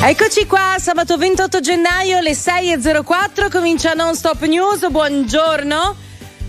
Eccoci qua, sabato 28 gennaio, le 6.04, comincia Non Stop News, buongiorno.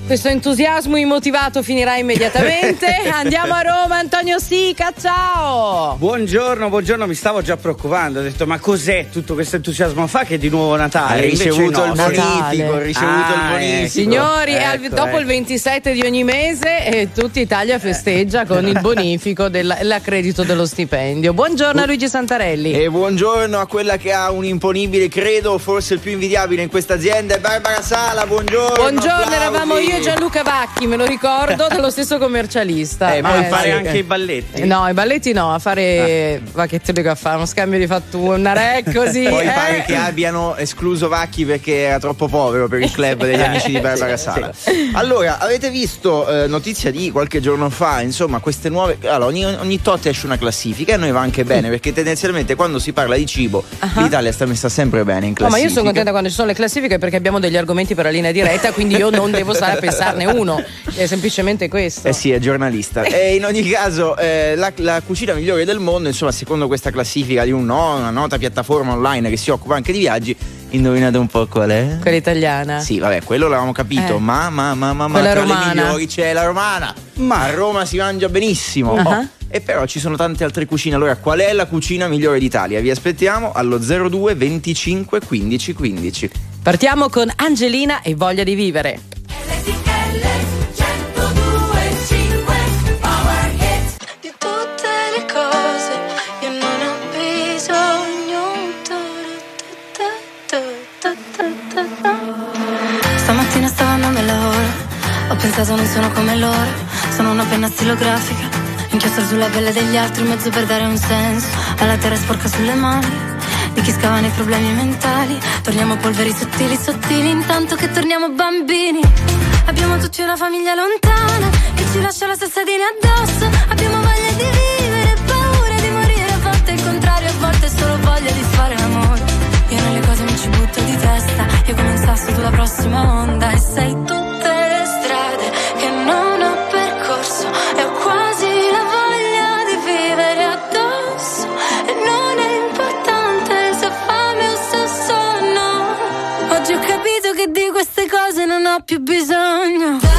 Questo entusiasmo immotivato finirà immediatamente. Andiamo a Roma, Antonio Sica, ciao! Buongiorno, buongiorno, mi stavo già preoccupando. Ho detto, ma cos'è tutto questo entusiasmo? Fa che è di nuovo Natale. Hai ricevuto no, il bonifico, hai ricevuto Ah, il bonifico. eh, Signori, Ecco, al- dopo ecco. il 27 di ogni mese eh, tutta Italia festeggia con il bonifico dell'accredito dello stipendio. Buongiorno a Luigi Santarelli. E buongiorno a quella che ha un imponibile, credo, forse il più invidiabile in questa azienda, è Barbara Sala. Buongiorno. Buongiorno, applausi. eravamo io Gianluca Vacchi, me lo ricordo, dello stesso commercialista. Eh, Ma poi a fare sì, anche eh. i balletti? Eh, No, i balletti no, a fare. Va che te dico a fare uno scambio di fattura, una rec così. Poi eh. pare che abbiano escluso Vacchi perché era troppo povero per il club degli amici di Barbara Sala. Allora, avete visto eh, notizia di qualche giorno fa, insomma, queste nuove. Allora, ogni, ogni tot esce una classifica e noi va anche bene perché tendenzialmente quando si parla di cibo l'Italia sta messa sempre bene in No, ma classifica. io sono contenta quando ci sono le classifiche perché abbiamo degli argomenti per la linea diretta, quindi io non devo stare a pensarne uno. È semplicemente questo. Eh sì, è giornalista. E in ogni caso, eh, la, la cucina migliore del mondo, insomma, secondo questa classifica di un no, una nota piattaforma online che si occupa anche di viaggi, indovinate un po' qual è? Quella italiana. Sì, vabbè, quello l'avevamo capito, Eh. ma, ma, ma, ma, ma tra romana. le migliori c'è la romana. Ma a Roma si mangia benissimo. Ah. Oh, e però ci sono tante altre cucine. Allora, qual è la cucina migliore d'Italia? Vi aspettiamo allo 02 25 15 15. Partiamo con Angelina e voglia di vivere. Pensato non sono come loro. Sono una penna stilografica. Inchiostro sulla pelle degli altri mezzo per dare un senso. Alla terra sporca sulle mani. Di chi scava nei problemi mentali. Torniamo polveri sottili sottili intanto che torniamo bambini abbiamo tutti una famiglia lontana che ci lascia la salsadina addosso. Abbiamo voglia di vivere paura di morire a volte il contrario a volte solo voglia di fare l'amore. Io nelle cose mi ci butto di testa io come un sasso tu la prossima onda. E sei tutte cose non ho più bisogno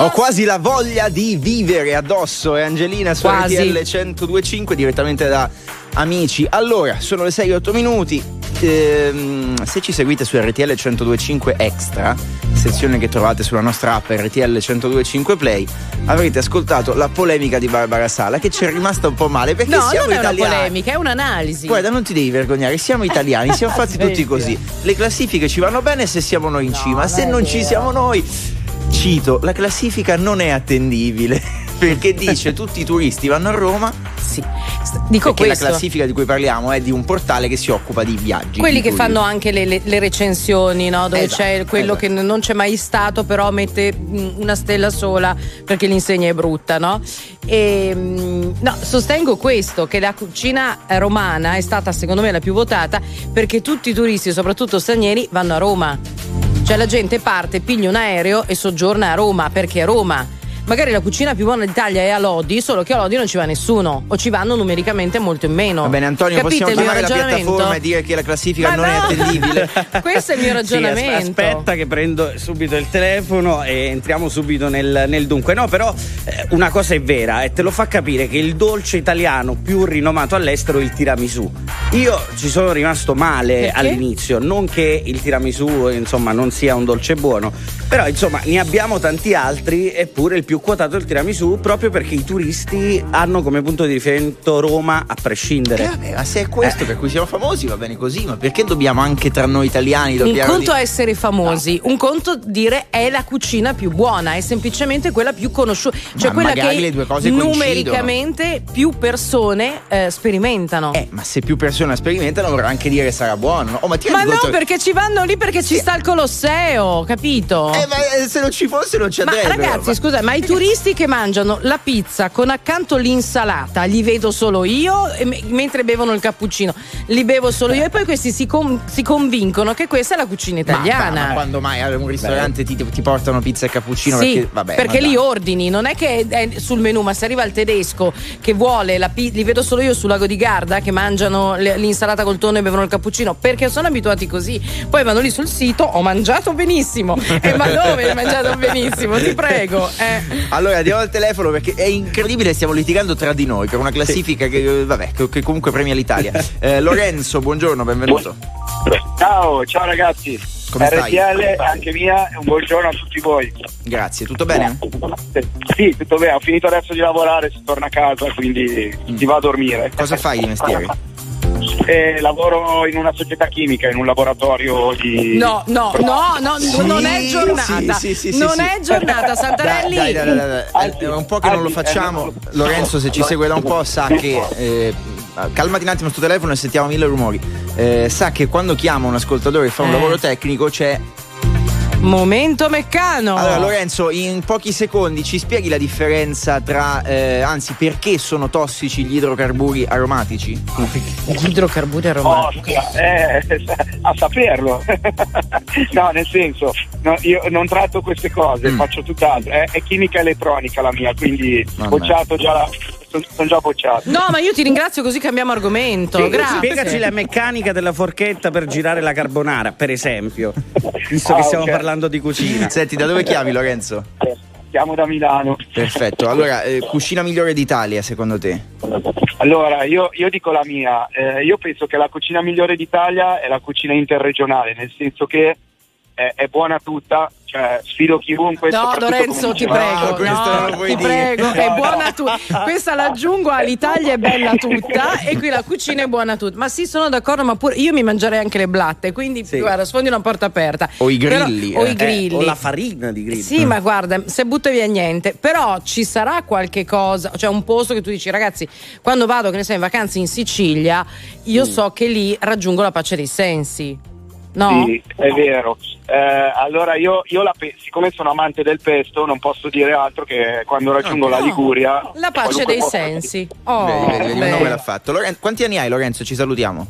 Ho quasi la voglia di vivere addosso. E Angelina su Quasi. RTL 1025 direttamente da Amici. Allora, sono le 6 8 minuti. Ehm, se ci seguite su RTL 1025 Extra, sezione che trovate sulla nostra app RTL 1025 Play, avrete ascoltato la polemica di Barbara Sala che ci è rimasta un po' male perché No, siamo non è una italiani. polemica, è un'analisi. Guarda, non ti devi vergognare, siamo italiani, siamo fatti tutti così. Le classifiche ci vanno bene se siamo noi in cima, se non è non ci vero. siamo noi. Cito, la classifica non è attendibile perché dice tutti i turisti vanno a Roma. Sì. Dico perché questo. la classifica di cui parliamo è di un portale che si occupa di viaggi. Quelli di che fanno anche le, le- le recensioni, no? dove Esatto, c'è quello esatto. che non c'è mai stato, però mette mm, una stella sola perché l'insegna è brutta. No? E, mm, no, sostengo questo: che la cucina romana è stata, secondo me, la più votata perché tutti i turisti, soprattutto stranieri, vanno a Roma. Cioè la gente parte, piglia un aereo e soggiorna a Roma perché Roma magari la cucina più buona d'Italia è a Lodi, solo che a Lodi non ci va nessuno o ci vanno numericamente molto in meno. Va bene, Antonio, Capite possiamo chiamare la piattaforma e dire che la classifica Ma non no. è attendibile. Questo è il mio ragionamento. Sì, aspetta che prendo subito il telefono e entriamo subito nel, nel dunque. No, però eh, una cosa è vera e te lo fa capire che il dolce italiano più rinomato all'estero è il tiramisù. Io ci sono rimasto male Perché? all'inizio, non che il tiramisù insomma non sia un dolce buono, però insomma ne abbiamo tanti altri eppure il più più quotato il tiramisù proprio perché i turisti hanno come punto di riferimento Roma a prescindere. Eh, vabbè, ma se è questo eh. per cui siamo famosi va bene così, ma perché dobbiamo anche tra noi italiani Un conto di... essere famosi, no. un conto dire è la cucina più buona, è semplicemente quella più conosciuta, cioè ma quella che numericamente più persone eh, sperimentano. Eh, ma se più persone sperimentano vorrà anche dire che sarà buono. No? Oh, ma, ma no, conto... perché ci vanno lì perché sì. ci sta il Colosseo, capito? Eh, ma eh, se non ci fosse non c'è ma Ragazzi, ma... scusa, ma i turisti che mangiano la pizza con accanto l'insalata, li vedo solo io m- mentre bevono il cappuccino, li bevo solo io e poi questi si, com- si convincono che questa è la cucina italiana. Ma, ma quando mai a un ristorante ti, ti, portano pizza e cappuccino? Sì, perché, vabbè, perché li ordini, non è che è sul menù, ma se arriva il tedesco che vuole la pizza, li vedo solo io sul lago di Garda che mangiano l'insalata col tonno e bevono il cappuccino perché sono abituati così. Poi vanno lì sul sito, ho mangiato benissimo. e ma dove hai mangiato benissimo? Ti prego. Eh. Allora andiamo al telefono perché è incredibile, stiamo litigando tra di noi per una classifica sì. che, vabbè, che, comunque premia l'Italia. Eh, Lorenzo, buongiorno, benvenuto. Ciao, ciao ragazzi. Come RTL, stai? anche mia, un buongiorno a tutti voi. Grazie, tutto bene? Sì, tutto bene, ho finito adesso di lavorare, si torna a casa, quindi mm. si va a dormire. Cosa fai di mestiere? Eh, lavoro in una società chimica, in un laboratorio di. No, no, no, no sì, non è giornata. Sì, sì, non è giornata, Santarelli. Dai, dai, dai, dai, È un po' che non lo facciamo. Lorenzo, se ci segue da un po', sa che. Eh, calmati un attimo sto telefono e sentiamo mille rumori. Eh, sa che quando chiama un ascoltatore e fa un eh. lavoro tecnico c'è Momento meccano. Allora, Lorenzo, in pochi secondi ci spieghi la differenza tra, eh, anzi, perché sono tossici gli idrocarburi aromatici? Gli idrocarburi aromatici? Oh, eh, a saperlo. no, nel senso, no, io non tratto queste cose, mm. faccio tutt'altro. È, è, chimica elettronica la mia, quindi ho bocciato già la sono già bocciato. No, ma io ti ringrazio così cambiamo argomento. Sì, Grazie. Spiegaci la meccanica della forchetta per girare la carbonara, per esempio. Visto ah, che stiamo okay. parlando di cucina. Senti, da dove chiami Lorenzo? Chiamo da Milano. Perfetto. Allora, eh, cucina migliore d'Italia secondo te? Allora, io, io dico la mia. Eh, io penso che la cucina migliore d'Italia è la cucina interregionale, nel senso che è, è buona tutta, cioè, sfido chiunque. No, Lorenzo, ti prego, no, no ti dire. prego, è buona tutta. Questa l'aggiungo all'Italia è bella tutta e qui la cucina è buona tutta. Ma sì, sono d'accordo, ma pure io mi mangerei anche le blatte, quindi sì. guarda, sfondi una porta aperta. O i grilli. Però, eh. o i grilli. Eh, o la farina di grilli. Sì, mm. ma guarda, se butta via niente, però ci sarà qualche cosa, cioè un posto che tu dici, ragazzi, quando vado, che ne so, in vacanza in Sicilia, io mm. so che lì raggiungo la pace dei sensi. No? Sì, è vero. Eh, allora io, io la, siccome sono amante del pesto, non posso dire altro che quando raggiungo okay. la Liguria. La pace dei sensi. Oh, nome l'ha fatto. Loren- quanti anni hai, Lorenzo? Ci salutiamo.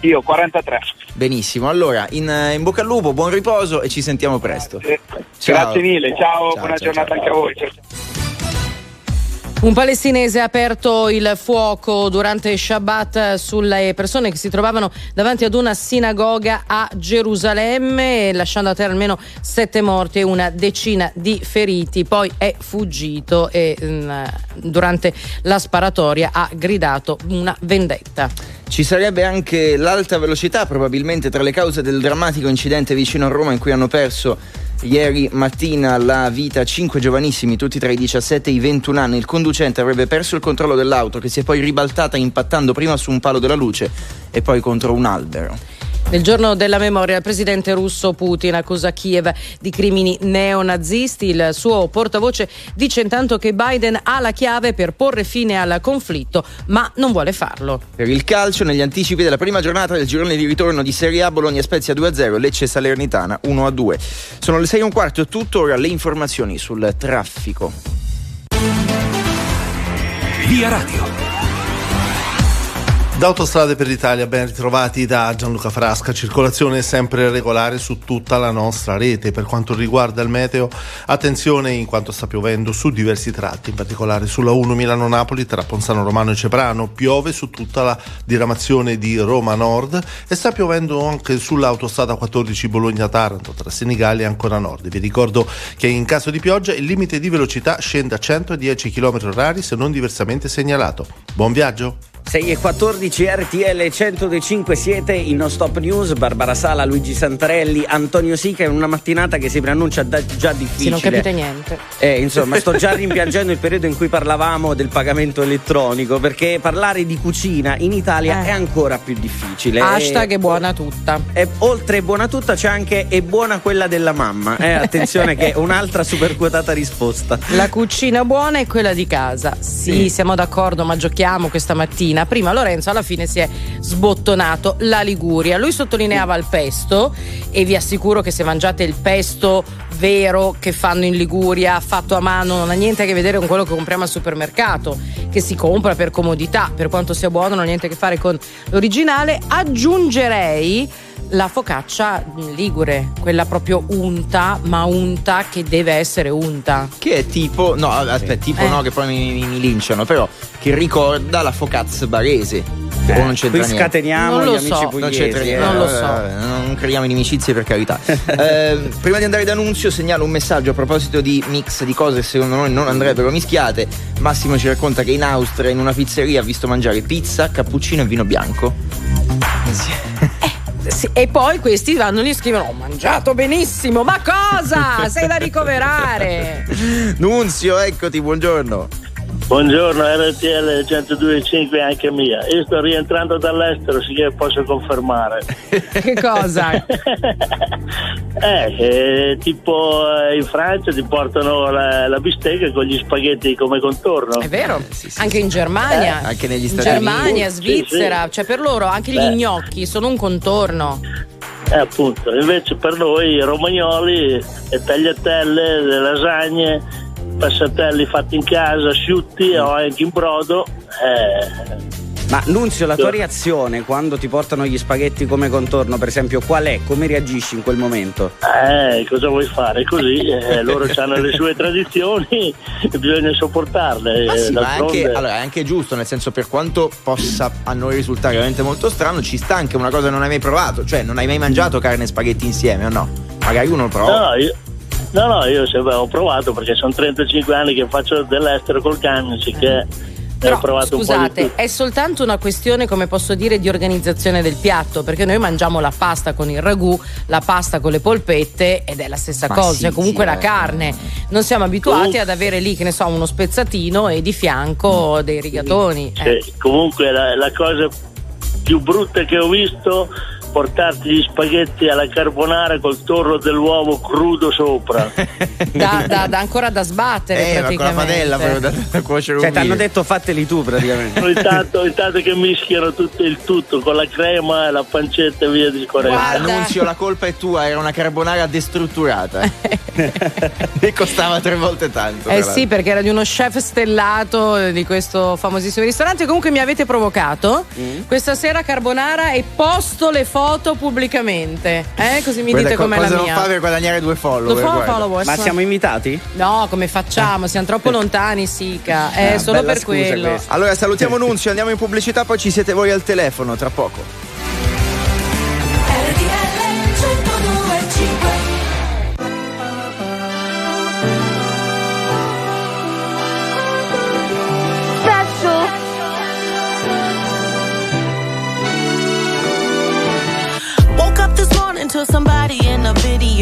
Io 43. Benissimo, allora in, in, bocca al lupo, buon riposo e ci sentiamo presto. Grazie, Grazie mille, ciao, ciao buona ciao, giornata ciao. anche a voi. Un palestinese ha aperto il fuoco durante Shabbat sulle persone che si trovavano davanti ad una sinagoga a Gerusalemme, lasciando a terra almeno sette morti e una decina di feriti. Poi è fuggito e mm, durante la sparatoria ha gridato una vendetta. Ci sarebbe anche l'alta velocità, probabilmente tra le cause del drammatico incidente vicino a Roma in cui hanno perso Ieri mattina la vita cinque giovanissimi, tutti tra i 17 e i 21 anni. Il conducente avrebbe perso il controllo dell'auto che si è poi ribaltata impattando prima su un palo della luce e poi contro un albero. Nel giorno della memoria il presidente russo Putin accusa Kiev di crimini neonazisti. Il suo portavoce dice intanto che Biden ha la chiave per porre fine al conflitto, ma non vuole farlo. Per il calcio, negli anticipi della prima giornata del girone di ritorno di Serie A, Bologna Spezia 2-0, Lecce Salernitana 1-2. Sono le 6 e un quarto, tuttora le informazioni sul traffico. Via Radio. Da Autostrade per l'Italia, ben ritrovati da Gianluca Frasca. Circolazione sempre regolare su tutta la nostra rete. Per quanto riguarda il meteo, attenzione in quanto sta piovendo su diversi tratti, in particolare sulla 1 Milano-Napoli tra Ponzano Romano e Ceprano. Piove su tutta la diramazione di Roma Nord e sta piovendo anche sull'autostrada 14 Bologna-Taranto tra Senigallia e ancora Nord. Vi ricordo che in caso di pioggia il limite di velocità scende a 110 km/h se non diversamente segnalato. Buon viaggio! 6 e 14 RTL 105 siete in No Stop News, Barbara Sala, Luigi Santarelli, Antonio Sica in una mattinata che si preannuncia da, già difficile. Sì, non capite niente. Eh, insomma, sto già rimpiangendo il periodo in cui parlavamo del pagamento elettronico, perché parlare di cucina in Italia Eh. è ancora più difficile. Hashtag E- è buona tutta. e oltre buona tutta c'è anche è buona quella della mamma. Eh, attenzione che è un'altra super quotata risposta. La cucina buona è quella di casa. Sì, Sì. siamo d'accordo, ma giochiamo questa mattina. Prima Lorenzo alla fine si è sbottonato la Liguria. Lui sottolineava il pesto e vi assicuro che se mangiate il pesto vero che fanno in Liguria, fatto a mano, non ha niente a che vedere con quello che compriamo al supermercato, che si compra per comodità, per quanto sia buono, non ha niente a che fare con l'originale. Aggiungerei la focaccia ligure, quella proprio unta, ma unta che deve essere unta. Che è tipo, no, aspetta, tipo Eh. no, che poi mi, mi- mi linciano, però che ricorda la focaccia barese. o non c'entra Qui niente. scateniamo Non lo gli amici so. Non pugliesi. c'entra eh. Non lo eh, so. eh, Non creiamo inimicizie per carità. Eh, prima di andare d'annunzio segnalo un messaggio a proposito di mix di cose che secondo noi non andrebbero mischiate. Massimo ci racconta che in Austria in una pizzeria ha visto mangiare pizza, cappuccino e vino bianco. Sì, e poi questi vanno lì e scrivono: Ho mangiato benissimo, ma cosa? Sei da ricoverare. Nunzio, eccoti, buongiorno. Buongiorno RTL 102.5 anche mia. Io sto rientrando dall'estero, sì che posso confermare. Che cosa? eh, eh, tipo eh, in Francia ti portano la, la bistecca con gli spaghetti come contorno. È vero? sì, sì, anche in Germania. Eh, anche negli Stati Germania, Uniti. Svizzera, Sì, sì. cioè per loro anche gli Beh. gnocchi sono un contorno. Eh, appunto, invece per noi romagnoli, le tagliatelle, le lasagne, passatelli fatti in casa, asciutti o anche in brodo. Eh, Ma Nunzio, la tua reazione quando ti portano gli spaghetti come contorno, per esempio, qual è? Come reagisci in quel momento? eh, cosa vuoi fare? Così eh, loro hanno le sue tradizioni e bisogna sopportarle. Ma sì, ma anche, allora, è anche giusto, nel senso per quanto possa a noi risultare veramente molto strano, ci sta anche una cosa che non hai mai provato, cioè non hai mai mangiato carne e spaghetti insieme o no? Magari uno lo prova. No, io, no, no, io sempre ho provato perché sono 35 anni che faccio dell'estero col cane, che Però ho provato un po' di scusate, è soltanto una questione, come posso dire, di organizzazione del piatto, perché noi mangiamo la pasta con il ragù, la pasta con le polpette ed è la stessa Ma cosa, sì, cioè comunque sì, la eh. carne. Non siamo abituati ad avere lì, che ne so, uno spezzatino e di fianco dei rigatoni. Cioè, Eh. comunque la, la cosa più brutta che ho visto portarti gli spaghetti alla carbonara col torro dell'uovo crudo sopra. Da, da- da- ancora da sbattere Eh, con la padella però da, da cuocere Cioè, un ti hanno detto fateli tu praticamente. intanto, intanto che mischiano tutto il tutto con la crema, la pancetta e via discorrendo. Guarda. Annunzio, la colpa è tua, era una carbonara destrutturata. e costava tre volte tanto. Eh sì, perché era di uno chef stellato di questo famosissimo ristorante. Comunque mi avete provocato. Mm. Questa sera carbonara e posto le foto pubblicamente. Eh? Così mi Guarda dite co- com'è la cosa mia. non fa per guadagnare due follower. Lo fa, guarda. followers? Ma siamo invitati? No, come facciamo? Siamo troppo lontani, Sica. È Ah, solo bella per scusa quello. questa. Allora salutiamo Nunzio, andiamo in pubblicità, poi ci siete voi al telefono tra poco.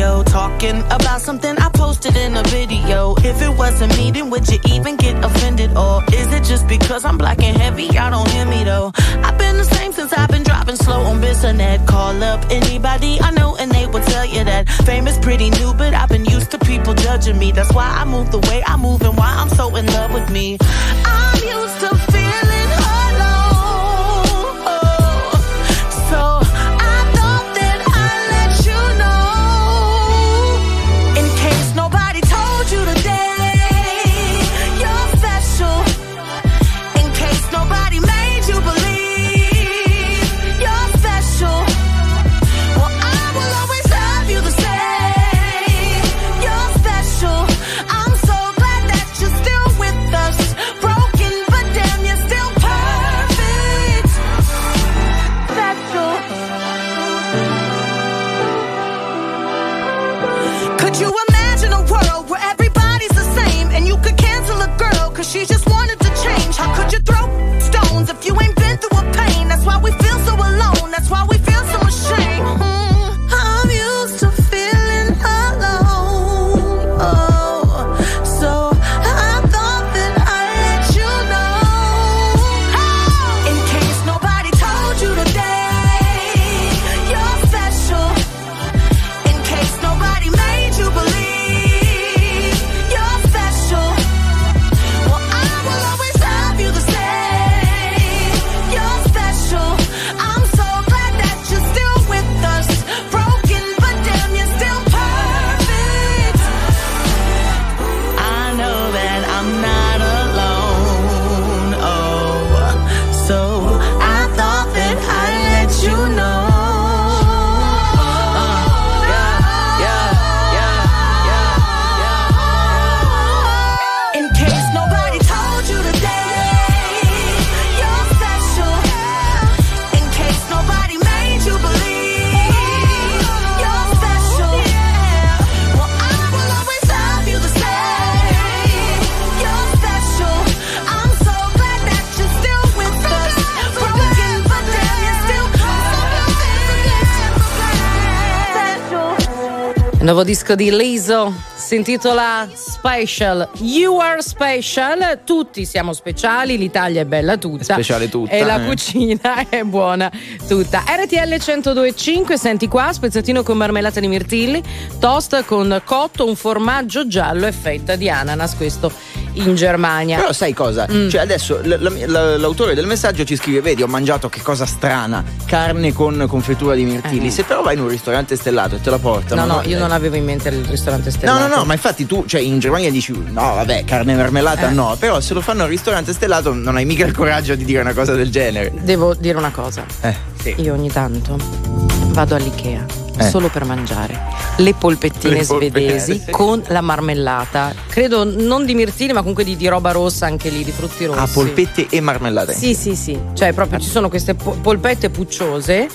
Video talking about something I posted in a video. If it wasn't me, then would you even get offended? Or is it just because I'm black and heavy? Y'all don't hear me though. I've been the same since I've been dropping slow on Bissonnet. Call up anybody I know and they will tell you that fame is pretty new, but I've been used to people judging me. That's why I move the way I move and why I'm so in love with me. I'm used to nuovo disco di Liso si intitola Special. You are special. Tutti siamo speciali. L'Italia è bella tutta. speciale tutta, E la eh. cucina è buona tutta. RTL 1025, senti qua, spezzatino con marmellata di mirtilli, toast con cotto, un formaggio giallo e fetta di ananas. Questo in Germania. Però sai cosa? Mm. Cioè adesso l- la- l'autore del messaggio ci scrive, vedi ho mangiato che cosa strana, carne con confettura di mirtilli. Eh. Se però vai in un ristorante stellato e te la portano. No, no, io non avevo in mente il ristorante No, stellato. no, no, ma infatti tu, cioè in Germania dici, no, vabbè, carne marmellata Eh. no, però se lo fanno al ristorante stellato non hai mica il coraggio di dire una cosa del genere. Devo dire una cosa. Eh, Sì. Io ogni tanto vado all'Ikea Eh. solo per mangiare le polpettine Le polpette, svedesi sì. con la marmellata. Credo non di mirtilli, ma comunque di, di roba rossa anche lì, di frutti rossi. Ah, polpette e marmellate. Sì, sì, sì. Cioè, proprio ci sono queste po- polpette pucciose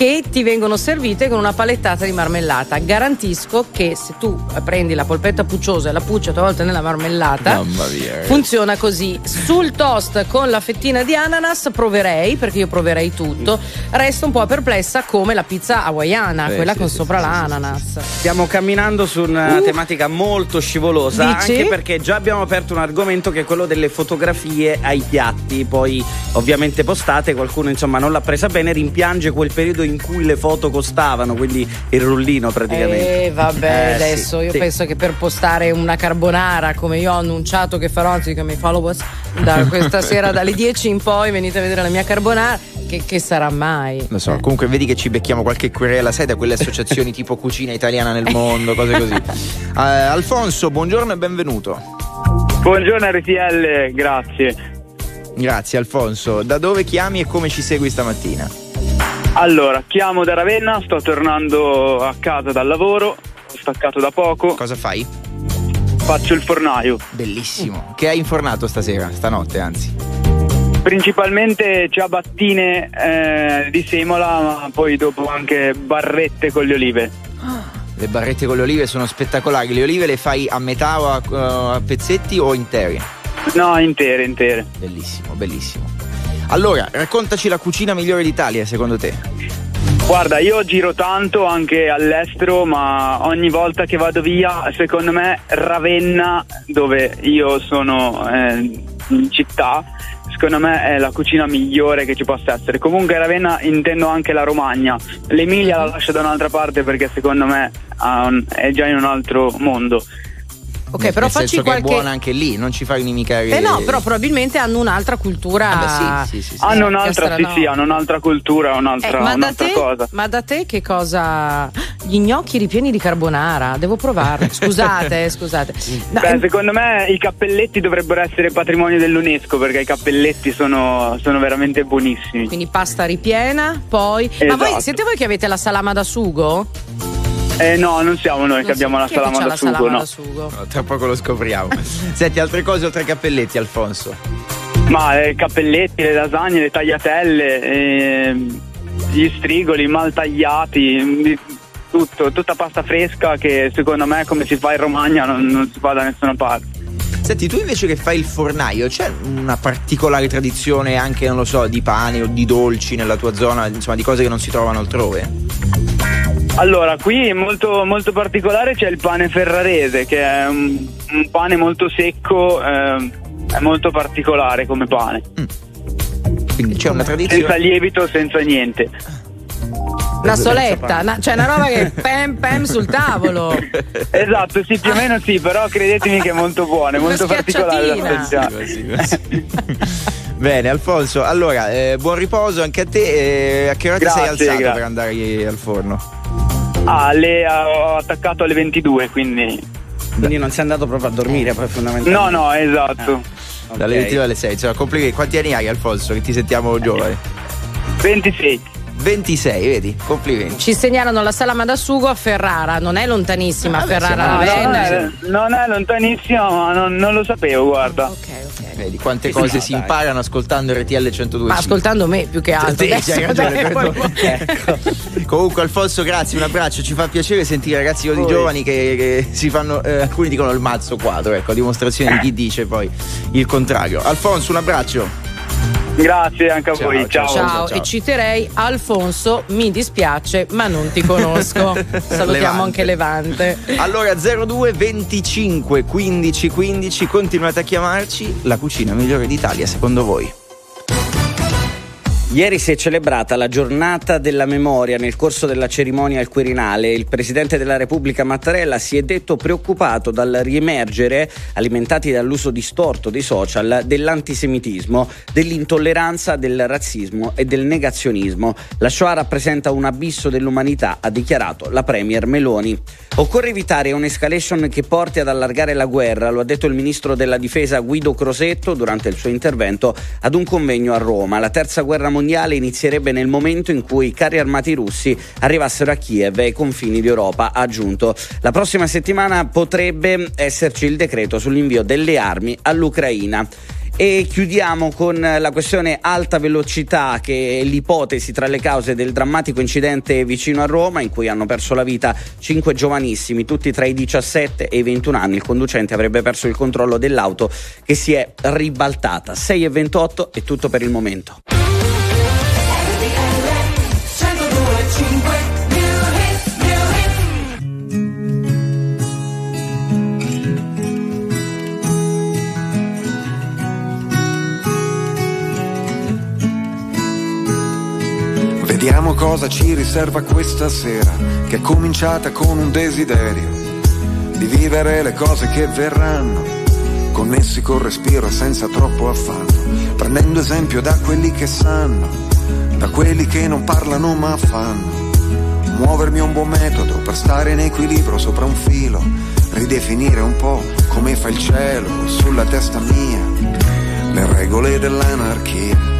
che ti vengono servite con una palettata di marmellata. Garantisco che se tu prendi la polpetta pucciosa e la pucci a tua volta nella marmellata, Mamma mia. ragazzi. Funziona così. Sul toast con la fettina di ananas proverei, perché io proverei tutto. Resto un po' perplessa come la pizza hawaiana, Eh, quella sì, con sì, sopra sì, l'ananas. Stiamo camminando su una Uh. tematica molto scivolosa, Dici? anche perché già abbiamo aperto un argomento che è quello delle fotografie ai piatti, poi ovviamente postate, qualcuno insomma non l'ha presa bene, rimpiange quel periodo in cui le foto costavano, quindi il rullino praticamente. Eh, vabbè, Eh, adesso sì, io sì. penso che per postare una carbonara, come io ho annunciato che farò, anzi che mi followers da questa sera dalle 10 in poi venite a vedere la mia carbonara, che, che sarà mai? Lo so, comunque vedi che ci becchiamo qualche querela, sai, da quelle associazioni tipo Cucina Italiana nel Mondo, cose così. Eh, Alfonso, buongiorno e benvenuto. Buongiorno RTL, grazie. Grazie Alfonso. Da dove chiami e come ci segui stamattina? Allora, chiamo da Ravenna, sto tornando a casa dal lavoro, ho staccato da poco, Cosa fai? faccio il fornaio. Bellissimo. Che hai infornato stasera, stanotte anzi? Principalmente ciabattine eh, di semola, ma poi dopo anche barrette con le olive. Le barrette con le olive sono spettacolari. Le olive le fai a metà o a, a pezzetti o intere? No, intere, intere. Bellissimo, bellissimo. Allora, raccontaci la cucina migliore d'Italia secondo te. Guarda, io giro tanto anche all'estero, ma ogni volta che vado via, secondo me Ravenna, dove io sono eh, in città, secondo me è la cucina migliore che ci possa essere. Comunque Ravenna intendo anche la Romagna. L'Emilia la lascio da un'altra parte perché secondo me è già in un altro mondo. Ok, Nel- però nel facci senso che qualche. è buona anche lì, non ci fai inimicare. Eh no, però probabilmente hanno un'altra cultura. Ah, beh, sì, sì, sì, sì. Hanno un'altra, sì, sì, hanno un'altra cultura, Eh, un'altra, ma, da un'altra te, cosa. ma da te che cosa? Gli gnocchi ripieni di carbonara, devo provarli. Scusate, eh, scusate. No, Beh, ehm, secondo me i cappelletti dovrebbero essere patrimonio dell'UNESCO perché i cappelletti sono, sono veramente buonissimi. quindi pasta ripiena, poi. Ma voi Esatto. siete voi che avete la salama da sugo? Eh no, non siamo noi che Non so, abbiamo la che salama da la sugo, salama no. da sugo? No, tra poco lo scopriamo. Senti, altre cose oltre ai cappelletti, Alfonso. Ma eh, cappelletti, le lasagne, le tagliatelle, ehm, gli strigoli mal tagliati, di- tutto, tutta pasta fresca che secondo me come si fa in Romagna non, non si fa da nessuna parte. Senti, tu invece che fai il fornaio, c'è una particolare tradizione anche, non lo so, di pane o di dolci nella tua zona, insomma, di cose che non si trovano altrove? Allora, qui molto, molto particolare c'è il pane ferrarese che è un, un pane molto secco, ehm, è molto particolare come pane, Quindi c'è una senza tradizione. lievito, senza niente. Una soletta, una- cioè una roba che pem pem sul tavolo. Esatto, sì, più o meno sì, però credetemi che è molto buono, è molto particolare assaggiare. Sì, così, così. Bene, Alfonso, allora, eh, buon riposo anche a te. eh, a che ora ti sei Grazie, alzato grazie. per andare al forno? Ah, le ho attaccato alle 22, quindi... Quindi non sei andato proprio a dormire, poi fondamentalmente. No, no, esatto. Ok. Dalle 22 alle 6. Insomma, complimenti. Quanti anni hai, Alfonso? Che ti sentiamo giovane. 26. 26, vedi? Complimenti. Ci segnalano la salama da sugo a Ferrara, non è lontanissima Ah, beh, Ferrara siamo- No, non, è, non è lontanissimo, ma non, non lo sapevo, guarda. Ok, ok. Vedi quante Sì, cose sì, si dai. imparano ascoltando RTL 102. Ma ascoltando me più che altro. Sì, Adesso, hai ragione, dai, poi- Ecco. Comunque Alfonso grazie, un abbraccio, ci fa piacere sentire ragazzi così giovani che, che si fanno, eh, alcuni dicono il mazzo quadro, ecco, a dimostrazione di chi dice poi il contrario. Alfonso un abbraccio. Grazie anche a Ciao, voi. ciao. Ciao. Ciao, e citerei Alfonso, mi dispiace, ma non ti conosco. Salutiamo Levante. anche Levante. Allora 02 25 15 15 continuate a chiamarci la cucina migliore d'Italia secondo voi. Ieri si è celebrata la giornata della memoria nel corso della cerimonia al Quirinale. Il Presidente della Repubblica Mattarella si è detto preoccupato dal riemergere, alimentati dall'uso distorto dei social, dell'antisemitismo, dell'intolleranza, del razzismo e del negazionismo. La Shoah rappresenta un abisso dell'umanità, ha dichiarato la Premier Meloni. Occorre evitare un'escalation che porti ad allargare la guerra, lo ha detto il ministro della difesa Guido Crosetto durante il suo intervento ad un convegno a Roma. La terza guerra mondiale inizierebbe nel momento in cui i carri armati russi arrivassero a Kiev e ai confini d'Europa, ha aggiunto. La prossima settimana potrebbe esserci il decreto sull'invio delle armi all'Ucraina. E chiudiamo con la questione alta velocità, che è l'ipotesi tra le cause del drammatico incidente vicino a Roma, in cui hanno perso la vita cinque giovanissimi, tutti tra i 17 e i 21 anni. Il conducente avrebbe perso il controllo dell'auto che si è ribaltata. 6 e 28 è tutto per il momento. Cosa ci riserva questa sera, che è cominciata con un desiderio di vivere le cose che verranno, connessi col respiro e senza troppo affanno, prendendo esempio da quelli che sanno, da quelli che non parlano ma fanno. Muovermi è un buon metodo per stare in equilibrio sopra un filo, ridefinire un po' come fa il cielo sulla testa mia, le regole dell'anarchia.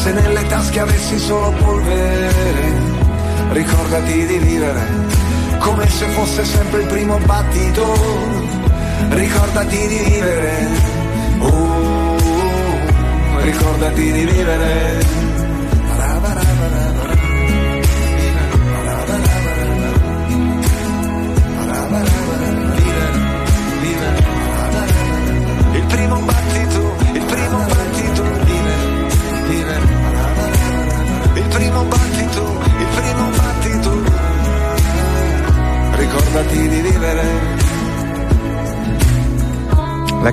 Se nelle tasche avessi solo polvere, ricordati di vivere. Come se fosse sempre il primo battito, ricordati di vivere. Oh, ricordati di vivere.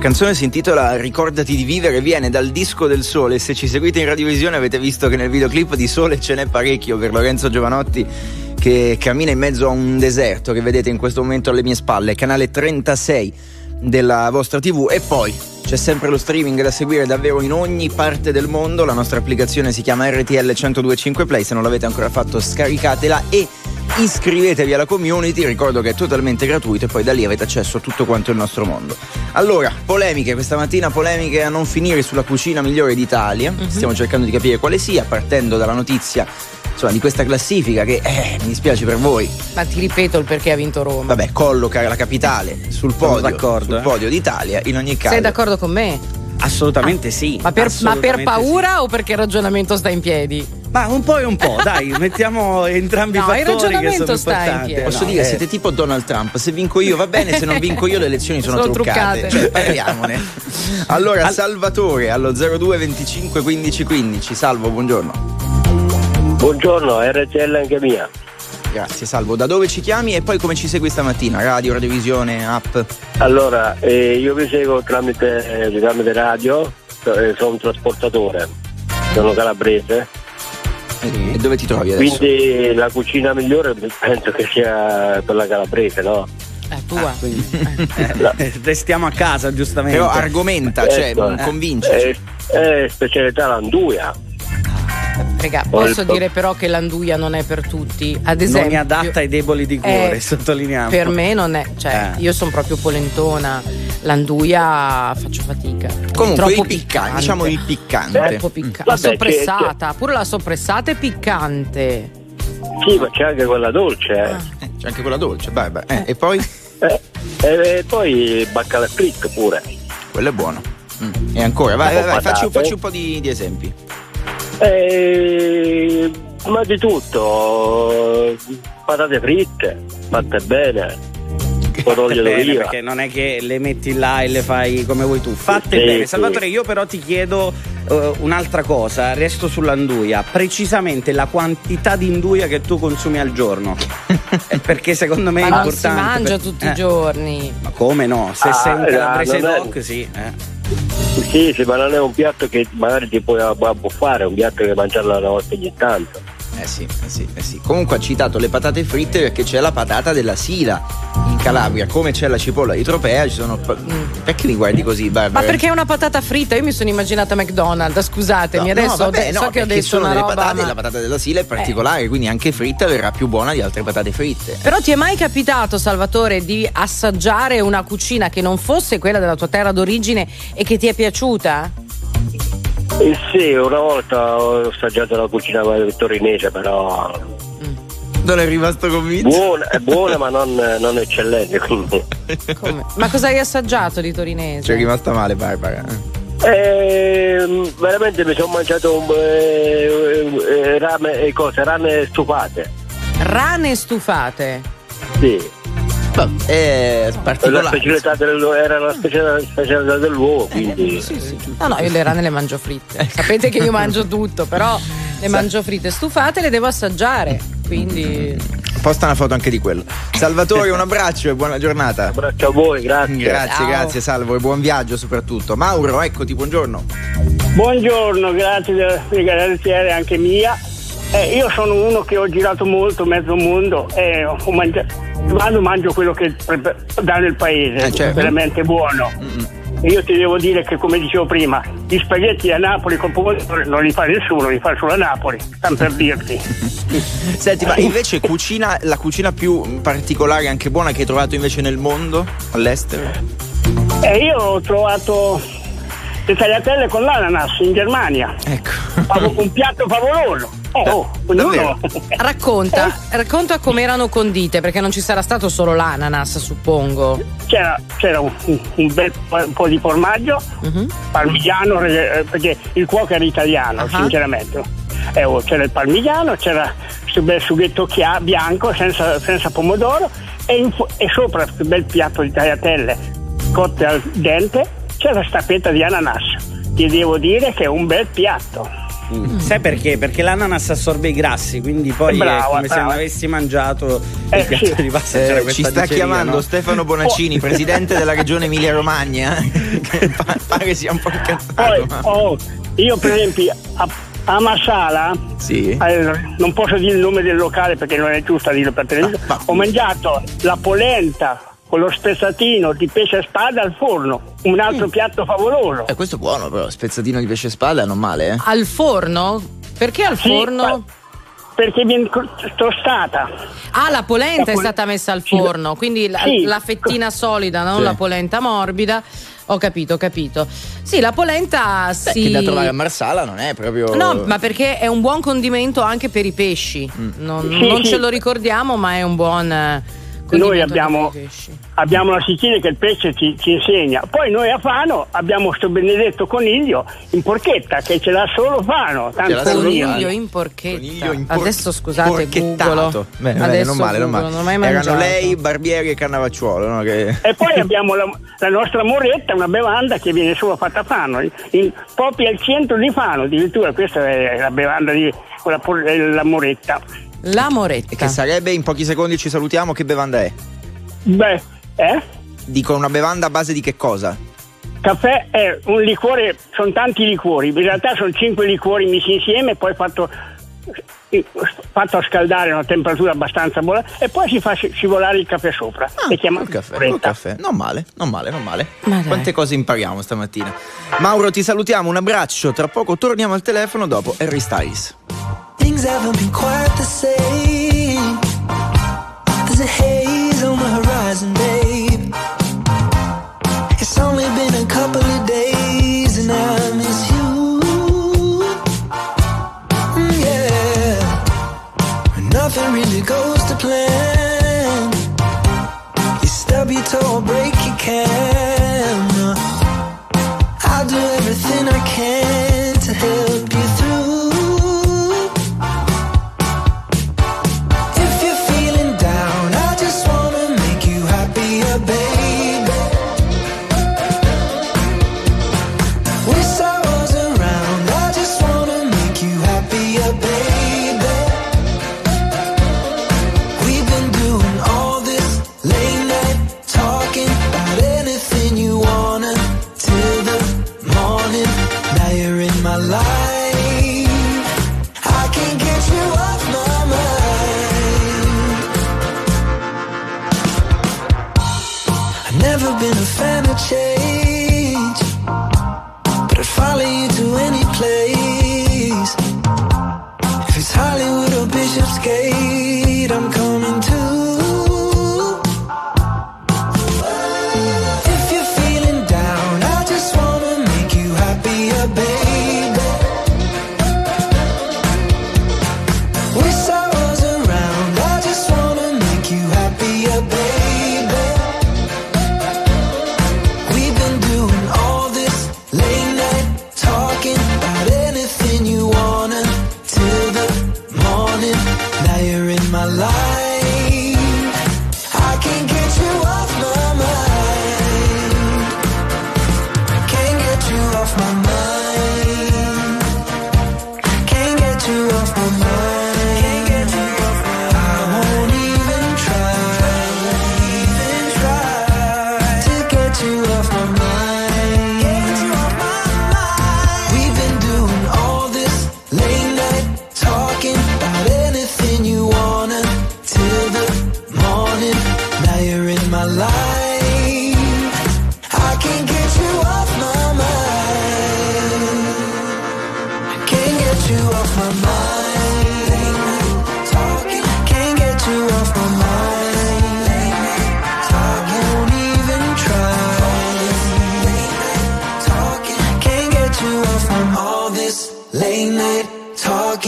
Canzone si intitola Ricordati di vivere, viene dal disco del sole. Se ci seguite in radiovisione avete visto che nel videoclip di sole ce n'è parecchio per Lorenzo Giovanotti che cammina in mezzo a un deserto che vedete in questo momento alle mie spalle, canale 36 della vostra TV e poi c'è sempre lo streaming da seguire davvero in ogni parte del mondo. La nostra applicazione si chiama RTL 1025 Play. Se non l'avete ancora fatto, scaricatela e iscrivetevi alla community. Ricordo che è totalmente gratuito e poi da lì avete accesso a tutto quanto il nostro mondo. Allora, polemiche questa mattina, polemiche a non finire sulla cucina migliore d'Italia. Mhm. Stiamo cercando di capire quale sia, partendo dalla notizia insomma, di questa classifica che eh, mi dispiace per voi. Ma ti ripeto il perché ha vinto Roma. Vabbè, colloca la capitale sul podio, d'accordo, sul eh. podio d'Italia in ogni caso. Sei d'accordo con me? Assolutamente sì. Ma per, ma per assolutamente paura o perché il ragionamento sta in piedi? sì. Ma un po' e un po', dai, mettiamo entrambi No, i il fattori che ragionamento sono sta in importanti. piedi. Posso No, dire, eh, siete tipo Donald Trump, se vinco io va bene, se non vinco io le elezioni sono, Sono truccate. truccate. Cioè, parliamone. Allora, Salvatore allo 02 25 15 15. Salvo, buongiorno. Buongiorno, RTL anche mia. Grazie, Salvo. Da dove ci chiami e poi come ci segui stamattina? Radio, radiovisione, app? Allora, eh, io vi seguo tramite, eh, tramite radio, eh, sono un trasportatore, sono calabrese, E dove ti trovi adesso? quindi la cucina migliore penso che sia quella calabrese, no? È tua. eh, restiamo a casa, giustamente. Però argomenta, cioè, Ecco. convinci. Eh, eh, specialità l'anduia. Poi posso dire però che l'anduia non è per tutti. Ad non esempio, è adatta ai deboli di cuore, Eh, sottolineiamo. Per me non è, cioè, Eh. io sono proprio polentona. L'anduia faccio fatica. È Comunque troppo il piccante, diciamo il piccante. Troppo piccante. La Vabbè, che- soppressata, pure la soppressata è piccante. Sì, ma c'è anche quella dolce, eh. Eh, c'è anche quella dolce, vai, vai. Eh, e poi? Eh, E poi baccalà fritto pure. Quello è buono. Mm. E ancora, vai, vai, vai, facci, facci un po' di, di esempi. Eh, ma di tutto, patate fritte, fatte bene, un po' d'olio Bene, d'oliva. perché non è che le metti là e le fai come vuoi tu. Fatte Sì, bene. sì. Salvatore, io però ti chiedo eh, un'altra cosa, resto sull'anduia, precisamente la quantità di induia che tu consumi al giorno. Eh, perché secondo me Ma è non si importante. mangia per- tutti eh, i giorni. Ma come no? Se Ah, sei un calabrese non è- doc, sì. eh. Sì, ma non è un piatto che magari ti puoi abbuffare, è un piatto che mangiarlo una volta ogni tanto. Eh sì, eh sì, eh sì. Comunque ha citato le patate fritte perché c'è la patata della Sila in Calabria, come c'è la cipolla di Tropea, ci sono. Perché mi guardi così, Ma Barbara? perché è una patata fritta? Io mi sono immaginata McDonald's, scusatemi, No, adesso no, vabbè, de- no, so che ho detto sono una delle roba. patate, ma- Eh. la patata della Sila è particolare, quindi anche fritta verrà più buona di altre patate fritte. Però ti è mai capitato, Salvatore, di assaggiare una cucina che non fosse quella della tua terra d'origine e che ti è piaciuta? Eh sì, una volta ho assaggiato la cucina torinese, però Non è rimasto convinto? buona, è buona ma non, non eccellente. Quindi. Come? Ma cosa hai assaggiato di torinese? Ci è rimasta male, Barbara. Eh, veramente mi sono mangiato un, eh, eh, rame, eh, cose, rane stufate. Rane stufate. Sì. È La particolare. specialità del, era la specialità, dell'uovo, quindi. No, no, io le rane le mangio fritte. Sapete che io mangio tutto, però le mangio fritte stufate le devo assaggiare. Quindi. Posta una foto anche di quello. Salvatore, un abbraccio e buona giornata. Un abbraccio a voi, grazie. Grazie, Ciao. grazie Salvo e buon viaggio soprattutto. Mauro, eccoti, buongiorno. Buongiorno, grazie della spiegazione anche mia. Eh, io sono uno che ho girato molto, mezzo mondo e ho mangiato, vado mangio quello che pre- dà nel paese, Eh, certo. veramente buono. E io ti devo dire che come dicevo prima, gli spaghetti a Napoli con pomodoro non li fa nessuno, li fa solo a Napoli, stanno per dirti. Senti, ma invece cucina, la cucina più particolare e anche buona che hai trovato invece nel mondo, all'estero? E io ho trovato le tagliatelle con l'ananas in Germania, Ecco. Un piatto favoloso. Eh, oh, ognuno- Racconta, racconta come erano condite, perché non ci sarà stato solo l'ananas, suppongo. c'era, c'era un, un bel po', un po' di formaggio, parmigiano, eh, perché il cuoco era italiano, Ah. sinceramente. Eh, oh, c'era il parmigiano, c'era questo bel sughetto chia- bianco senza, senza pomodoro e, in e sopra questo bel piatto di tagliatelle cotte al dente c'era sta fetta di ananas. Ti devo dire che è un bel piatto. Mm. Sai perché? Perché l'ananas assorbe i grassi, quindi poi Brava, è come se brava. non avessi mangiato Eh, il piatto sì. di pasta. Eh, ci sta diceria, chiamando no? Stefano Bonaccini, presidente della regione Emilia-Romagna, che pa- pare sia un po' incazzato. Poi, ma- oh, io per esempio a, a Marsala Sì. Eh, non posso dire il nome del locale perché non è giusto dirlo per televisione. Ah, ma- Ho mangiato la polenta con lo spezzatino di pesce spada al forno, un altro piatto favoloso. Eh, questo è buono, però. Spezzatino di pesce e spada non male, eh. Al forno? Perché al Sì, forno? ma- Perché viene tostata. Ah, la polenta La è pol- stata messa al forno, quindi la, sì. la fettina solida, non Sì. la polenta morbida. Ho capito, ho capito. Sì, la polenta Beh, si. che da trovare a Marsala non è proprio. No, ma perché è un buon condimento anche per i pesci. Mm. Non, Sì, non sì. ce lo ricordiamo, ma è un buon. Condimento Noi abbiamo, abbiamo la Sicilia che il pesce ci, ci insegna. Poi noi a Fano abbiamo questo benedetto coniglio in porchetta che ce l'ha solo Fano. Ce l'ha Tanto. Coniglio in porchetta. Coniglio in por- Adesso scusate, googolo. Bene, bene, Adesso non male, non male. non mai Erano mangiato. lei, Barbieri e Cannavacciuolo, no? Che... E poi abbiamo la, la nostra moretta, una bevanda che viene solo fatta a Fano, in- proprio al centro di Fano, addirittura questa è la bevanda di è la moretta. La E moretta. che sarebbe, in pochi secondi ci salutiamo, che bevanda è? Beh, eh? Dico una bevanda a base di che cosa? Caffè è un liquore, sono tanti liquori, in realtà sono cinque liquori messi insieme, poi fatto, fatto a scaldare a una temperatura abbastanza buona e poi si fa sci- scivolare il caffè sopra. Ah, è chiamato col caffè, caffè. Non male, non male, non male. Ma. Quante cose impariamo stamattina. Mauro, ti salutiamo, un abbraccio. Tra poco torniamo al telefono dopo Harry Styles. Really goes to plan. You stub your toe break your camera.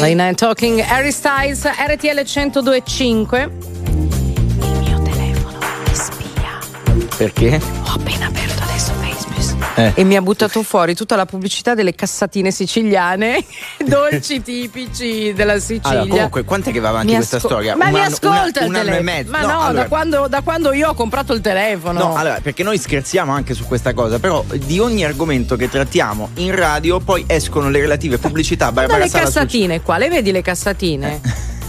Late Night Talking, Harry Styles, RTL 1025. Il mio telefono mi spia. Perché? Ho appena aperto Eh. e mi ha buttato fuori tutta la pubblicità delle cassatine siciliane, dolci tipici della Sicilia. Allora, comunque, quant'è che va avanti Mi questa asco- storia? Ma Un mi anno- ascolta una- il un anno e telefono. mezzo. Ma No, no, allora- da, quando, da quando io ho comprato il telefono. No, allora, perché noi scherziamo anche su questa cosa, però di ogni argomento che trattiamo in radio poi escono le relative pubblicità. Guarda Barbara le Sala cassatine qua, le vedi le cassatine?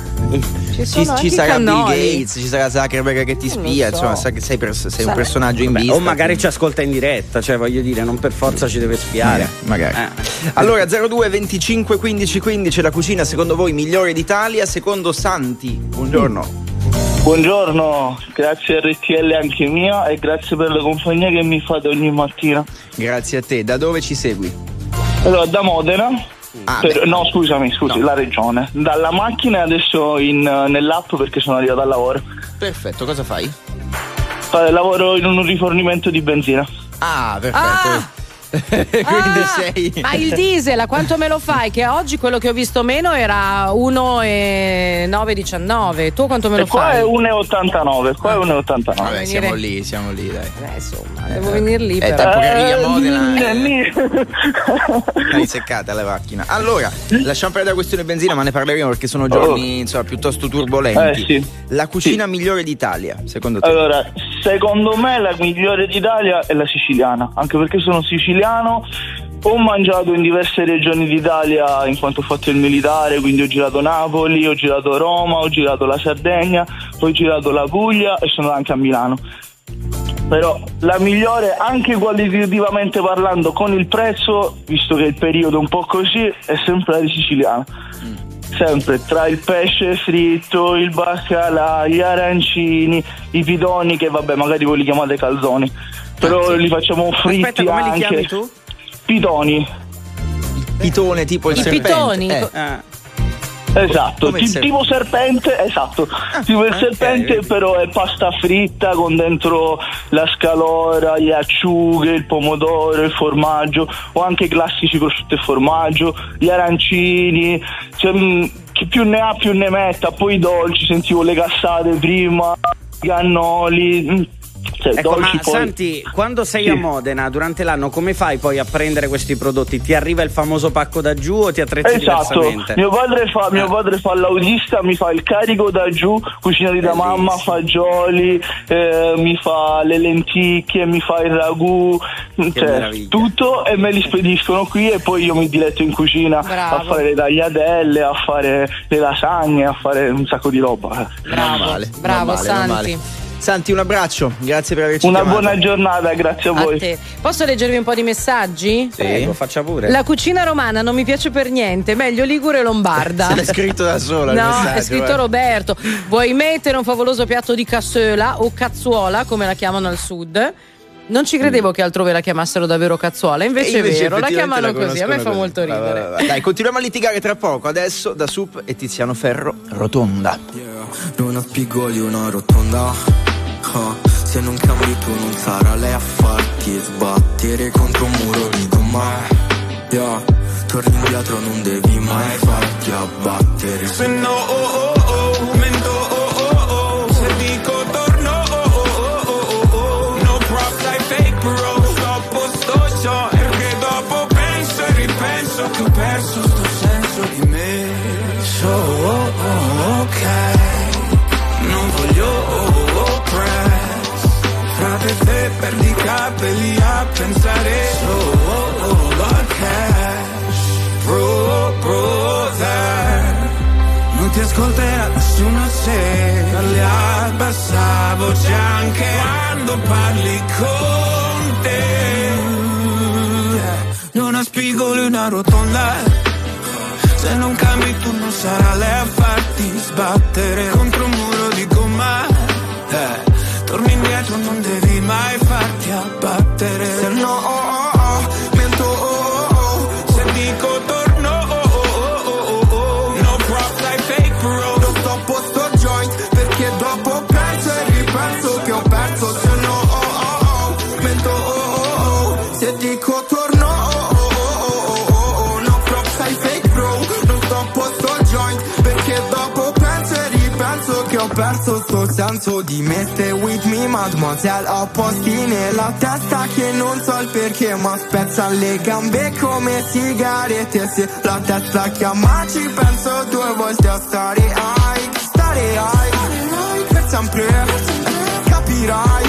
Ci Ci, ci sarà Bill. Gates, ci sarà Zuckerberg che ti spia, so. insomma, sa che sei, pers- sei un Sarà- personaggio in Vabbè, vista. o magari ci ascolta in diretta, cioè voglio dire, non per forza ci deve spiare. Magari. Eh. Allora 02 25 15 15 la cucina secondo voi migliore d'Italia? Secondo Santi, buongiorno. Buongiorno, grazie a RTL anche mia e grazie per la compagnia che mi fate ogni mattina. Grazie a te. Da dove ci segui? Allora, da Modena. Ah, per- no, scusami, scusi, la regione. Dalla macchina e adesso in, nell'app perché sono arrivato al lavoro. Perfetto, cosa fai? Fa- Lavoro in un rifornimento di benzina. Ah, perfetto. Quindi Ah, sei. Ma il diesel a quanto me lo fai? Che oggi quello che ho visto meno era 1,919. Tu quanto me lo E qua fai? è 1,89, qua è 1,89. Vabbè, venire- siamo lì, siamo lì, dai. Eh, insomma, devo venire lì. È però. tempo che arrivi a Modena. Eh, Hai seccata la macchina. Allora, lasciamo perdere la questione benzina, ma ne parleremo perché sono giorni insomma, piuttosto turbolenti. Oh. Eh, sì. La cucina migliore d'Italia, secondo te? Allora, secondo me la migliore d'Italia è la siciliana, anche perché sono siciliano. Ho mangiato in diverse regioni d'Italia in quanto ho fatto il militare, quindi ho girato Napoli, ho girato Roma, ho girato la Sardegna, ho girato la Puglia e sono anche a Milano. Però la migliore, anche qualitativamente parlando, con il prezzo, visto che il periodo è un po' così, è sempre la siciliana. Sempre tra il pesce fritto, il baccalà, gli arancini, i pitoni, che vabbè, magari voi li chiamate calzoni, però li facciamo fritti Aspetta, come li anche. chiami tu? Pitoni. Pitone tipo il I serpente. pitoni. Eh. Ah, Esatto, Come il ti- ser- tipo serpente, esatto, tipo il serpente vedi. però è pasta fritta con dentro la scalora, le acciughe, il pomodoro, il formaggio o anche i classici prosciutto e formaggio, gli arancini, cioè, mh, chi più ne ha più ne metta, poi i dolci, sentivo le cassate prima, i cannoli, mh, cioè Ecco, ma poi... Santi, quando sei Sì. a Modena durante l'anno, come fai poi a prendere questi prodotti? Ti arriva il famoso pacco da giù o ti attrezzi Esatto, diversamente? mio padre, fa, mio Ah. padre fa l'autista, mi fa il carico da giù, cucinati da mamma, fagioli, eh, mi fa le lenticchie, mi fa il ragù, cioè, tutto e me li spediscono qui e poi io mi diletto in cucina Bravo. a fare le tagliatelle, a fare le lasagne, a fare un sacco di roba. Male, bravo, non Santi. Santi, un abbraccio, grazie per averci Una chiamato. buona giornata, grazie a A voi. te. Posso leggervi un po' di messaggi? Prego, faccia pure. La cucina romana non mi piace per niente, meglio ligure e lombarda. Se l'è scritto da sola No, messaggio, è scritto eh. Roberto. Vuoi mettere un favoloso piatto di cassola o cazzuola, come la chiamano al sud? Non ci credevo che altrove la chiamassero davvero cazzuola, invece, E è vero, la chiamano la così, a me fa molto così. Va, ridere. va, va, va. Dai, continuiamo a litigare tra poco. Adesso da Sup e Tiziano Ferro, rotonda. Non ha spigoli una rotonda Ah, Se non cambi tu non sarà lei a farti sbattere contro un muro di gomma yeah. Torni indietro non devi mai farti abbattere. Se no, oh oh oh, mento, oh oh oh, se dico torno, oh oh oh oh oh oh, no props like fake bro, sto a posto ciò, perché dopo penso e ripenso. Che ho perso sto senso di me, so oh oh ok, perdi i capelli a pensare, so oh la cash, bro brother. Non ti ascolterà nessuno se parli a bassa voce anche quando parli con te. Non ha spigoli una rotonda. Se non cambi tu non sarà lei a farti sbattere contro un muro di gomma. Eh, torni indietro, non devi mai farti abbattere. Se no, perso sto senso di me. Stay with me mademoiselle Ho posti nella testa che non so il perché Ma spezzano le gambe come sigarette. Se la testa chiama ci penso due volte a stare ai Stare ai. Per sempre Capirai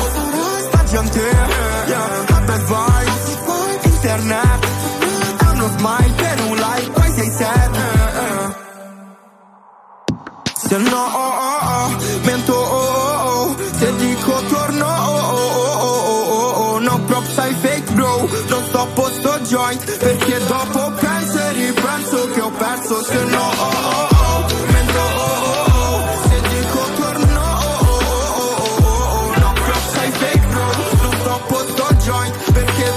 sta gente yeah, bad vibes Internet è uno smile se no oh, oh, oh, mento se dico torno no prop sai fake bro non sto a posto joint perché dopo penso e ripenso che ho perso se no mento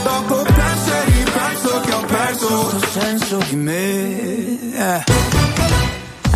dopo penso e ripenso che ho perso tutto senso di me.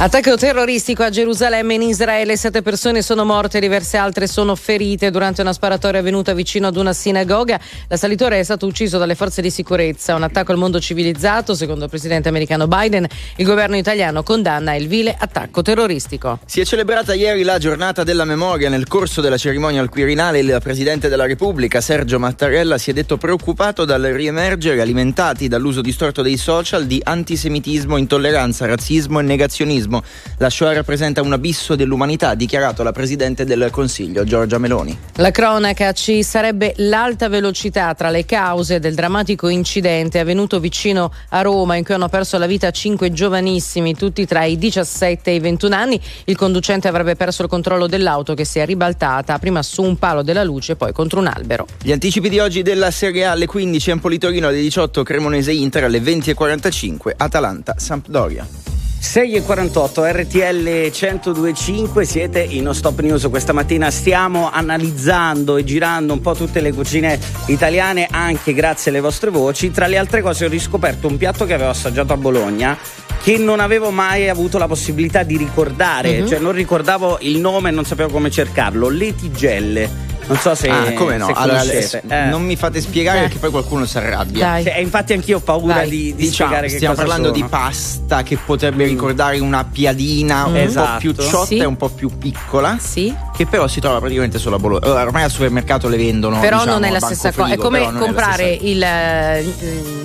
Attacco terroristico a Gerusalemme in Israele, sette persone sono morte, diverse altre sono ferite durante una sparatoria avvenuta vicino ad una sinagoga. L'assalitore è stato ucciso dalle forze di sicurezza. Un attacco al mondo civilizzato, secondo il presidente americano Biden. Il governo italiano condanna il vile attacco terroristico. Si è celebrata ieri la giornata della memoria. Nel corso della cerimonia al Quirinale il Presidente della Repubblica, Sergio Mattarella, si è detto preoccupato dal riemergere, alimentati dall'uso distorto dei social, di antisemitismo, intolleranza, razzismo e negazionismo. La Shoah rappresenta un abisso dell'umanità, ha dichiarato la Presidente del Consiglio, Giorgia Meloni. La cronaca ci sarebbe l'alta velocità tra le cause del drammatico incidente avvenuto vicino a Roma in cui hanno perso la vita cinque giovanissimi, tutti tra i 17 e i 21 anni. Il conducente avrebbe perso il controllo dell'auto che si è ribaltata prima su un palo della luce e poi contro un albero. Gli anticipi di oggi della Serie A alle 15 Empoli Torino alle 18 Cremonese Inter alle 20.45 Atalanta Sampdoria. 6 e 48 RTL 1025 siete in Stop News questa mattina. Stiamo analizzando e girando un po' tutte le cucine italiane anche grazie alle vostre voci. Tra le altre cose ho riscoperto un piatto che avevo assaggiato a Bologna che non avevo mai avuto la possibilità di ricordare. Mhm. cioè non ricordavo il nome e non sapevo come cercarlo. Le tigelle non so se, ah, come no? se Allora, adesso non mi fate spiegare Eh. perché poi qualcuno si arrabbia. E infatti anch'io ho paura Dai. di, di Diciamo, spiegare che stiamo parlando sono. di pasta che potrebbe ricordare una piadina un Esatto. po' più ciotta Sì. e un po' più piccola. Sì. Che però si trova praticamente solo a Bologna. Allora, Ormai al supermercato le vendono. però diciamo, non è la stessa cosa, è come comprare stessa- il, eh,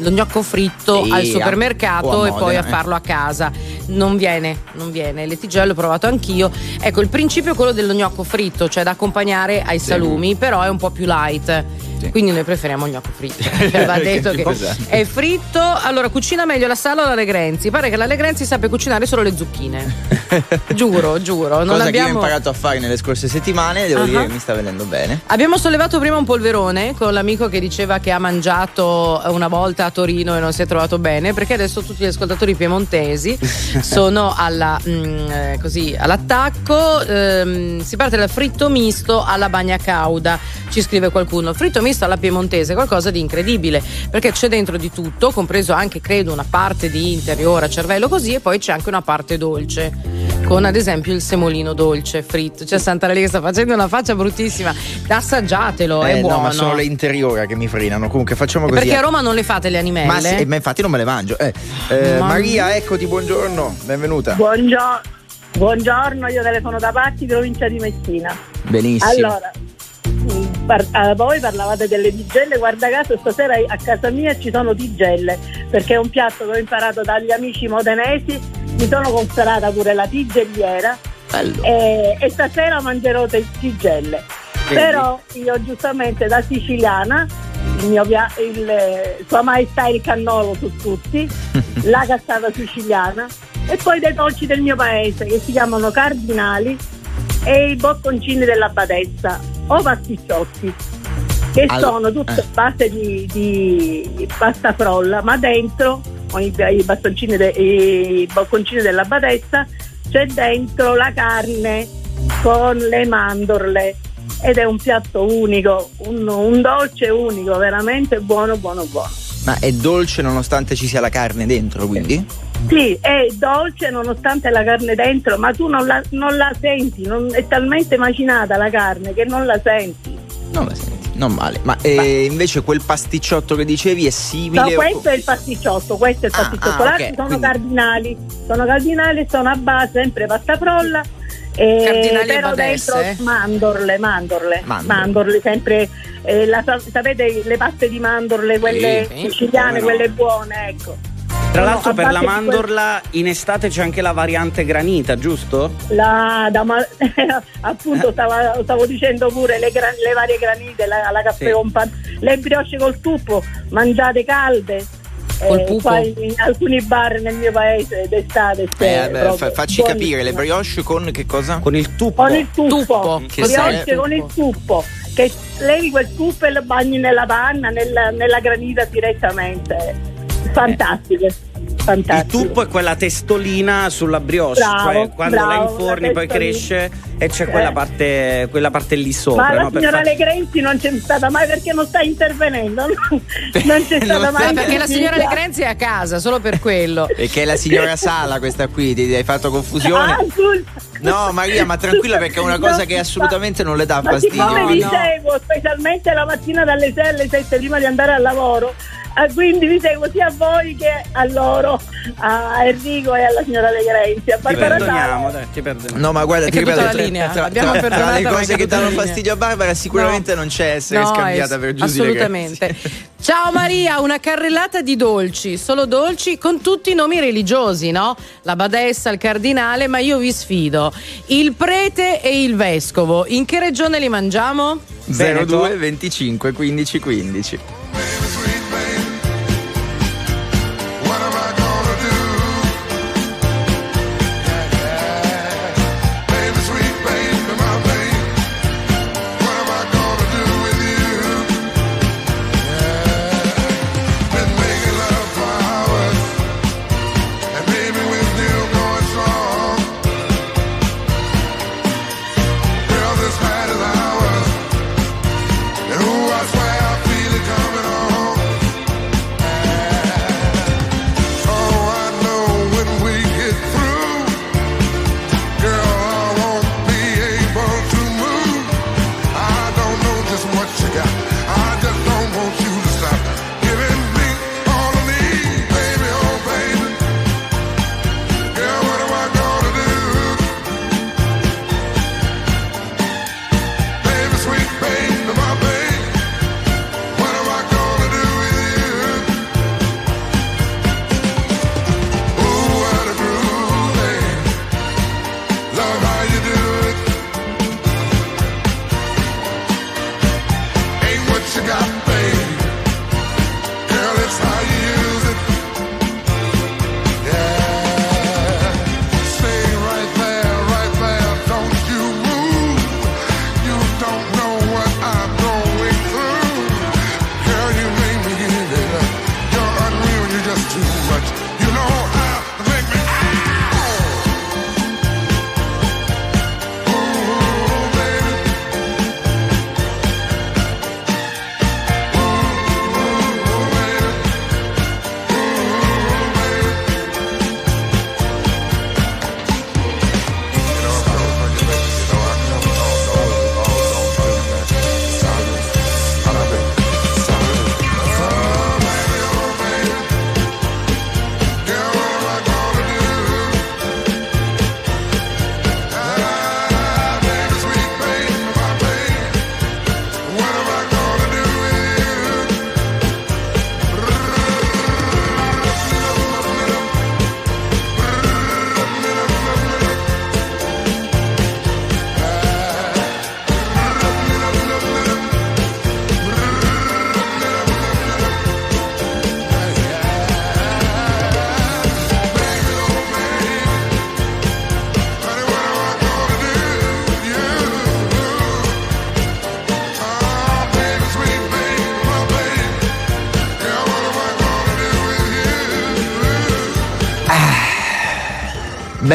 lo gnocco fritto Sì, al supermercato a e poi a eh. farlo a casa. Non viene, non viene. Le tigelle l'ho provato anch'io. Ecco, il principio è quello dello gnocco fritto, cioè da accompagnare ai salumi, però è un po' più light. Quindi noi preferiamo gnocco fritto. Cioè, va detto che Esatto. è fritto. Allora, cucina meglio la sala o la Legrenzi? Pare che la Legrenzi sappia cucinare solo le zucchine. giuro, giuro. Non Cosa che io ho abbiamo. imparato a fare nelle scorse settimane, devo Ah. dire che mi sta venendo bene. Abbiamo sollevato prima un polverone con l'amico che diceva che ha mangiato una volta a Torino e non si è trovato bene, perché adesso tutti gli ascoltatori piemontesi sono alla, mm, eh, così, all'attacco. ehm, si parte dal fritto misto alla bagna cauda, ci scrive qualcuno. Fritto misto alla piemontese, qualcosa di incredibile, perché c'è dentro di tutto, compreso anche, credo, una parte di interiora, cervello così, e poi c'è anche una parte dolce, con ad esempio il semolino dolce fritto. C'è Santa Lega che sta facendo una faccia bruttissima. Assaggiatelo, è Eh, buono. no, ma sono le interiora che mi frenano. Comunque facciamo così. Perché a Roma non le fate le animelle? Ma, sì, ma infatti non me le mangio. Eh, eh, Mamma Maria, eccoti, buongiorno, benvenuta. Buongiorno, buongiorno, io telefono da Patti, provincia di Messina. Benissimo. Allora, par- a voi parlavate delle tigelle, guarda caso stasera a casa mia ci sono tigelle, perché è un piatto che ho imparato dagli amici modenesi, mi sono comprata pure la tigelliera e, e stasera mangerò te- tigelle. Vedi? Però io giustamente da siciliana, il mio pia- il, Sua Maestà il cannolo su tutti, la cassata siciliana e poi dei dolci del mio paese che si chiamano cardinali e i bocconcini della badessa o pasticciotti che Allora, sono tutte eh. base di, di pasta frolla ma dentro con i, i bastoncini de- i bocconcini della badessa c'è dentro la carne con le mandorle ed è un piatto unico un, un dolce unico veramente buono buono buono Ma è dolce nonostante ci sia la carne dentro, quindi? Sì, è dolce nonostante la carne dentro, ma tu non la, non la senti, non- è talmente macinata la carne che non la senti. Non la senti, non male. Ma eh, invece quel pasticciotto che dicevi è simile. No, questo è il pasticciotto, questo è il pasticciotto. ah, L'altro ok, sono quindi- cardinali, sono cardinali, sono a base sempre pasta frolla. eh, e però badesse? dentro mandorle, mandorle, Mandorle. mandorle, sempre eh, la sa- sapete le paste di mandorle, quelle Sì, siciliane, no. quelle buone, ecco. Tra l'altro per la di quel- mandorla in estate c'è anche la variante granita, giusto? La, da ma- appunto stavo, stavo dicendo pure le, gran- le varie granite, la, la caffè Sì. con pan- le brioche col tuppo, mangiate calde. Col eh, pupo? in, alcuni bar nel mio paese d'estate Eh, proprio fa- facci buonissimo. capire, le brioche con che cosa? Con il tuppo. con il tuppo, Che brioche sarebbe? con il tuppo che levi quel tuppo e lo bagni nella panna nella, nella granita direttamente fantastiche fantastico. Il tuppo è quella testolina sulla brioche, Bravo, cioè quando la bravo, inforni la poi cresce e c'è quella Eh. parte, quella parte lì sopra. Ma la no? Signora far- Legrenzi non c'è stata mai perché non sta intervenendo. Non c'è stata mai Ah, perché la signora. Legrenzi è a casa, solo per quello. E che è la signora Sala questa qui, ti hai fatto confusione? Ah. No Maria, ma tranquilla perché è una cosa che assolutamente non le dà Ma fastidio. siccome vi No. seguo specialmente la mattina dalle 6 alle 7 prima di andare al lavoro, eh, quindi vi seguo sia a voi che a loro, a Enrico e alla signora De Grenzi, a Ti Barbara perdoniamo, Sala. dai, ti perdoniamo. No, ma guarda, È ti ripeto, la linea. tra, tra- tra le cose che danno linea. fastidio a Barbara sicuramente non c'è essere No, scambiata es- per Giusy assolutamente. Ciao Maria, una carrellata di dolci, solo dolci con tutti i nomi religiosi, no? La badessa, il cardinale, ma io vi sfido. Il prete e il vescovo, in che regione li mangiamo? 02 25 15 15.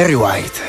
Barry White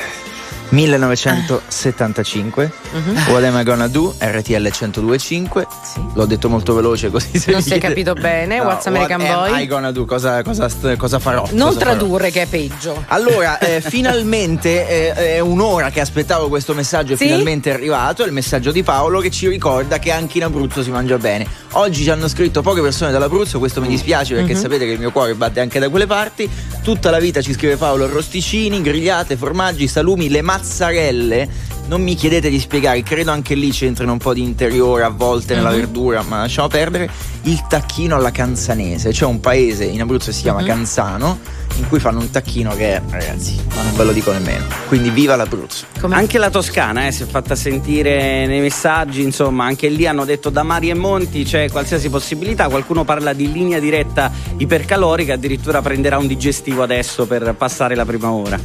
1975 Mhm. What am I gonna do? RTL 1025 L'ho detto molto veloce così se Non si è capito bene, No, What's American what am Boy? I gonna do? Cosa, cosa, cosa farò? Non Cosa farò? tradurre che è peggio. Allora, eh, finalmente eh, è un'ora che aspettavo questo messaggio, Sì? finalmente arrivato, è il messaggio di Paolo che ci ricorda che anche in Abruzzo si mangia bene. Oggi ci hanno scritto poche persone dall'Abruzzo, questo mi dispiace perché Mhm. sapete che il mio cuore batte anche da quelle parti. Tutta la vita ci scrive Paolo arrosticini, grigliate, formaggi, salumi, le mazzarelle. Non mi chiedete di spiegare, credo anche lì c'entrino un po' di interiore a volte nella Mhm. verdura, ma lasciamo perdere. Il tacchino alla canzanese, c'è un paese in Abruzzo che si chiama Mhm. Canzano, in cui fanno un tacchino che, ragazzi, ma non ve lo dico nemmeno. Quindi viva l'Abruzzo. Anche la Toscana eh, si è fatta sentire nei messaggi, insomma, anche lì hanno detto da Mari e Monti c'è qualsiasi possibilità, qualcuno parla di linea diretta ipercalorica, addirittura prenderà un digestivo adesso per passare la prima ora.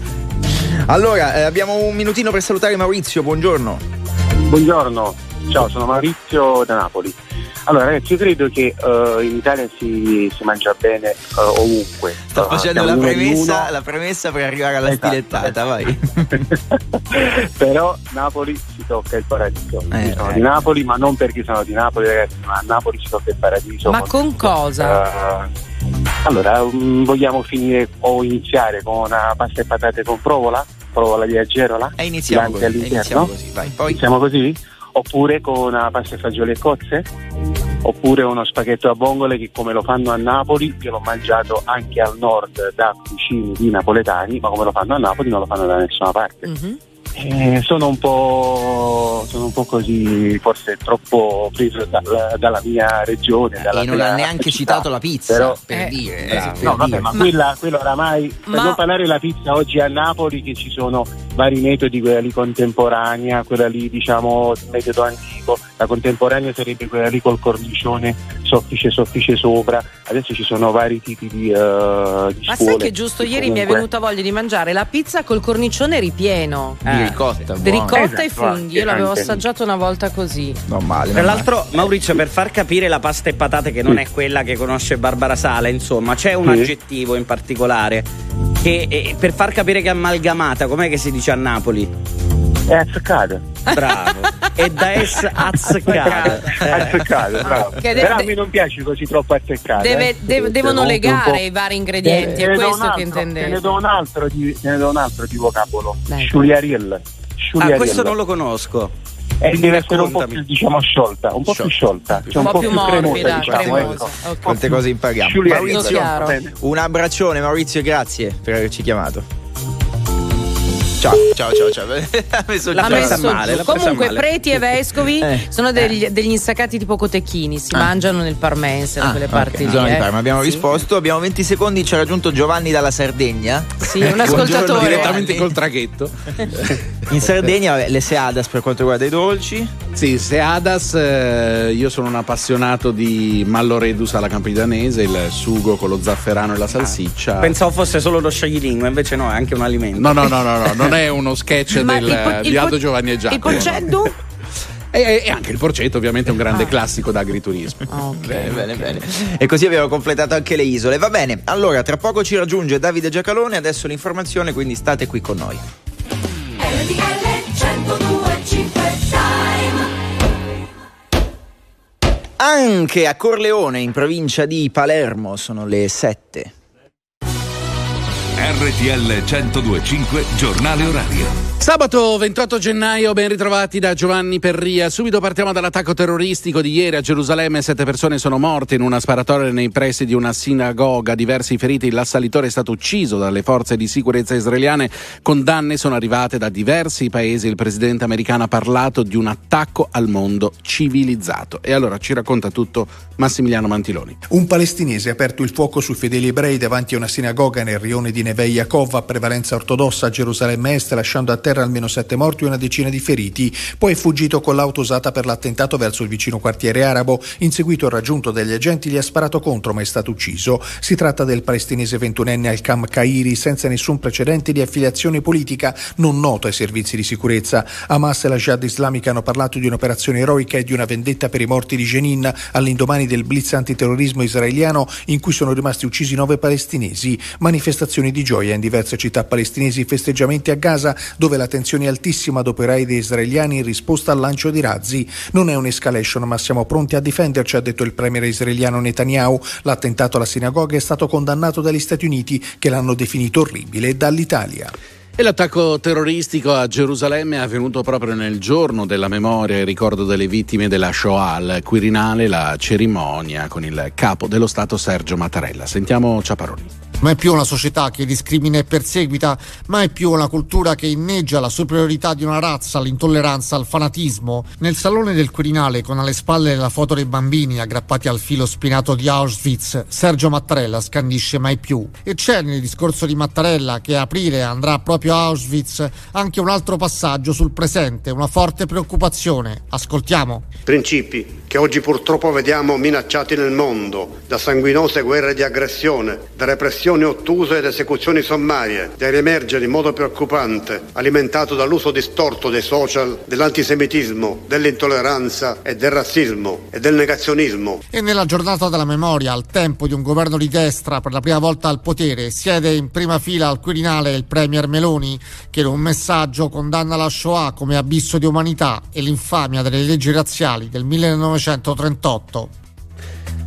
Allora, eh, abbiamo un minutino per salutare Maurizio, buongiorno. Buongiorno, ciao, sono Maurizio da Napoli. Allora ragazzi, io credo che eh, in Italia si, si mangia bene eh, ovunque. Sto Eh, facendo siamo la premessa, la premessa per arrivare alla Esatto, stilettata, vai. però Napoli si tocca il paradiso. Eh, sono eh. di Napoli, ma non perché sono di Napoli, ragazzi, ma a Napoli si tocca il paradiso. Ma con cosa? Eh, allora, mm, vogliamo finire o iniziare con una pasta e patate con provola? Provola di Agerola? E iniziamo così, iniziamo così, vai. Poi Iniziamo così? Oppure con una pasta e fagioli e cozze? Oppure uno spaghetto a vongole che come lo fanno a Napoli, io l'ho mangiato anche al nord da cucini di napoletani, ma come lo fanno a Napoli non lo fanno da nessuna parte. Eh, sono un po' sono un po' così, forse troppo preso dal- dalla mia regione. Dalla e non ha neanche città. citato la pizza, Però- per Eh, dire. bravo. per no, vabbè, dire. ma quella, quella oramai, per Ma- non parlare della pizza oggi a Napoli che ci sono vari metodi, quella lì contemporanea, quella lì diciamo metodo antico, la contemporanea sarebbe quella lì col cornicione soffice soffice sopra, adesso ci sono vari tipi di, eh, di Ma scuole. sai che giusto ieri mi è Comunque- venuta voglia di mangiare la pizza col cornicione ripieno. Di ricotta, Di ricotta e Esatto, funghi. Io l'avevo anche. assaggiato una volta così. Non male. Tra l'altro, Maurizio, per far capire la pasta e patate che non è quella che conosce Barbara Sala, insomma, c'è un Sì. aggettivo in particolare che eh, per far capire che è amalgamata, com'è che si dice a Napoli? È azzeccata. Bravo. è da es azzeccata. azzeccata, bravo. Che de- Però a me non piace così troppo azzeccata. Deve- eh. de- Sì, devono legare po'- i vari ingredienti, Te è questo un che altro- Te ne intendevo. do un altro di, te ne do un altro di vocabolo. Sciuliariel. Ah, questo non lo conosco. Eh, deve essere un po' più diciamo sciolta, un po' più sciolta, cioè Un po' più morbida, cremosa, diciamo, ecco. Ok. Quante cose impariamo. Maurizio, un abbraccione, Maurizio, grazie per averci chiamato. Ciao, ciao, ciao, ciao. Mi sono La Ha già- presa messo male, l'ha Comunque, male. preti e vescovi Eh. sono degli, degli insaccati tipo cotechini, si Ah. mangiano nel parmense, da Ah, quelle parti lì. zona di eh. Parma. Abbiamo Sì. risposto, abbiamo 20 secondi, ci ha raggiunto Giovanni dalla Sardegna. Sì, un Buongiorno, ascoltatore. Direttamente col traghetto. In Sardegna vabbè, le Seadas per quanto riguarda i dolci. Sì, Seadas, eh, io sono un appassionato di Malloredus alla campidanese, il sugo con lo zafferano e la salsiccia. Pensavo fosse solo lo scioglilingua, invece no, è anche un alimento. No, no, no, no, no, non è uno sketch del, il po- di Aldo po- Giovanni e Giacomo. Il porceddu? E, e anche il porcetto, ovviamente, è un grande classico da agriturismo. Bene, bene, bene. E così abbiamo completato anche le isole. Va bene, allora tra poco ci raggiunge Davide Giacalone, adesso l'informazione, quindi state qui con noi. Anche a Corleone, in provincia di Palermo, sono le 7. RTL 1025 Giornale Orario. Sabato 28 gennaio, ben ritrovati da Giovanni Perria. Subito partiamo dall'attacco terroristico di ieri a Gerusalemme. Sette persone sono morte in una sparatoria nei pressi di una sinagoga. Diversi feriti. L'assalitore è stato ucciso dalle forze di sicurezza israeliane. Condanne sono arrivate da diversi paesi. Il presidente americano ha parlato di un attacco al mondo civilizzato. E allora ci racconta tutto Massimiliano Mantiloni. Un palestinese ha aperto il fuoco sui fedeli ebrei davanti a una sinagoga nel rione di Neve Yaakov a prevalenza ortodossa a Gerusalemme Est, lasciando a terra almeno sette morti e una decina di feriti. Poi è fuggito con l'auto usata per l'attentato verso il vicino quartiere arabo. In seguito raggiunto dagli agenti gli ha sparato contro ma è stato ucciso. Si tratta del palestinese ventunenne Al-Kam Kairi senza nessun precedente di affiliazione politica, non noto ai servizi di sicurezza. Hamas e la Jihad islamica hanno parlato di un'operazione eroica e di una vendetta per i morti di Jenin all'indomani del blitz antiterrorismo israeliano in cui sono rimasti uccisi nove palestinesi. Manifestazioni di gioia in diverse città palestinesi, festeggiamenti a Gaza dove la tensione è altissima dopo i raid israeliani in risposta al lancio di razzi. Non è un'escalation ma siamo pronti a difenderci, ha detto il premier israeliano Netanyahu. L'attentato alla sinagoga è stato condannato dagli Stati Uniti che l'hanno definito orribile e dall'Italia. E l'attacco terroristico a Gerusalemme è avvenuto proprio nel giorno della memoria e ricordo delle vittime della Shoah. Al Quirinale la cerimonia con il capo dello Stato Sergio Mattarella. Sentiamo Ciaparoni. È più una società che discrimina e perseguita, ma è più una cultura che inneggia la superiorità di una razza, l'intolleranza, il fanatismo. Nel salone del Quirinale, con alle spalle la foto dei bambini aggrappati al filo spinato di Auschwitz, Sergio Mattarella scandisce mai più. E c'è nel discorso di Mattarella, che a aprile andrà proprio a Auschwitz, anche un altro passaggio sul presente, una forte preoccupazione. Ascoltiamo. Principi che oggi purtroppo vediamo minacciati nel mondo da sanguinose guerre di aggressione, da repressioni ottuse ed esecuzioni sommarie, da riemergere in modo preoccupante, alimentato dall'uso distorto dei social, dell'antisemitismo, dell'intolleranza e del razzismo e del negazionismo. E nella giornata della memoria, al tempo di un governo di destra per la prima volta al potere, siede in prima fila al Quirinale il Premier Meloni, che in un messaggio condanna la Shoah come abisso di umanità e l'infamia delle leggi razziali del 1938.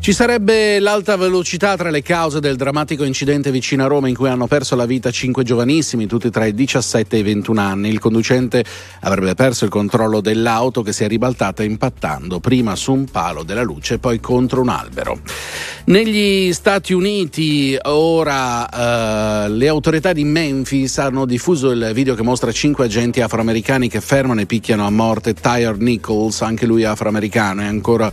Ci sarebbe l'alta velocità tra le cause del drammatico incidente vicino a Roma in cui hanno perso la vita cinque giovanissimi, tutti tra i 17 e i 21 anni. Il conducente avrebbe perso il controllo dell'auto che si è ribaltata impattando prima su un palo della luce e poi contro un albero. Negli Stati Uniti ora eh, le autorità di Memphis hanno diffuso il video che mostra cinque agenti afroamericani che fermano e picchiano a morte Tyre Nichols, anche lui afroamericano, e ancora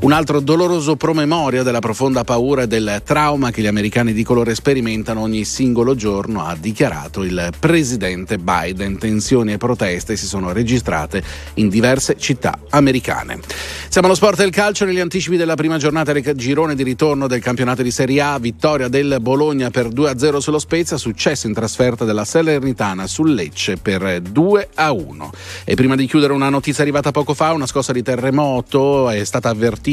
un altro doloroso promemoria della profonda paura e del trauma che gli americani di colore sperimentano ogni singolo giorno, ha dichiarato il presidente Biden. Tensioni e proteste si sono registrate in diverse città americane. Siamo allo sport del calcio negli anticipi della prima giornata del girone di ritorno del campionato di Serie A, vittoria del Bologna per 2-0 sullo Spezia, successo in trasferta della Salernitana sul Lecce per 2-1. E prima di chiudere una notizia arrivata poco fa, una scossa di terremoto è stata avvertita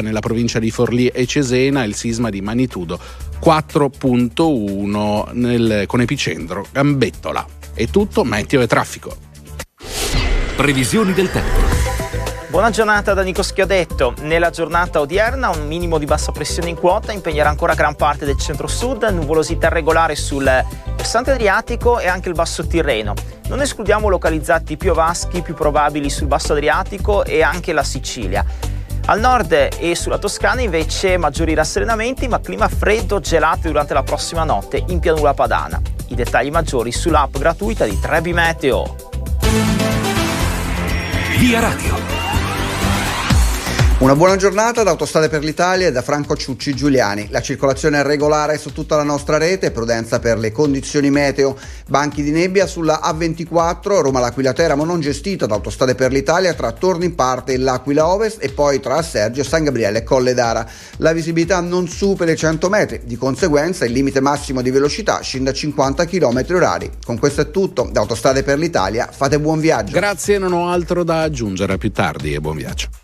nella provincia di Forlì e Cesena, il sisma di magnitudo 4.1 nel, con epicentro Gambettola. È tutto, meteo e traffico. Previsioni del tempo. Buona giornata da Nico Schiodetto. Nella giornata odierna un minimo di bassa pressione in quota impegnerà ancora gran parte del centro-sud, nuvolosità regolare sul versante adriatico e anche il basso Tirreno. Non escludiamo localizzati piovaschi più probabili sul basso Adriatico e anche la Sicilia. Al nord e sulla Toscana invece maggiori rasserenamenti ma clima freddo gelato durante la prossima notte in pianura padana. I dettagli maggiori sull'app gratuita di Trebi Meteo. Via Radio. Una buona giornata da Autostrade per l'Italia e da Franco Ciucci Giuliani. La circolazione è regolare su tutta la nostra rete, prudenza per le condizioni meteo. Banchi di nebbia sulla A24, Roma-L'Aquila Teramo non gestita da Autostrade per l'Italia tra Torno in parte e l'Aquila Ovest e poi tra Sergio, San Gabriele e Colle d'Ara. La visibilità non supera i 100 metri, di conseguenza il limite massimo di velocità scende a 50 km orari. Con questo è tutto, da Autostrade per l'Italia fate buon viaggio. Grazie, non ho altro da aggiungere. A più tardi e buon viaggio.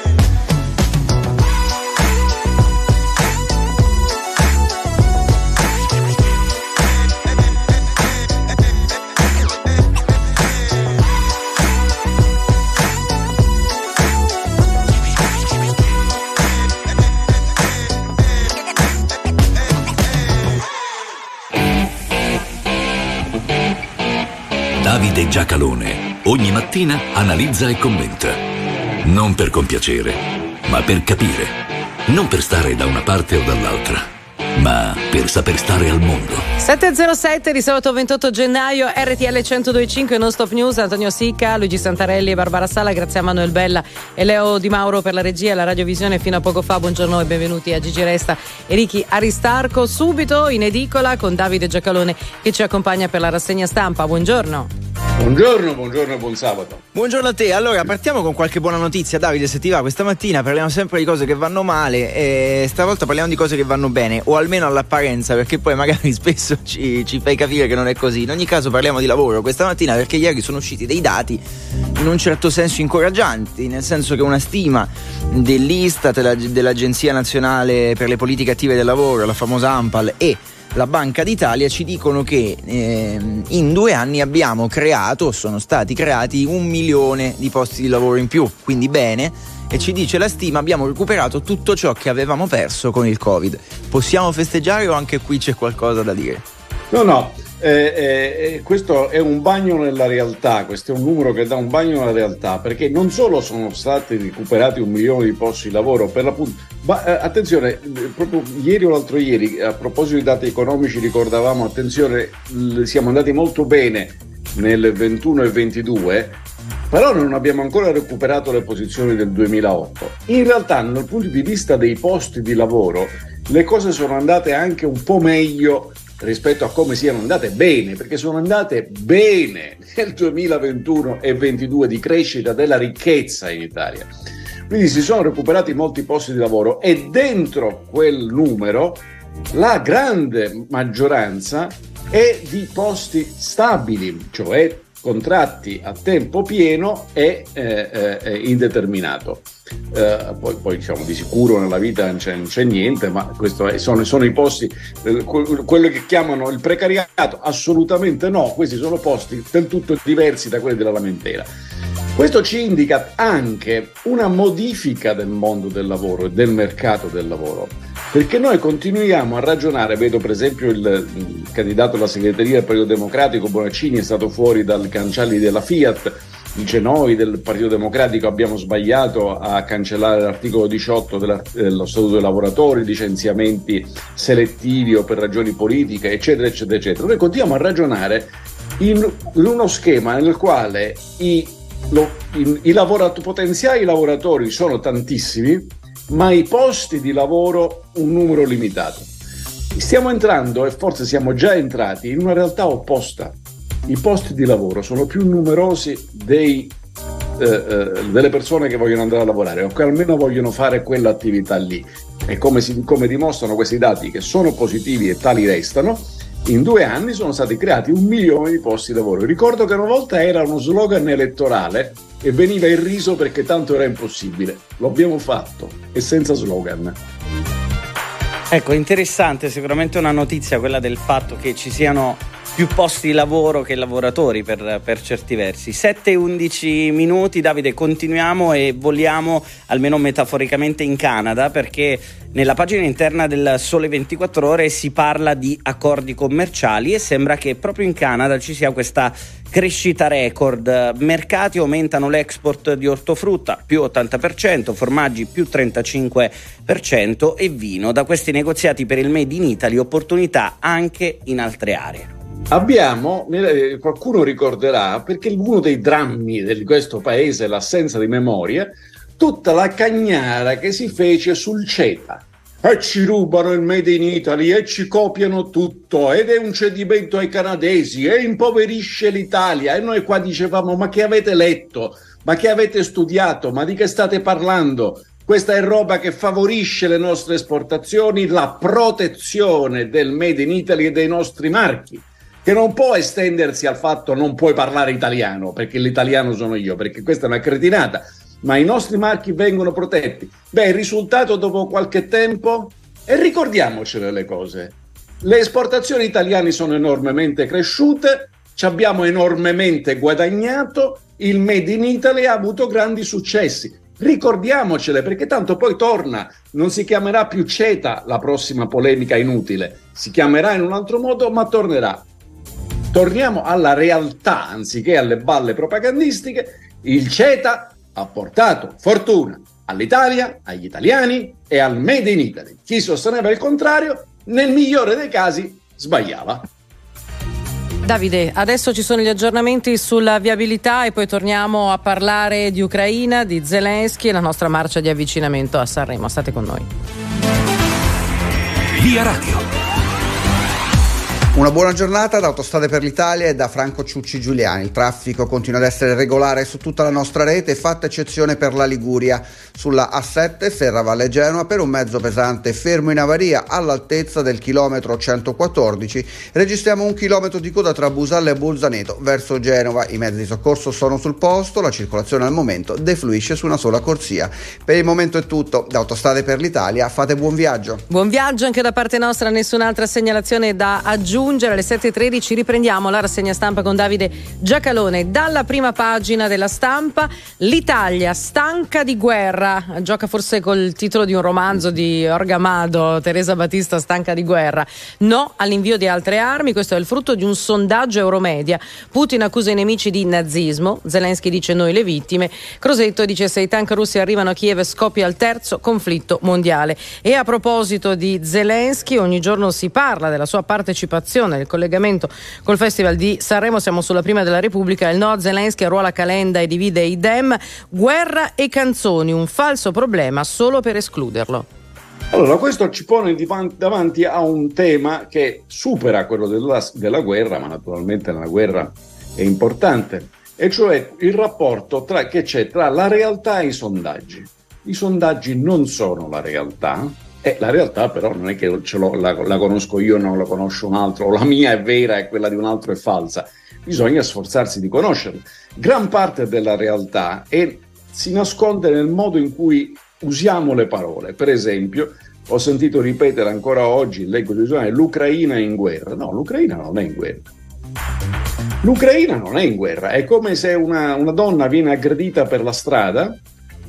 Davide Giacalone ogni mattina analizza e commenta. Non per compiacere, ma per capire. Non per stare da una parte o dall'altra, ma per saper stare al mondo. 707 di sabato 28 gennaio, RTL 1025 Non Stop News, Antonio Sicca, Luigi Santarelli e Barbara Sala, grazie a Manuel Bella e Leo Di Mauro per la regia e la radiovisione fino a poco fa. Buongiorno e benvenuti a Gigi Resta e Ricky Aristarco. Subito in edicola con Davide Giacalone che ci accompagna per la rassegna stampa. Buongiorno. Buongiorno, buongiorno e buon sabato. Buongiorno a te, allora partiamo con qualche buona notizia Davide se ti va, questa mattina parliamo sempre di cose che vanno male e stavolta parliamo di cose che vanno bene o almeno all'apparenza perché poi magari spesso ci, ci fai capire che non è così, in ogni caso parliamo di lavoro questa mattina perché ieri sono usciti dei dati in un certo senso incoraggianti, nel senso che una stima dell'Istat, della- dell'Agenzia Nazionale per le Politiche Attive del Lavoro, la famosa AMPAL e la Banca d'Italia ci dicono che ehm, in due anni abbiamo creato, sono stati creati un milione di posti di lavoro in più, quindi bene. E ci dice la stima, abbiamo recuperato tutto ciò che avevamo perso con il Covid. Possiamo festeggiare o anche qui c'è qualcosa da dire? No, no, eh, eh, eh, questo è un bagno nella realtà, questo è un numero che dà un bagno nella realtà, perché non solo sono stati recuperati un milione di posti di lavoro, per l'appunto, ma eh, attenzione, proprio ieri o l'altro ieri, a proposito di dati economici, ricordavamo, attenzione, siamo andati molto bene nel 21 e 22, però non abbiamo ancora recuperato le posizioni del 2008. In realtà, dal punto di vista dei posti di lavoro, le cose sono andate anche un po' meglio rispetto a come siano andate bene, perché sono andate bene nel 2021 e 2022 di crescita della ricchezza in Italia. Quindi si sono recuperati molti posti di lavoro e dentro quel numero la grande maggioranza è di posti stabili, cioè contratti a tempo pieno e eh, eh, indeterminato. Eh, poi, poi, diciamo di sicuro nella vita non c'è, non c'è niente, ma è- sono, sono i posti, eh, que- quello che chiamano il precariato, assolutamente no, questi sono posti del tutto diversi da quelli della lamentela. Questo ci indica anche una modifica del mondo del lavoro e del mercato del lavoro, perché noi continuiamo a ragionare, vedo per esempio il, candidato alla segreteria del Partito Democratico Bonaccini è stato fuori dal cancelli della Fiat, dice noi del Partito Democratico abbiamo sbagliato a cancellare l'articolo 18 della- dello Statuto dei lavoratori, licenziamenti selettivi o per ragioni politiche, eccetera, eccetera, eccetera. Noi continuiamo a ragionare in, in uno schema nel quale i, lo- i- i lavorat- potenziali lavoratori sono tantissimi, ma i posti di lavoro un numero limitato. Stiamo entrando, e forse siamo già entrati, in una realtà opposta. I posti di lavoro sono più numerosi dei, eh, eh, delle persone che vogliono andare a lavorare o che almeno vogliono fare quell'attività lì. E come, si- come dimostrano questi dati, che sono positivi e tali restano, in due anni sono stati creati un milione di posti di lavoro. Ricordo che una volta era uno slogan elettorale e veniva irriso perché tanto era impossibile. Lo abbiamo fatto e senza slogan. Ecco, interessante, sicuramente una notizia quella del fatto che ci siano più posti di lavoro che lavoratori per, per certi versi. 7 e 11 minuti, Davide, continuiamo e voliamo almeno metaforicamente in Canada perché nella pagina interna del Sole 24 Ore si parla di accordi commerciali e sembra che proprio in Canada ci sia questa crescita record. Mercati aumentano l'export di ortofrutta più 80%, formaggi più 35% e vino. Da questi negoziati per il Made in Italy opportunità anche in altre aree. Abbiamo, eh, qualcuno ricorderà, perché uno dei drammi di questo paese è l'assenza di memoria, tutta la cagnara che si fece sul CETA. E ci rubano il Made in Italy e ci copiano tutto ed è un cedimento ai canadesi e impoverisce l'Italia. E noi qua dicevamo: ma che avete letto? Ma che avete studiato? Ma di che state parlando? Questa è roba che favorisce le nostre esportazioni, la protezione del Made in Italy e dei nostri marchi. Che non può estendersi al fatto non puoi parlare italiano perché l'italiano sono io, perché questa è una cretinata, ma i nostri marchi vengono protetti. Beh, il risultato dopo qualche tempo, e ricordiamocele le cose, le esportazioni italiane sono enormemente cresciute, ci abbiamo enormemente guadagnato, il Made in Italy ha avuto grandi successi. Ricordiamocele perché tanto poi torna, non si chiamerà più CETA la prossima polemica inutile, si chiamerà in un altro modo ma tornerà. Torniamo alla realtà anziché alle balle propagandistiche. Il CETA ha portato fortuna all'Italia, agli italiani e al Made in Italy. Chi sosteneva il contrario, nel migliore dei casi, sbagliava. Davide, adesso ci sono gli aggiornamenti sulla viabilità e poi torniamo a parlare di Ucraina, di Zelensky e la nostra marcia di avvicinamento a Sanremo. State con noi. Via Radio. Una buona giornata da Autostrade per l'Italia e da Franco Ciucci Giuliani. Il traffico continua ad essere regolare su tutta la nostra rete, fatta eccezione per la Liguria. Sulla A7 Serravalle Genoa per un mezzo pesante fermo in avaria all'altezza del chilometro 114. Registriamo un chilometro di coda tra Busalle e Bolzaneto verso Genova. I mezzi di soccorso sono sul posto, la circolazione al momento defluisce su una sola corsia. Per il momento è tutto. Da Autostrade per l'Italia fate buon viaggio. Buon viaggio anche da parte nostra, nessun'altra segnalazione da aggiungere. Alle 7.13 riprendiamo la rassegna stampa con Davide Giacalone. Dalla prima pagina della stampa, l'Italia stanca di guerra. Gioca forse col titolo di un romanzo di Orgamado, Teresa Battista stanca di guerra. No all'invio di altre armi. Questo è il frutto di un sondaggio Euromedia. Putin accusa i nemici di nazismo. Zelensky dice noi le vittime. Crosetto dice se i tank russi arrivano a Kiev scoppia il terzo conflitto mondiale. E a proposito di Zelensky, ogni giorno si parla della sua partecipazione il collegamento col Festival di Sanremo. Siamo sulla prima della Repubblica. Il no a Zelensky arruola Calenda e divide i Dem. Guerra e canzoni, un falso problema solo per escluderlo. Allora, questo ci pone davanti a un tema che supera quello della, della guerra, ma naturalmente la guerra è importante, e cioè il rapporto tra, che c'è tra la realtà e i sondaggi. I sondaggi non sono la realtà, e la realtà però non è che la, la conosco io, non la conosce un altro, o la mia è vera e quella di un altro è falsa. Bisogna sforzarsi di conoscerla. Gran parte della realtà è, si nasconde nel modo in cui usiamo le parole. Per esempio, ho sentito ripetere ancora oggi, leggo di giornale, l'Ucraina è in guerra. No, l'Ucraina non è in guerra. L'Ucraina non è in guerra, è come se una, una donna viene aggredita per la strada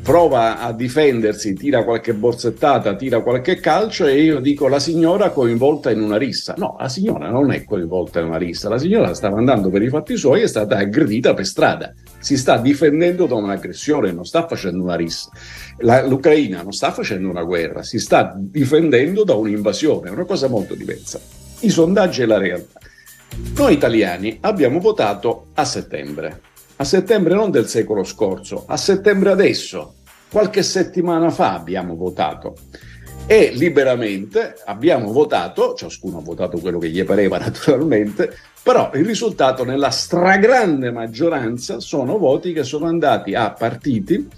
prova a difendersi, tira qualche borsettata, tira qualche calcio e io dico la signora coinvolta in una rissa. No, la signora non è coinvolta in una rissa, la signora stava andando per i fatti suoi e è stata aggredita per strada. Si sta difendendo da un'aggressione, non sta facendo una rissa. La, L'Ucraina non sta facendo una guerra, si sta difendendo da un'invasione, è una cosa molto diversa. I sondaggi e la realtà. Noi italiani abbiamo votato a settembre a settembre non del secolo scorso, a settembre adesso, qualche settimana fa abbiamo votato e liberamente abbiamo votato, ciascuno ha votato quello che gli pareva naturalmente, però il risultato nella stragrande maggioranza sono voti che sono andati a partiti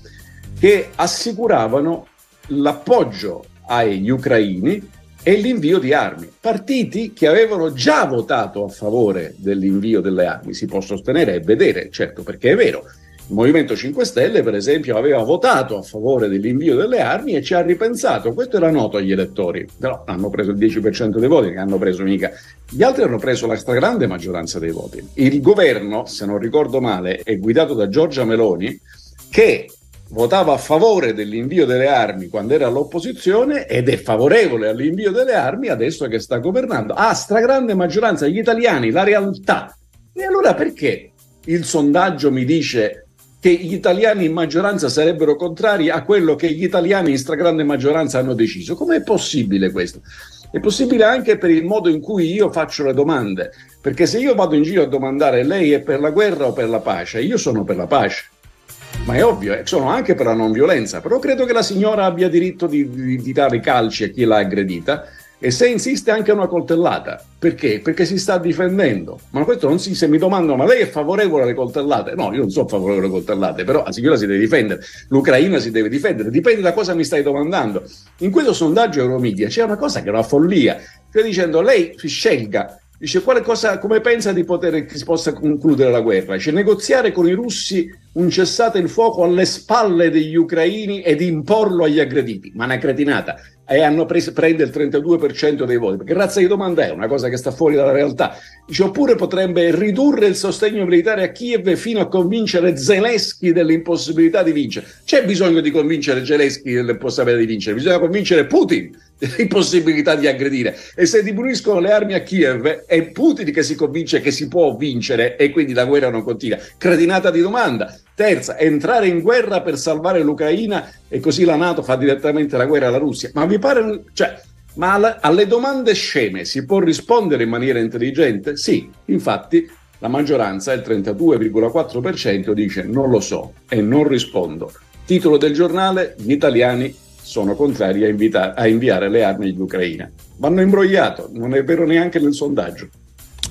che assicuravano l'appoggio agli ucraini e l'invio di armi. Partiti che avevano già votato a favore dell'invio delle armi, si può sostenere e vedere, certo perché è vero. Il Movimento 5 Stelle, per esempio, aveva votato a favore dell'invio delle armi e ci ha ripensato. Questo era noto agli elettori, però hanno preso il 10% dei voti, che hanno preso mica. Gli altri hanno preso la stragrande maggioranza dei voti. Il governo, se non ricordo male, è guidato da Giorgia Meloni, che votava a favore dell'invio delle armi quando era all'opposizione ed è favorevole all'invio delle armi adesso che sta governando. Ha stragrande maggioranza gli italiani, la realtà. E allora perché il sondaggio mi dice che gli italiani in maggioranza sarebbero contrari a quello che gli italiani in stragrande maggioranza hanno deciso? Com'è possibile questo? È possibile anche per il modo in cui io faccio le domande, perché se io vado in giro a domandare lei è per la guerra o per la pace, io sono per la pace ma è ovvio, eh, sono anche per la non violenza, però credo che la signora abbia diritto di, di, di dare calci a chi l'ha aggredita e se insiste anche una coltellata. Perché? Perché si sta difendendo. Ma questo non si, se mi domandano, ma lei è favorevole alle coltellate? No, io non sono favorevole alle coltellate, però la signora si deve difendere, l'Ucraina si deve difendere, dipende da cosa mi stai domandando. In questo sondaggio Euromedia c'è una cosa che è una follia, cioè dicendo lei si scelga Dice quale cosa, come pensa di poter che si possa concludere la guerra? Dice negoziare con i russi un cessate il fuoco alle spalle degli ucraini ed imporlo agli aggrediti. Ma una cretinata. E hanno preso, prende il 32% dei voti. Perché razza di domanda è una cosa che sta fuori dalla realtà. Dice, oppure potrebbe ridurre il sostegno militare a Kiev fino a convincere Zelensky dell'impossibilità di vincere. C'è bisogno di convincere Zelensky dell'impossibilità di vincere, bisogna convincere Putin dell'impossibilità di aggredire. E se diminuiscono le armi a Kiev è Putin che si convince che si può vincere e quindi la guerra non continua. Cretinata di domanda. Terza, entrare in guerra per salvare l'Ucraina e così la Nato fa direttamente la guerra alla Russia. Ma vi pare... Cioè, ma alle domande sceme si può rispondere in maniera intelligente? Sì, infatti la maggioranza, il 32,4%, dice non lo so e non rispondo. Titolo del giornale, gli italiani sono contrari a, invita- a inviare le armi all'Ucraina. Vanno imbrogliato, non è vero neanche nel sondaggio.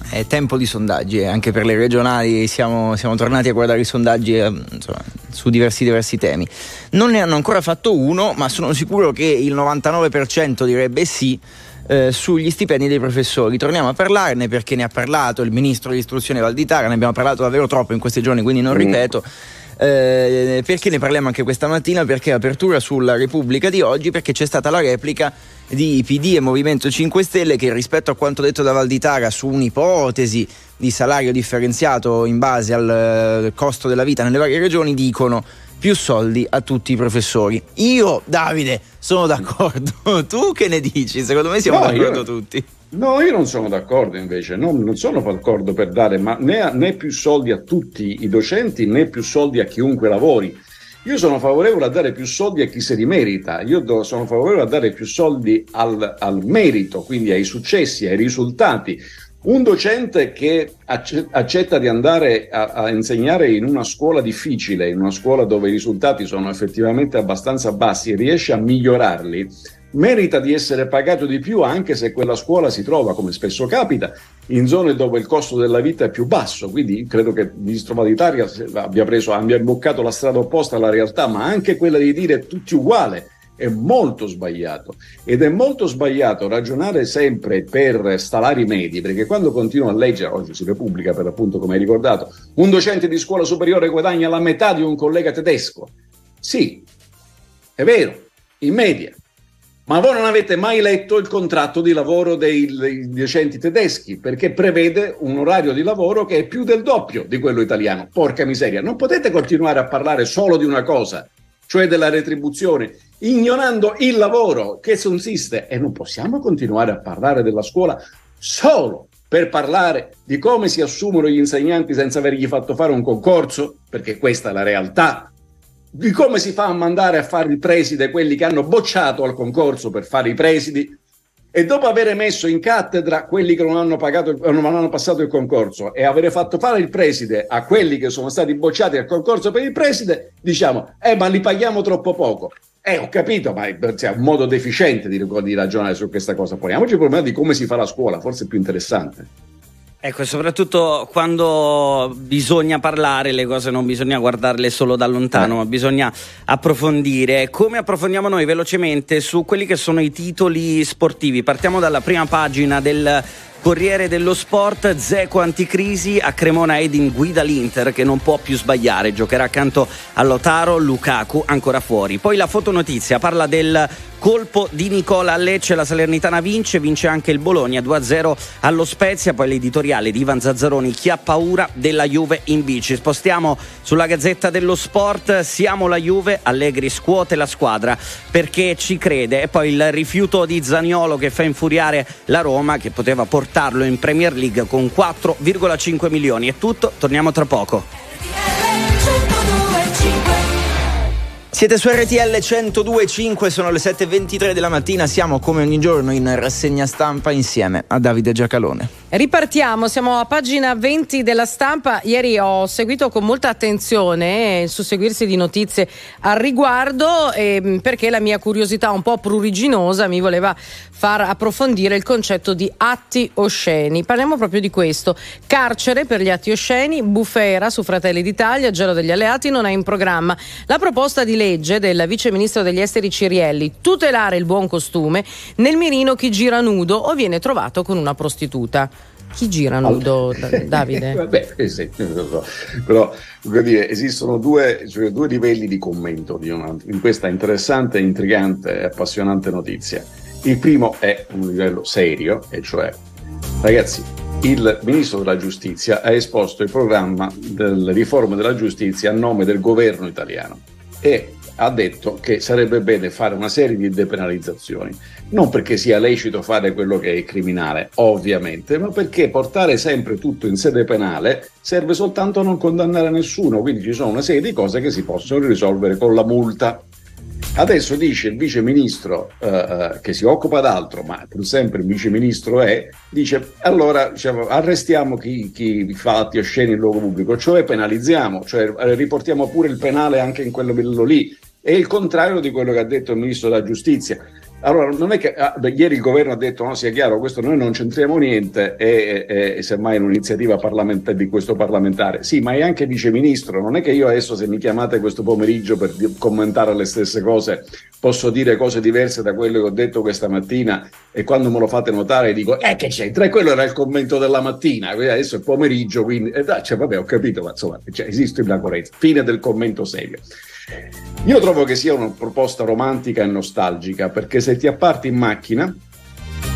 È tempo di sondaggi, eh, anche per le regionali siamo, siamo tornati a guardare i sondaggi eh, insomma, su diversi, diversi temi. Non ne hanno ancora fatto uno, ma sono sicuro che il 99% direbbe sì. eh, sugli stipendi dei professori. Torniamo a parlarne perché ne ha parlato il ministro dell'istruzione Valditara, ne abbiamo parlato davvero troppo in questi giorni, quindi non Mm. ripeto. Eh, perché ne parliamo anche questa mattina? Perché apertura sulla Repubblica di oggi, perché c'è stata la replica di PD e Movimento 5 Stelle che rispetto a quanto detto da Valditara su un'ipotesi di salario differenziato in base al eh, costo della vita nelle varie regioni dicono più soldi a tutti i professori. Io, Davide, sono d'accordo. tu che ne dici? Secondo me siamo No, d'accordo io- tutti. No, io non sono d'accordo invece, non, non sono d'accordo per dare ma né, né più soldi a tutti i docenti né più soldi a chiunque lavori. Io sono favorevole a dare più soldi a chi se li merita, io do- sono favorevole a dare più soldi al, al merito, quindi ai successi, ai risultati. Un docente che acce- accetta di andare a, a insegnare in una scuola difficile, in una scuola dove i risultati sono effettivamente abbastanza bassi riesce a migliorarli, merita di essere pagato di più anche se quella scuola si trova, come spesso capita, in zone dove il costo della vita è più basso. Quindi credo che il ministro Valditaria abbia, preso, abbia imboccato la strada opposta alla realtà, ma anche quella di dire tutti uguale è molto sbagliato. Ed è molto sbagliato ragionare sempre per salari medi perché quando continuo a leggere oggi su Repubblica per appunto come hai ricordato un docente di scuola superiore guadagna la metà di un collega tedesco. Sì è vero in media ma voi non avete mai letto il contratto di lavoro dei, dei docenti tedeschi perché prevede un orario di lavoro che è più del doppio di quello italiano. Porca miseria, non potete continuare a parlare solo di una cosa, cioè della retribuzione, ignorando il lavoro che consiste e non possiamo continuare a parlare della scuola solo per parlare di come si assumono gli insegnanti senza avergli fatto fare un concorso, perché questa è la realtà di come si fa a mandare a fare il preside quelli che hanno bocciato al concorso per fare i presidi e dopo aver messo in cattedra quelli che non hanno, pagato, non hanno passato il concorso e aver fatto fare il preside a quelli che sono stati bocciati al concorso per il preside, diciamo, eh ma li paghiamo troppo poco. Eh, ho capito, ma è cioè, un modo deficiente di, di ragionare su questa cosa. Poniamoci il problema di come si fa la scuola, forse è più interessante. Ecco, soprattutto quando bisogna parlare, le cose non bisogna guardarle solo da lontano, ma bisogna approfondire. Come approfondiamo noi velocemente su quelli che sono i titoli sportivi? Partiamo dalla prima pagina del Corriere dello Sport, Zeco anticrisi, a Cremona Edin guida l'Inter che non può più sbagliare, giocherà accanto a Lotaro, Lukaku ancora fuori. Poi la fotonotizia parla del colpo di Nicola a Lecce, la Salernitana vince, vince anche il Bologna 2-0 allo Spezia, poi l'editoriale di Ivan Zazzaroni, chi ha paura della Juve in bici. Spostiamo sulla Gazzetta dello Sport, siamo la Juve, Allegri scuote la squadra perché ci crede e poi il rifiuto di Zaniolo che fa infuriare la Roma che poteva portarlo in Premier League con 4,5 milioni. È tutto, torniamo tra poco. Siete su RTL 102.5, sono le 7.23 della mattina, siamo come ogni giorno in rassegna stampa insieme a Davide Giacalone. Ripartiamo, siamo a pagina 20 della stampa. Ieri ho seguito con molta attenzione il susseguirsi di notizie al riguardo ehm, perché la mia curiosità un po' pruriginosa mi voleva far approfondire il concetto di atti osceni. Parliamo proprio di questo. Carcere per gli atti osceni, bufera su Fratelli d'Italia, gelo degli alleati non è in programma. La proposta di legge del vice ministro degli esteri Cirielli, tutelare il buon costume, nel mirino chi gira nudo o viene trovato con una prostituta. Chi gira nudo, Da- Davide? Vabbè, lo so. però dire, esistono due, cioè, due livelli di commento di una- in questa interessante, intrigante e appassionante notizia. Il primo è un livello serio, e cioè, ragazzi, il ministro della giustizia ha esposto il programma delle riforme della giustizia a nome del governo italiano e ha detto che sarebbe bene fare una serie di depenalizzazioni, non perché sia lecito fare quello che è criminale, ovviamente, ma perché portare sempre tutto in sede penale serve soltanto a non condannare nessuno, quindi ci sono una serie di cose che si possono risolvere con la multa. Adesso dice il vice ministro eh, eh, che si occupa d'altro, ma pur sempre il vice ministro è, dice allora diciamo, arrestiamo chi, chi fa atti osceni in luogo pubblico, cioè penalizziamo, cioè eh, riportiamo pure il penale anche in quello lì. È il contrario di quello che ha detto il ministro della giustizia. Allora, non è che ah, ieri il governo ha detto no, sia chiaro, questo noi non c'entriamo niente, e, e- e semmai è un'iniziativa parlamentare di questo parlamentare. Sì, ma è anche viceministro, non è che io adesso se mi chiamate questo pomeriggio per commentare le stesse cose posso dire cose diverse da quelle che ho detto questa mattina e quando me lo fate notare dico eh che c'entra, e quello era il commento della mattina, adesso è pomeriggio, quindi eh, cioè, vabbè ho capito, ma insomma cioè, esiste una coerenza. Fine del commento serio. Io trovo che sia una proposta romantica e nostalgica perché se ti apparti in macchina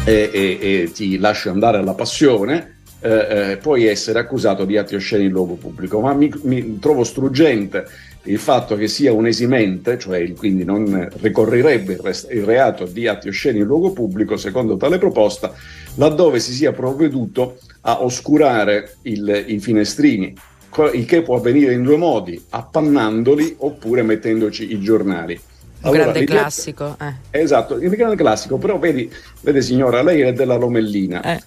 e, e- e ti lasci andare alla passione, eh, eh, puoi essere accusato di atti osceni in luogo pubblico. Ma mi, mi trovo struggente il fatto che sia un esimente, cioè quindi non ricorrerebbe il, reato di atti osceni in luogo pubblico, secondo tale proposta, laddove si sia provveduto a oscurare il- i finestrini. Il che può avvenire in due modi, appannandoli oppure mettendoci i giornali. Un grande l'idea- classico. eh. Esatto, il grande classico, però vedi, vede signora, lei è della Lomellina. Eh,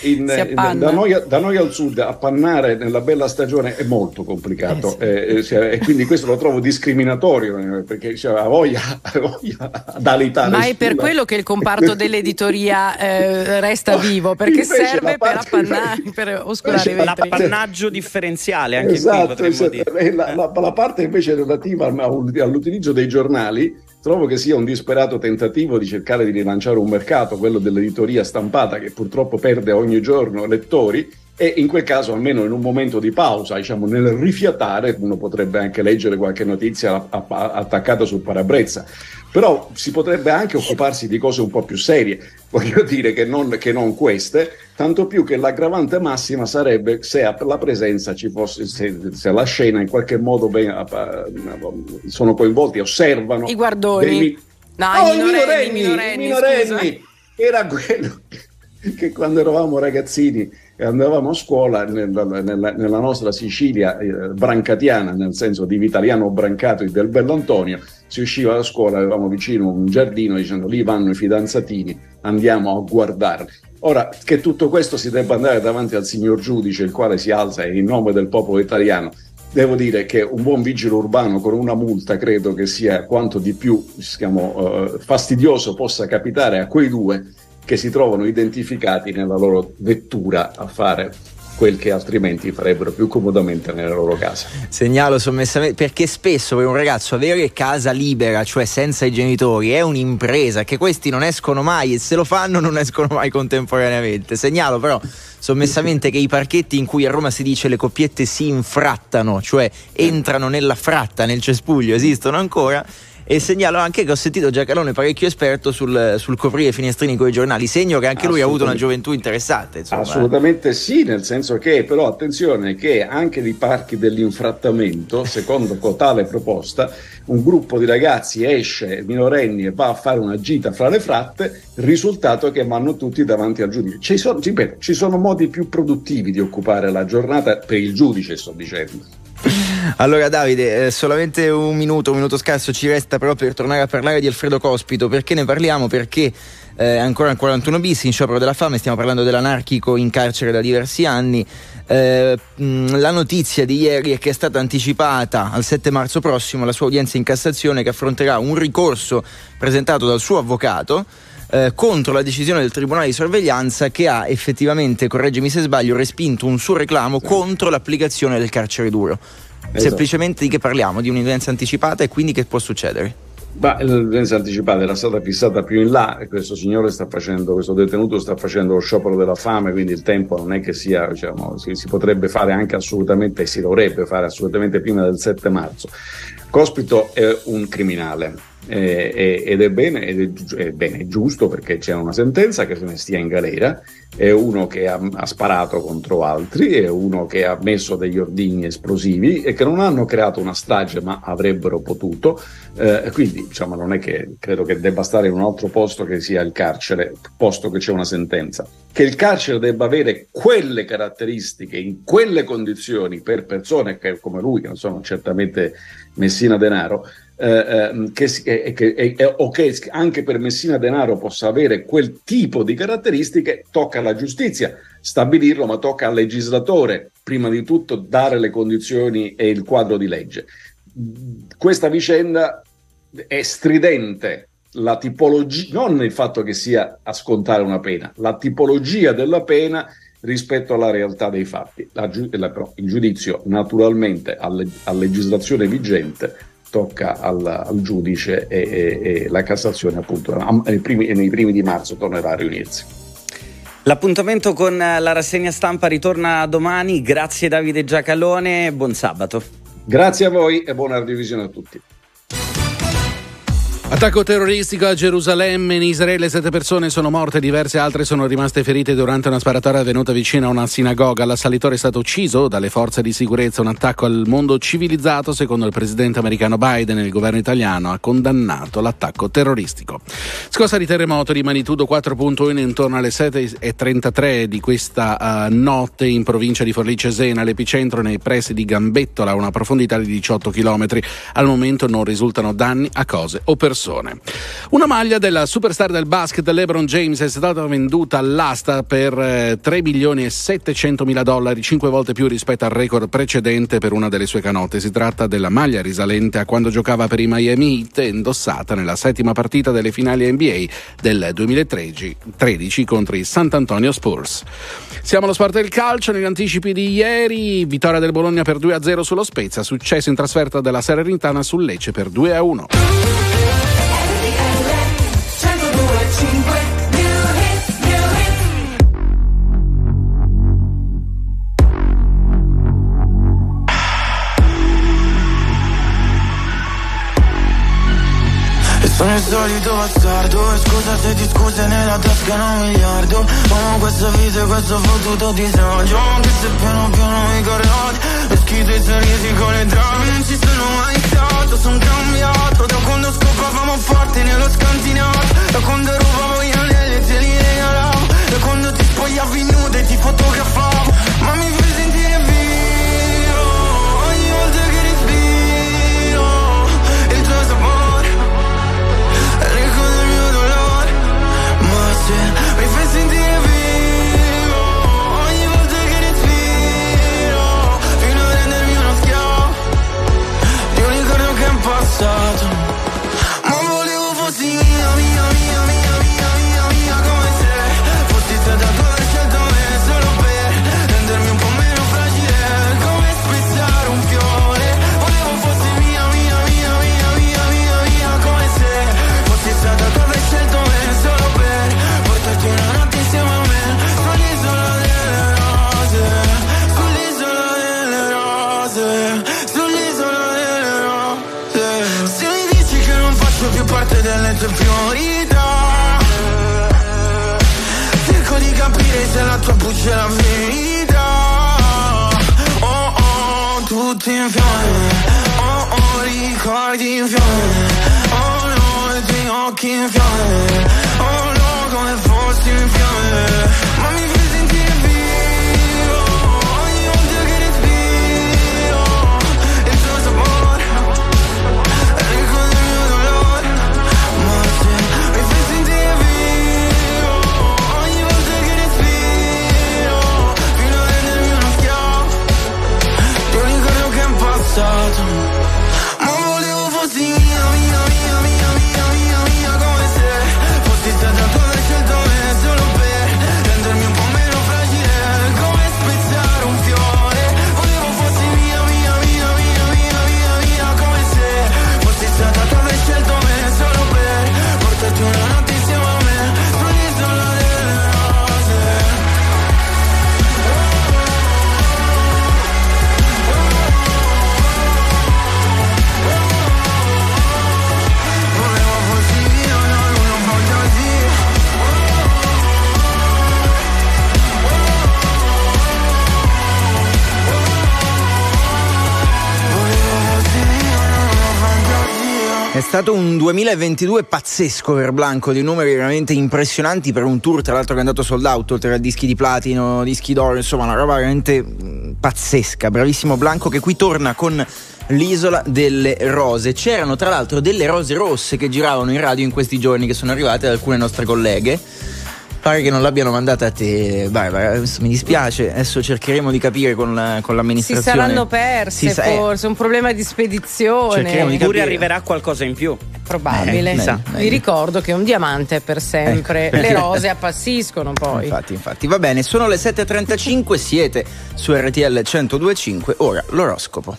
in- Si appanna. da, noi, da noi al sud appannare nella bella stagione è molto complicato eh, eh, cioè, e quindi questo lo trovo discriminatorio eh, perché cioè, ha voglia, voglia d'alitare Ma è per quello che il comparto dell'editoria eh, resta vivo, perché Invece serve per appannare, per oscurare Invece. L'appannaggio differenziale, anche qui Esatto, potremmo esatto. dire. E la, la- la parte invece relativa al- all'utilizzo dei giornali trovo che sia un disperato tentativo di cercare di rilanciare un mercato, quello dell'editoria stampata che purtroppo perde ogni giorno lettori e in quel caso almeno in un momento di pausa, diciamo nel rifiatare, uno potrebbe anche leggere qualche notizia attaccata sul parabrezza. Però si potrebbe anche occuparsi di cose un po' più serie, voglio dire che non, che non queste, tanto più che l'aggravante massima sarebbe se la presenza ci fosse, se, se la scena in qualche modo ben- sono coinvolti, osservano. I guardoni. dei No, Oh, i minorenni, i minorenni, minorenni, era quello che quando eravamo ragazzini andavamo a scuola nella, nella- nella nostra Sicilia eh, brancatiana, nel senso di Vitaliano Brancato e del Bell'Antonio, si usciva da scuola, avevamo vicino un giardino dicendo lì vanno i fidanzatini, andiamo a guardarli. Ora, che tutto questo si debba andare davanti al signor giudice, il quale si alza in nome del popolo italiano, devo dire che un buon vigile urbano con una multa credo che sia quanto di più diciamo, eh, fastidioso possa capitare a quei due che si trovano identificati nella loro vettura a fare quel che altrimenti farebbero più comodamente nella loro casa. Segnalo sommessamente perché spesso per un ragazzo avere casa libera, cioè senza i genitori, è un'impresa che questi non escono mai e se lo fanno non escono mai contemporaneamente. Segnalo però sommessamente che i parchetti in cui a Roma si dice le coppiette si infrattano, cioè entrano nella fratta, nel cespuglio, esistono ancora. E segnalo anche che ho sentito Giacalone parecchio esperto sul, sul coprire i finestrini con i giornali, segno che anche lui ha avuto una gioventù interessante. Insomma. Assolutamente sì, nel senso che però attenzione che anche nei parchi dell'infrattamento, secondo tale proposta, un gruppo di ragazzi esce minorenni e va a fare una gita fra le fratte, risultato che vanno tutti davanti al giudice. Ci sono, ripeto, ci sono modi più produttivi di occupare la giornata per il giudice, sto dicendo. Allora Davide, eh, solamente un minuto, un minuto scarso ci resta però per tornare a parlare di Alfredo Cospito, perché ne parliamo? Perché eh, ancora al 41 bis in sciopero della fame, stiamo parlando dell'anarchico in carcere da diversi anni. Eh, mh, la notizia di ieri è che è stata anticipata al 7 marzo prossimo la sua udienza in Cassazione che affronterà un ricorso presentato dal suo avvocato eh, contro la decisione del Tribunale di sorveglianza che ha effettivamente, correggimi se sbaglio, respinto un suo reclamo contro l'applicazione del carcere duro. Esatto. Semplicemente di che parliamo? Di un'udienza anticipata e quindi che può succedere? Ma l'udienza anticipata era stata fissata più in là e questo signore sta facendo, questo detenuto sta facendo lo sciopero della fame, quindi il tempo non è che sia, diciamo, si, si potrebbe fare anche assolutamente, si dovrebbe fare assolutamente prima del 7 marzo. Cospito è un criminale eh, eh, ed è bene, ed è, è bene, è giusto perché c'è una sentenza che se ne stia in galera, è uno che ha, ha sparato contro altri, è uno che ha messo degli ordigni esplosivi e che non hanno creato una strage ma avrebbero potuto, eh, quindi diciamo non è che credo che debba stare in un altro posto che sia il carcere, posto che c'è una sentenza. Che il carcere debba avere quelle caratteristiche, in quelle condizioni per persone che, come lui, che non sono certamente Messina Denaro, eh, ehm, che, eh, che- eh, o che anche per Messina Denaro possa avere quel tipo di caratteristiche, tocca alla giustizia stabilirlo, ma tocca al legislatore prima di tutto dare le condizioni e il quadro di legge. Questa vicenda è stridente. La tipologia, non il fatto che sia a scontare una pena, la tipologia della pena rispetto alla realtà dei fatti. La giu- la- però il giudizio, naturalmente, alle- a legislazione vigente tocca al, al giudice e, e- e la Cassazione, appunto, am- nei primi, nei primi di marzo tornerà a riunirsi. L'appuntamento con eh, la rassegna stampa ritorna domani. Grazie Davide Giacalone, buon sabato. Grazie a voi e buona revisione a tutti. Attacco terroristico a Gerusalemme, in Israele sette persone sono morte, diverse altre sono rimaste ferite durante una sparatoria avvenuta vicino a una sinagoga. L'assalitore è stato ucciso dalle forze di sicurezza, un attacco al mondo civilizzato secondo il presidente americano Biden il governo italiano ha condannato l'attacco terroristico. Scossa di terremoto di magnitudo 4.1 intorno alle 7.33 di questa eh, notte in provincia di Forlì Cesena, l'epicentro nei pressi di Gambettola, a una profondità di 18 km. Al momento non risultano danni a cose o persone. Una maglia della superstar del basket LeBron James è stata venduta all'asta per eh, 3 milioni e 700 mila dollari, 5 volte più rispetto al record precedente per una delle sue canotte. Si tratta della maglia risalente a quando giocava per i Miami Heat, indossata nella settima partita delle finali NBA del 2013 13 contro i Sant'Antonio Spurs. Siamo allo sport del calcio, negli anticipi di ieri, vittoria del Bologna per 2-0 sullo Spezia, successo in trasferta della Salernitana sul Lecce per 2-1. Sono il solito bastardo E scusa se ti scuse nella tasca un miliardo. Amo questa vita e questo fottuto disagio Anche se piano piano mi corrodi E schito i sorrisi con le drame Non ci sono mai stato, sono cambiato. Da quando scopavamo forte nello scantinato Da quando rubavo gli anelli e te li regalavo Da quando ti spogliavi nuda e ti fotografavo. Ma mi che capire se la verità Oh oh, tutti in fiamme. Oh oh, ricordi in fiamme. Oh no, i tuoi occhi in fiamme. Oh no, come fossi in fiamme. Ma mi È stato un 2022 pazzesco per Blanco, di numeri veramente impressionanti per un tour, tra l'altro che è andato sold out, oltre a dischi di platino, dischi d'oro, insomma una roba veramente mh, pazzesca. Bravissimo Blanco che qui torna con l'isola delle rose. C'erano tra l'altro delle rose rosse che giravano in radio in questi giorni che sono arrivate da alcune nostre colleghe. Pare che non l'abbiano mandata a te, Barbara. Adesso mi dispiace. Adesso cercheremo di capire con, la- con Si l'amministrazione. saranno perse Si sa- eh, forse, un problema di spedizione. Cerchiamo di Oppure arriverà qualcosa in più. Probabile. Eh. Vi ricordo che un diamante è per sempre. Ecco. Le rose appassiscono poi. Infatti, infatti, va bene, sono le 7.35, siete su RTL 102.5, ora l'oroscopo.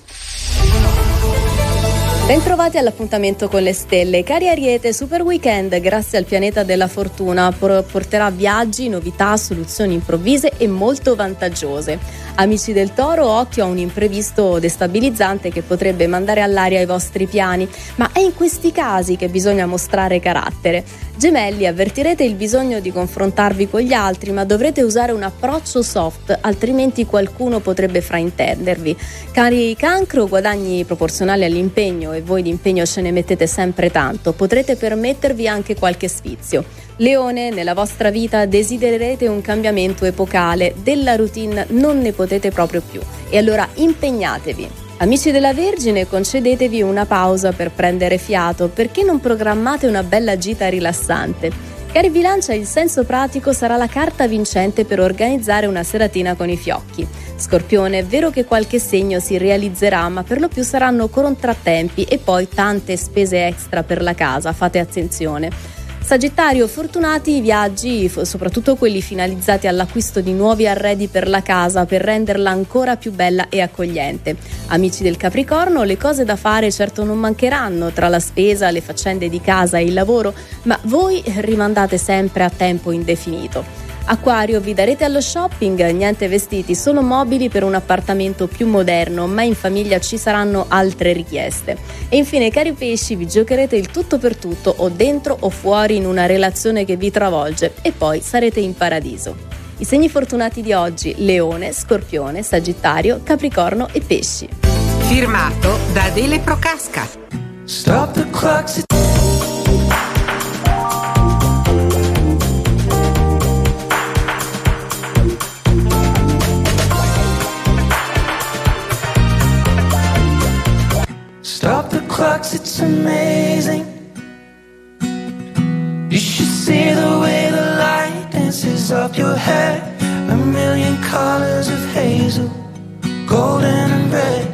Bentrovati all'appuntamento con le stelle. Cari Ariete, Super Weekend, grazie al pianeta della fortuna, por- porterà viaggi, novità, soluzioni improvvise e molto vantaggiose. Amici del Toro, occhio a un imprevisto destabilizzante che potrebbe mandare all'aria i vostri piani, ma è in questi casi che bisogna mostrare carattere. Gemelli, avvertirete il bisogno di confrontarvi con gli altri, ma dovrete usare un approccio soft, altrimenti qualcuno potrebbe fraintendervi. Cari cancro, guadagni proporzionali all'impegno e voi di impegno ce ne mettete sempre tanto, potrete permettervi anche qualche sfizio. Leone, nella vostra vita desidererete un cambiamento epocale, della routine non ne potete proprio più e allora impegnatevi. Amici della Vergine, concedetevi una pausa per prendere fiato, perché non programmate una bella gita rilassante? Cari Bilancia, il senso pratico sarà la carta vincente per organizzare una seratina con i fiocchi. Scorpione, è vero che qualche segno si realizzerà, ma per lo più saranno contrattempi e poi tante spese extra per la casa, fate attenzione. Sagittario, fortunati i viaggi, soprattutto quelli finalizzati all'acquisto di nuovi arredi per la casa per renderla ancora più bella e accogliente. Amici del Capricorno, le cose da fare certo non mancheranno tra la spesa, le faccende di casa e il lavoro, ma voi rimandate sempre a tempo indefinito. Acquario, vi darete allo shopping, niente vestiti, solo mobili per un appartamento più moderno, ma in famiglia ci saranno altre richieste. E infine, cari pesci, vi giocherete il tutto per tutto, o dentro o fuori in una relazione che vi travolge, e poi sarete in paradiso. I segni fortunati di oggi: Leone, Scorpione, Sagittario, Capricorno e Pesci. Firmato da Adele Procasca. Stop the clocks. It's amazing. You should see the way the light dances up your hair. A million colors of hazel, golden and red.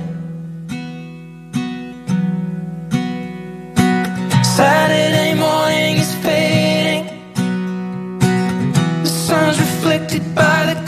Saturday morning is fading. The sun's reflected by the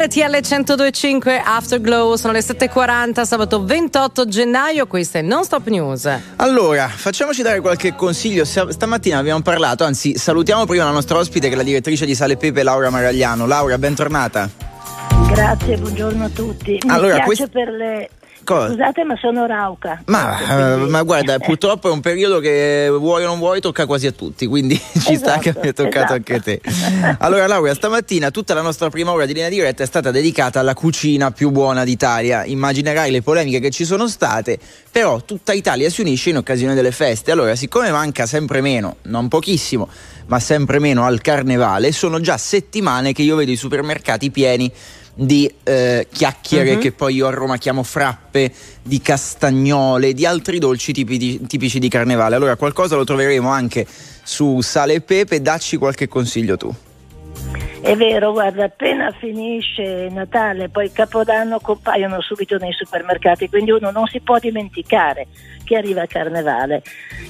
RTL 1025 Afterglow, sono le 7.40, sabato 28 gennaio, questa è Non Stop News. Allora, facciamoci dare qualche consiglio. Sta- Stamattina abbiamo parlato, anzi, salutiamo prima la nostra ospite che è la direttrice di Sale Pepe, Laura Maragliano. Laura, bentornata. Grazie, buongiorno a tutti. Mi Allora, piace quest- per le. Cosa? Scusate, ma sono rauca. Ma, eh, ma guarda, purtroppo è un periodo che vuoi o non vuoi tocca quasi a tutti, quindi ci sta che Esatto, abbia toccato esatto. anche te. Allora Laura, stamattina tutta la nostra prima ora di linea diretta è stata dedicata alla cucina più buona d'Italia. Immaginerai le polemiche che ci sono state, però tutta Italia si unisce in occasione delle feste. Allora, siccome manca sempre meno, non pochissimo, ma sempre meno al carnevale, sono già settimane che io vedo i supermercati pieni di eh, chiacchiere Mhm. che poi io a Roma chiamo frappe, di castagnole, di altri dolci tipi di- tipici di carnevale. Allora qualcosa lo troveremo anche su Sale e Pepe, dacci qualche consiglio tu. È vero, guarda, appena finisce Natale, poi Capodanno compaiono subito nei supermercati, quindi uno non si può dimenticare che arriva Carnevale.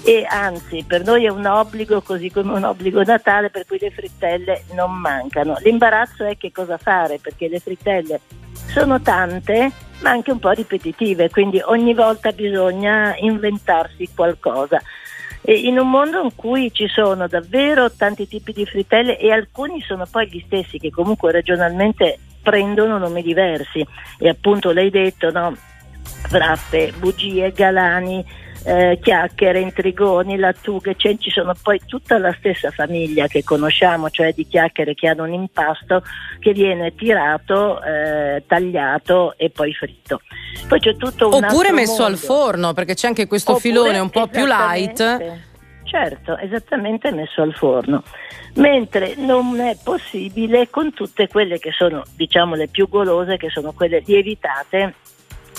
E anzi, per noi è un obbligo, così come un obbligo Natale, per cui le frittelle non mancano. L'imbarazzo è che cosa fare, perché le frittelle sono tante, ma anche un po' ripetitive, quindi ogni volta bisogna inventarsi qualcosa. In un mondo in cui ci sono davvero tanti tipi di frittelle e alcuni sono poi gli stessi che comunque regionalmente prendono nomi diversi e appunto l'hai detto, no? Frappe, bugie, galani, eh, chiacchiere, intrigoni, lattughe, cioè ci sono poi tutta la stessa famiglia che conosciamo, cioè di chiacchiere che hanno un impasto che viene tirato, eh, tagliato e poi fritto. Poi c'è tutto un Oppure messo al mondo. forno, perché c'è anche questo Oppure, filone un po' più light. Certo, esattamente messo al forno. Mentre non è possibile con tutte quelle che sono, diciamo, le più golose, che sono quelle lievitate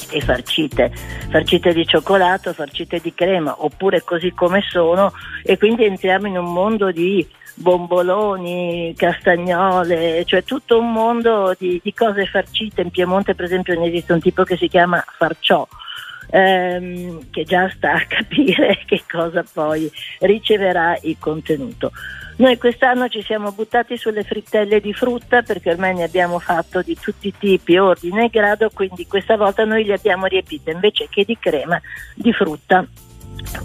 e farcite, farcite di cioccolato, farcite di crema, oppure così come sono, e quindi entriamo in un mondo di bomboloni, castagnole, cioè tutto un mondo di, di cose farcite. In Piemonte, per esempio, ne esiste un tipo che si chiama farciò. Ehm, che già sta a capire che cosa poi riceverà il contenuto. Noi quest'anno ci siamo buttati sulle frittelle di frutta perché ormai ne abbiamo fatto di tutti i tipi, ordine e grado, quindi questa volta noi le abbiamo riempite invece che di crema di frutta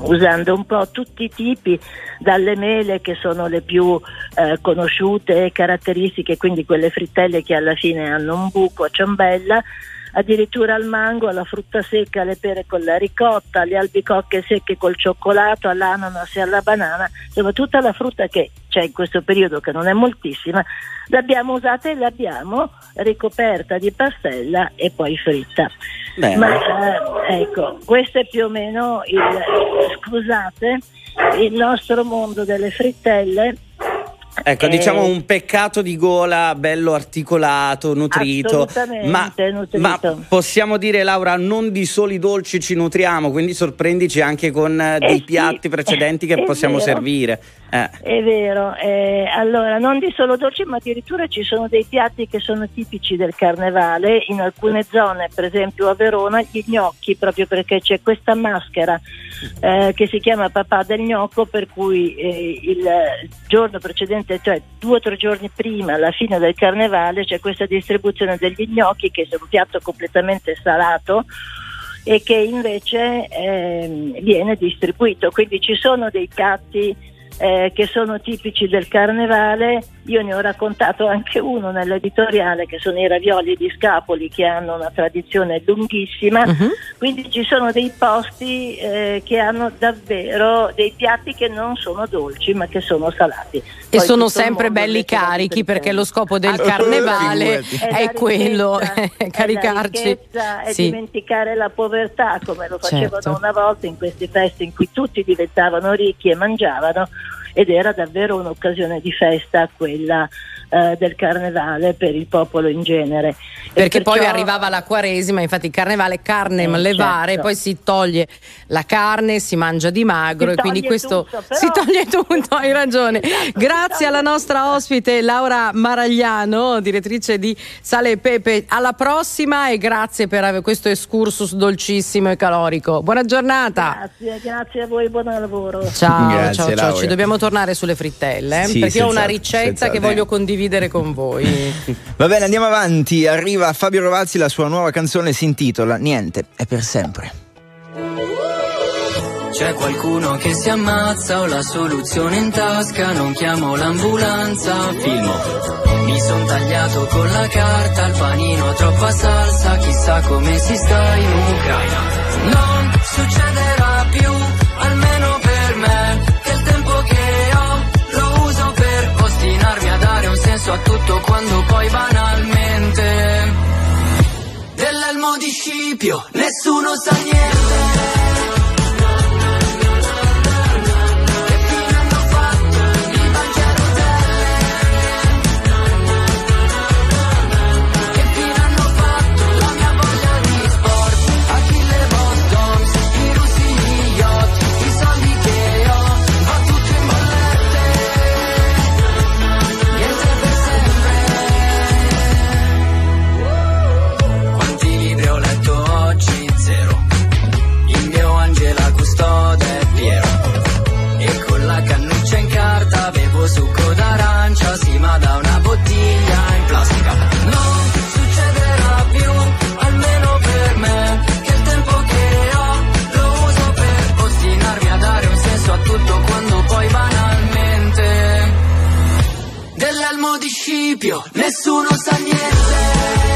usando un po' tutti i tipi, dalle mele che sono le più eh, conosciute e caratteristiche, quindi quelle frittelle che alla fine hanno un buco a ciambella, addirittura al mango, alla frutta secca, alle pere con la ricotta, alle albicocche secche col cioccolato, all'ananas e alla banana, insomma tutta la frutta che c'è in questo periodo, che non è moltissima, l'abbiamo usata e l'abbiamo ricoperta di pastella e poi fritta. Bene. Ma eh, ecco, questo è più o meno il, scusate, il nostro mondo delle frittelle. Ecco, Eh, diciamo un peccato di gola bello articolato, nutrito. Ma, nutrito. ma possiamo dire, Laura, non di soli dolci ci nutriamo, quindi sorprendici anche con eh, dei sì, piatti precedenti che possiamo vero. servire. Eh. È vero, eh, allora non di solo dolci, ma addirittura ci sono dei piatti che sono tipici del carnevale. In alcune zone, per esempio a Verona, gli gnocchi, proprio perché c'è questa maschera eh, che si chiama papà del gnocco, per cui eh, il giorno precedente, cioè due o tre giorni prima, alla fine del carnevale, c'è questa distribuzione degli gnocchi che è un piatto completamente salato e che invece ehm, viene distribuito. Quindi ci sono dei piatti eh, che sono tipici del carnevale. Io ne ho raccontato anche uno nell'editoriale, che sono i ravioli di Scapoli, che hanno una tradizione lunghissima. Quindi ci sono dei posti eh, che hanno davvero dei piatti che non sono dolci, ma che sono salati. E Poi sono sempre belli carichi perché lo scopo del Ah, carnevale è la quello, è caricarci. ricchezza, è Sì. dimenticare la povertà come lo facevano Certo. una volta in queste feste in cui tutti diventavano ricchi e mangiavano ed era davvero un'occasione di festa quella eh, del carnevale per il popolo in genere. Perché poi perciò- arrivava la quaresima, infatti il carnevale carne Eh, levare, certo. poi si toglie la carne, si mangia di magro Si e quindi questo tutto, però- si toglie tutto, hai ragione. Grazie alla nostra ospite Laura Maragliano, direttrice di Sale e Pepe. Alla prossima e grazie per questo excursus dolcissimo e calorico. Buona giornata. Grazie, grazie a voi, buon lavoro. Ciao, Grazie, ciao, ciao. Laura. Ci dobbiamo tornare sulle frittelle, eh, Sì, perché ho una ricetta che senz'altro. voglio condividere condividere con voi. Va bene, andiamo avanti. Arriva Fabio Rovazzi, la sua nuova canzone si intitola Niente, è per sempre. C'è qualcuno che si ammazza, ho la soluzione in tasca, non chiamo l'ambulanza, filmo. Mi son tagliato con la carta, il panino troppa salsa, chissà come si sta in Ucraina. Non succederà dare un senso a tutto quando poi banalmente dell'elmo di Scipio nessuno sa niente. Di Scipio nessuno sa niente.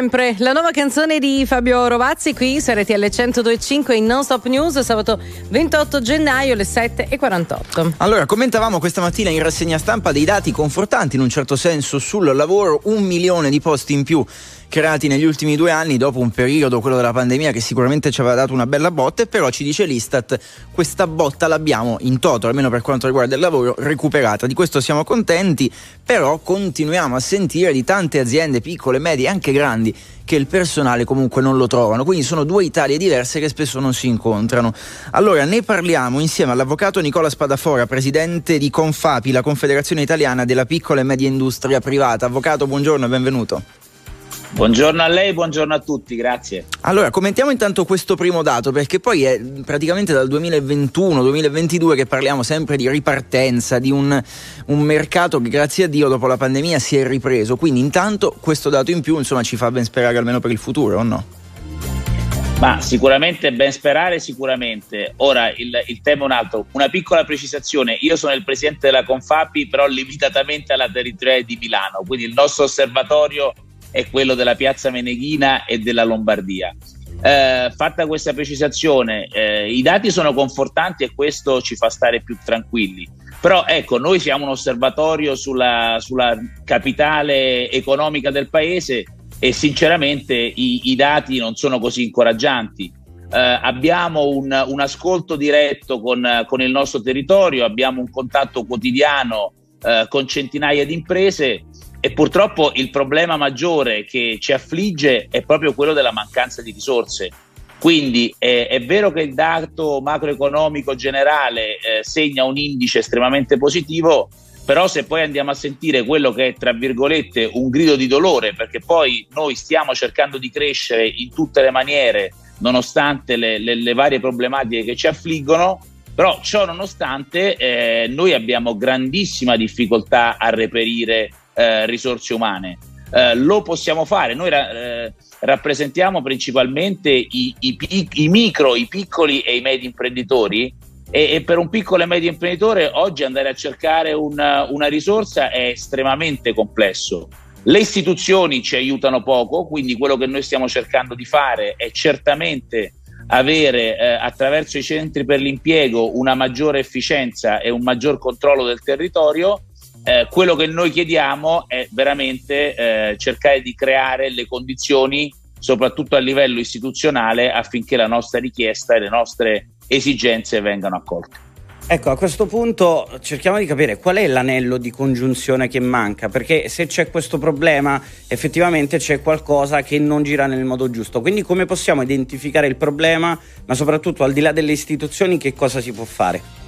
Sempre. La nuova canzone di Fabio Rovazzi qui su RTL 1025 in Non Stop News sabato 28 gennaio alle 7.48. Allora, commentavamo questa mattina in rassegna stampa dei dati confortanti in un certo senso sul lavoro, un milione di posti in più creati negli ultimi due anni dopo un periodo, quello della pandemia, che sicuramente ci aveva dato una bella botta e però ci dice l'Istat questa botta l'abbiamo in toto, almeno per quanto riguarda il lavoro, recuperata. Di questo siamo contenti, però continuiamo a sentire di tante aziende piccole, medie, anche grandi, che il personale comunque non lo trovano. Quindi sono due Italie diverse che spesso non si incontrano. Allora ne parliamo insieme all'avvocato Nicola Spadafora, presidente di Confapi, la Confederazione Italiana della Piccola e Media Industria Privata. Avvocato, buongiorno e benvenuto. Buongiorno a lei, buongiorno a tutti, grazie. Allora, commentiamo intanto questo primo dato, perché poi è praticamente dal 2021-2022 che parliamo sempre di ripartenza, di un, un, mercato che grazie a Dio dopo la pandemia si è ripreso. Quindi intanto questo dato in più insomma, ci fa ben sperare almeno per il futuro, o no? Ma sicuramente ben sperare, sicuramente. Ora il, il, tema è un altro. Una piccola precisazione: io sono il presidente della Confapi, però limitatamente alla territoriale di Milano, quindi il nostro osservatorio è quello della piazza Meneghina e della Lombardia. Eh, fatta questa precisazione, eh, i dati sono confortanti e questo ci fa stare più tranquilli. Però ecco, noi siamo un osservatorio sulla, sulla capitale economica del paese e sinceramente i, i dati non sono così incoraggianti. Eh, abbiamo un, un, ascolto diretto con, con, il nostro territorio, abbiamo un contatto quotidiano eh, con centinaia di imprese e purtroppo il problema maggiore che ci affligge è proprio quello della mancanza di risorse. Quindi eh, è vero che il dato macroeconomico generale eh, segna un indice estremamente positivo, però se poi andiamo a sentire quello che è tra virgolette un grido di dolore, perché poi noi stiamo cercando di crescere in tutte le maniere, nonostante le, le- le varie problematiche che ci affliggono, però ciò nonostante eh, noi abbiamo grandissima difficoltà a reperire eh, risorse umane. Eh, lo possiamo fare, noi ra- eh, rappresentiamo principalmente i, i pic- i micro, i piccoli e i medi imprenditori e, e per un piccolo e medio imprenditore oggi andare a cercare una, una risorsa è estremamente complesso. Le istituzioni ci aiutano poco, quindi quello che noi stiamo cercando di fare è certamente avere eh, attraverso i centri per l'impiego una maggiore efficienza e un maggior controllo del territorio. Eh, quello che noi chiediamo è veramente eh, cercare di creare le condizioni, soprattutto a livello istituzionale, affinché la nostra richiesta e le nostre esigenze vengano accolte. Ecco, a questo punto cerchiamo di capire qual è l'anello di congiunzione che manca, perché se c'è questo problema effettivamente c'è qualcosa che non gira nel modo giusto. Quindi come possiamo identificare il problema, ma soprattutto al di là delle istituzioni che cosa si può fare?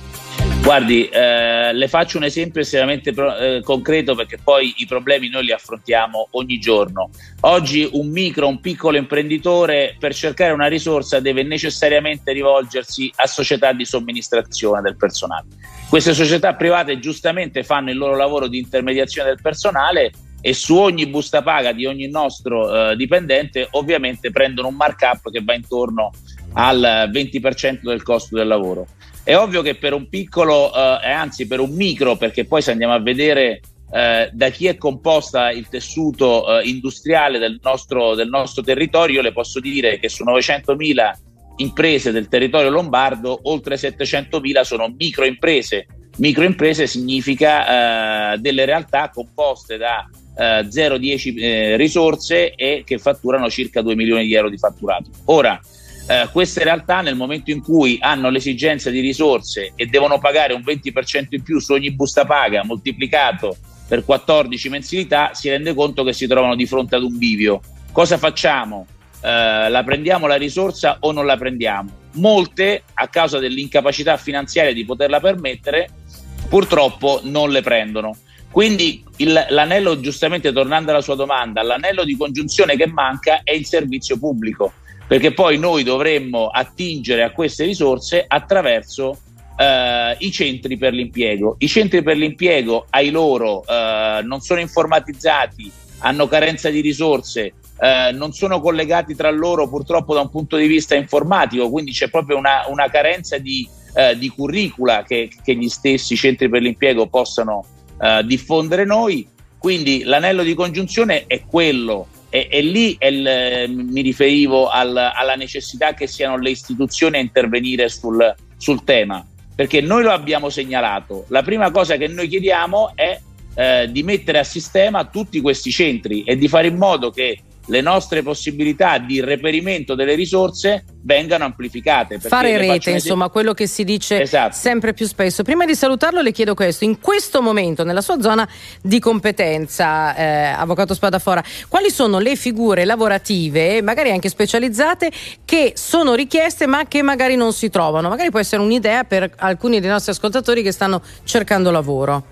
Guardi, eh, le faccio un esempio estremamente pro- eh, concreto perché poi i problemi noi li affrontiamo ogni giorno. Oggi un micro, un piccolo imprenditore per cercare una risorsa deve necessariamente rivolgersi a società di somministrazione del personale. Queste società private giustamente fanno il loro lavoro di intermediazione del personale e su ogni busta paga di ogni nostro eh, dipendente ovviamente prendono un markup che va intorno al 20% del costo del lavoro. È ovvio che per un piccolo, eh, anzi per un micro, perché poi se andiamo a vedere eh, da chi è composta il tessuto eh, industriale del nostro, del nostro territorio, io le posso dire che su 900.000 imprese del territorio lombardo, oltre 700.000 sono microimprese. Microimprese significa eh, delle realtà composte da eh, 0-10 eh, risorse e che fatturano circa 2 milioni di euro di fatturato. Ora, eh, queste realtà nel momento in cui hanno l'esigenza di risorse e devono pagare un 20% in più su ogni busta paga moltiplicato per 14 mensilità, si rende conto che si trovano di fronte ad un bivio. Cosa facciamo? Eh, la prendiamo la risorsa o non la prendiamo? Molte, a causa dell'incapacità finanziaria di poterla permettere, purtroppo non le prendono. Quindi il- l'anello, giustamente tornando alla sua domanda, l'anello di congiunzione che manca è il servizio pubblico, perché poi noi dovremmo attingere a queste risorse attraverso eh, i centri per l'impiego. I centri per l'impiego ai loro eh, non sono informatizzati, hanno carenza di risorse, eh, non sono collegati tra loro purtroppo da un punto di vista informatico, quindi c'è proprio una, una carenza di, eh, di curricula che, che gli stessi centri per l'impiego possano eh, diffondere noi. Quindi l'anello di congiunzione è quello e, e lì il- mi riferivo al- alla necessità che siano le istituzioni a intervenire sul, sul tema, perché noi lo abbiamo segnalato. La prima cosa che noi chiediamo è eh, di mettere a sistema tutti questi centri e di fare in modo che le nostre possibilità di reperimento delle risorse vengano amplificate. Fare rete, insomma, quello che si dice Esatto. sempre più spesso. Prima di salutarlo le chiedo questo, in questo momento nella sua zona di competenza, eh, Avvocato Spadafora, quali sono le figure lavorative, magari anche specializzate, che sono richieste ma che magari non si trovano? Magari può essere un'idea per alcuni dei nostri ascoltatori che stanno cercando lavoro.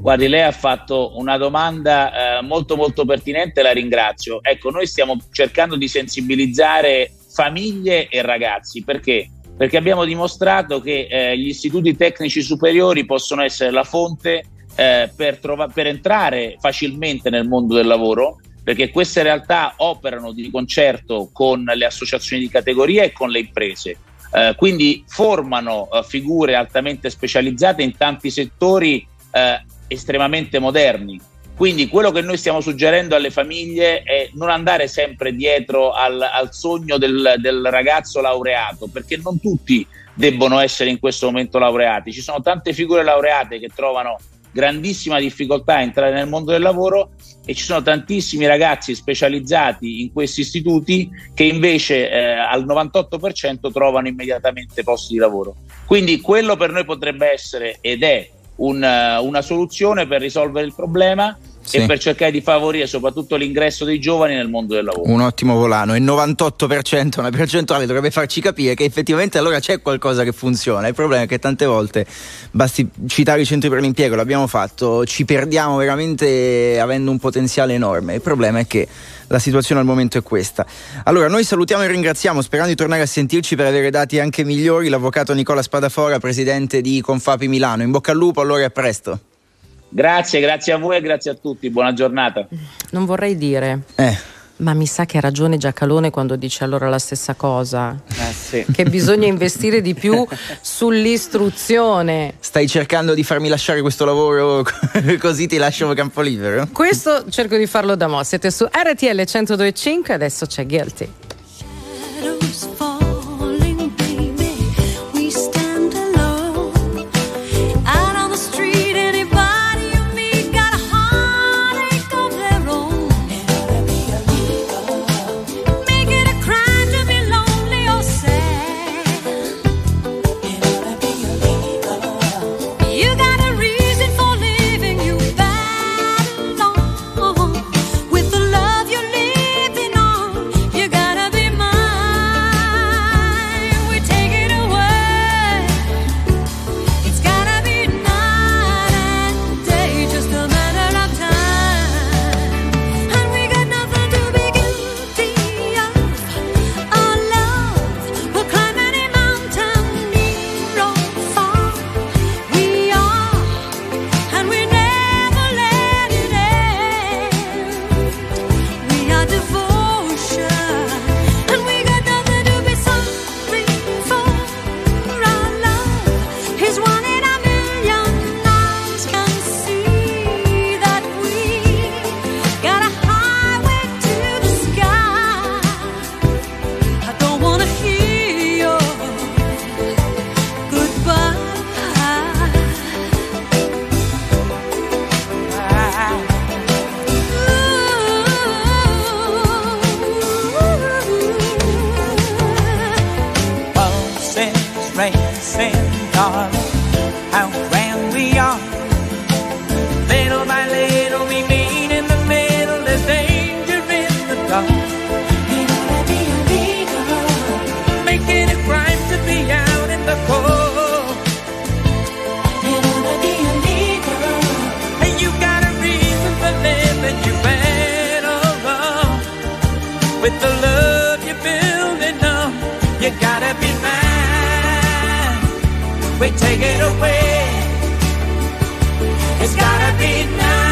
Guardi, lei ha fatto una domanda eh, molto molto pertinente, la ringrazio. Ecco, noi stiamo cercando di sensibilizzare famiglie e ragazzi, perché? Perché abbiamo dimostrato che eh, gli istituti tecnici superiori possono essere la fonte eh, per, trova- per entrare facilmente nel mondo del lavoro, perché queste realtà operano di concerto con le associazioni di categoria e con le imprese. Eh, quindi formano eh, figure altamente specializzate in tanti settori eh, estremamente moderni. Quindi quello che noi stiamo suggerendo alle famiglie è non andare sempre dietro al, al sogno del, del ragazzo laureato, perché non tutti debbono essere in questo momento laureati. Ci sono tante figure laureate che trovano grandissima difficoltà a entrare nel mondo del lavoro e ci sono tantissimi ragazzi specializzati in questi istituti che invece eh, al 98% trovano immediatamente posti di lavoro. Quindi quello per noi potrebbe essere ed è un, eh, una soluzione per risolvere il problema Sì. e per cercare di favorire soprattutto l'ingresso dei giovani nel mondo del lavoro. Un ottimo volano e 98%, una percentuale dovrebbe farci capire che effettivamente allora c'è qualcosa che funziona. Il problema è che tante volte, basti citare i centri per l'impiego, l'abbiamo fatto, ci perdiamo veramente avendo un potenziale enorme. Il problema è che la situazione al momento è questa. Allora, noi salutiamo e ringraziamo, sperando di tornare a sentirci per avere dati anche migliori, l'avvocato Nicola Spadafora, presidente di Confapi Milano. In bocca al lupo, allora e a presto. Grazie, grazie a voi e grazie a tutti. Buona giornata. Non vorrei dire. Eh. Ma mi sa che ha ragione Giacalone quando dice allora la stessa cosa. Eh, sì. Che bisogna investire di più sull'istruzione. Stai cercando di farmi lasciare questo lavoro così ti lascio campo libero? Questo cerco di farlo da mo'. Siete su RTL 1025 adesso c'è Guilty. Away. It's gotta be night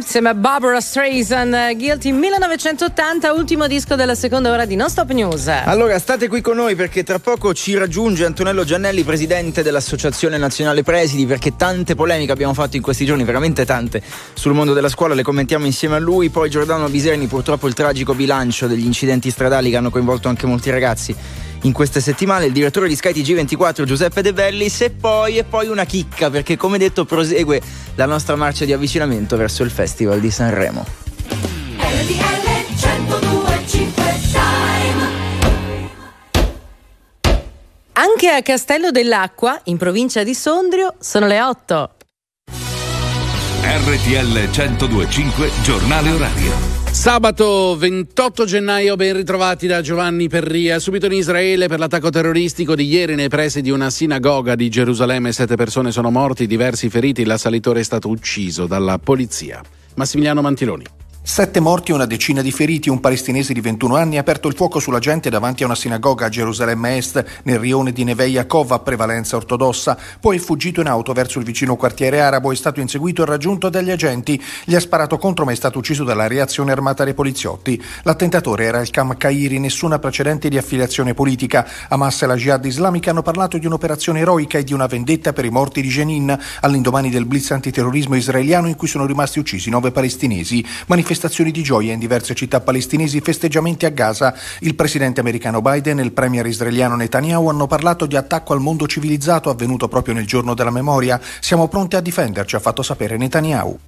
Barry Gibby insieme a Barbara Streisand, eh, Guilty 1980, ultimo disco della seconda ora di Non Stop News. Allora, state qui con noi perché tra poco ci raggiunge Antonello Giannelli, presidente dell'Associazione Nazionale Presidi, perché tante polemiche abbiamo fatto in questi giorni, veramente tante, sul mondo della scuola, le commentiamo insieme a lui. Poi Giordano Biserni, purtroppo il tragico bilancio degli incidenti stradali che hanno coinvolto anche molti ragazzi in queste settimane, il direttore di Sky TG24 Giuseppe De Bellis e poi, e poi una chicca perché come detto prosegue la nostra marcia di avvicinamento verso il Festival Festival di Sanremo. Anche a Castello dell'Acqua, in provincia di Sondrio, sono le 8. RTL 1025, giornale orario. Sabato 28 gennaio, ben ritrovati da Giovanni Perria. Subito in Israele per l'attacco terroristico di ieri nei pressi di una sinagoga di Gerusalemme. Sette persone sono morti, diversi feriti. L'assalitore è stato ucciso dalla polizia. Massimiliano Mantiloni. Sette morti e una decina di feriti. Un palestinese di 21 anni ha aperto il fuoco sulla gente davanti a una sinagoga a Gerusalemme Est, nel rione di Neve Yaakov, a prevalenza ortodossa. Poi è fuggito in auto verso il vicino quartiere arabo, è stato inseguito e raggiunto dagli agenti. Gli ha sparato contro ma è stato ucciso dalla reazione armata dei poliziotti. L'attentatore era il Kam Kairi, nessuna precedente di affiliazione politica. Hamas e la Jihad islamica hanno parlato di un'operazione eroica e di una vendetta per i morti di Jenin, all'indomani del blitz antiterrorismo israeliano in cui sono rimasti uccisi nove palestinesi. Manifestazioni di gioia in diverse città palestinesi, festeggiamenti a Gaza. Il presidente americano Biden e il premier israeliano Netanyahu hanno parlato di attacco al mondo civilizzato avvenuto proprio nel giorno della memoria. Siamo pronti a difenderci, ha fatto sapere Netanyahu.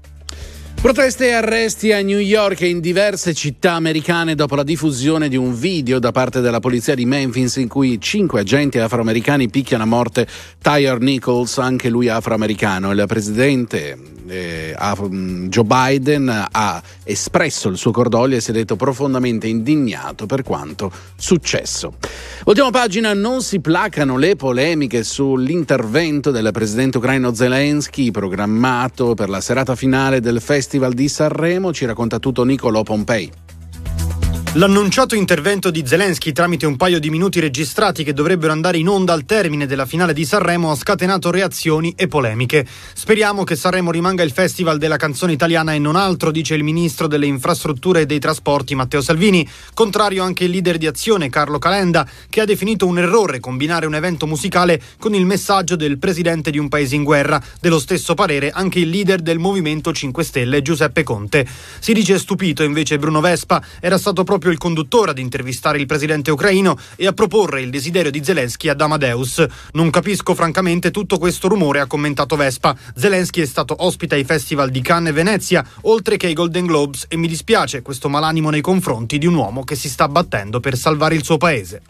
Proteste e arresti a New York e in diverse città americane dopo la diffusione di un video da parte della polizia di Memphis in cui cinque agenti afroamericani picchiano a morte Tyre Nichols, anche lui afroamericano. Il presidente eh, Joe Biden ha espresso il suo cordoglio e si è detto profondamente indignato per quanto successo. Ultima pagina, non si placano le polemiche sull'intervento del presidente ucraino Zelensky programmato per la serata finale del Festival di Sanremo. Ci racconta tutto Nicolo Pompei. L'annunciato intervento di Zelensky tramite un paio di minuti registrati che dovrebbero andare in onda al termine della finale di Sanremo ha scatenato reazioni e polemiche. Speriamo che Sanremo rimanga il festival della canzone italiana e non altro, dice il ministro delle infrastrutture e dei trasporti Matteo Salvini. Contrario anche il leader di azione Carlo Calenda, che ha definito un errore combinare un evento musicale con il messaggio del presidente di un paese in guerra. Dello stesso parere anche il leader del Movimento 5 Stelle Giuseppe Conte. Si dice stupito invece Bruno Vespa, era stato proprio proprio il conduttore ad intervistare il presidente ucraino e a proporre il desiderio di Zelensky ad Amadeus. Non capisco francamente tutto questo rumore, ha commentato Vespa. Zelensky è stato ospite ai festival di Cannes e Venezia, oltre che ai Golden Globes, e mi dispiace questo malanimo nei confronti di un uomo che si sta battendo per salvare il suo paese.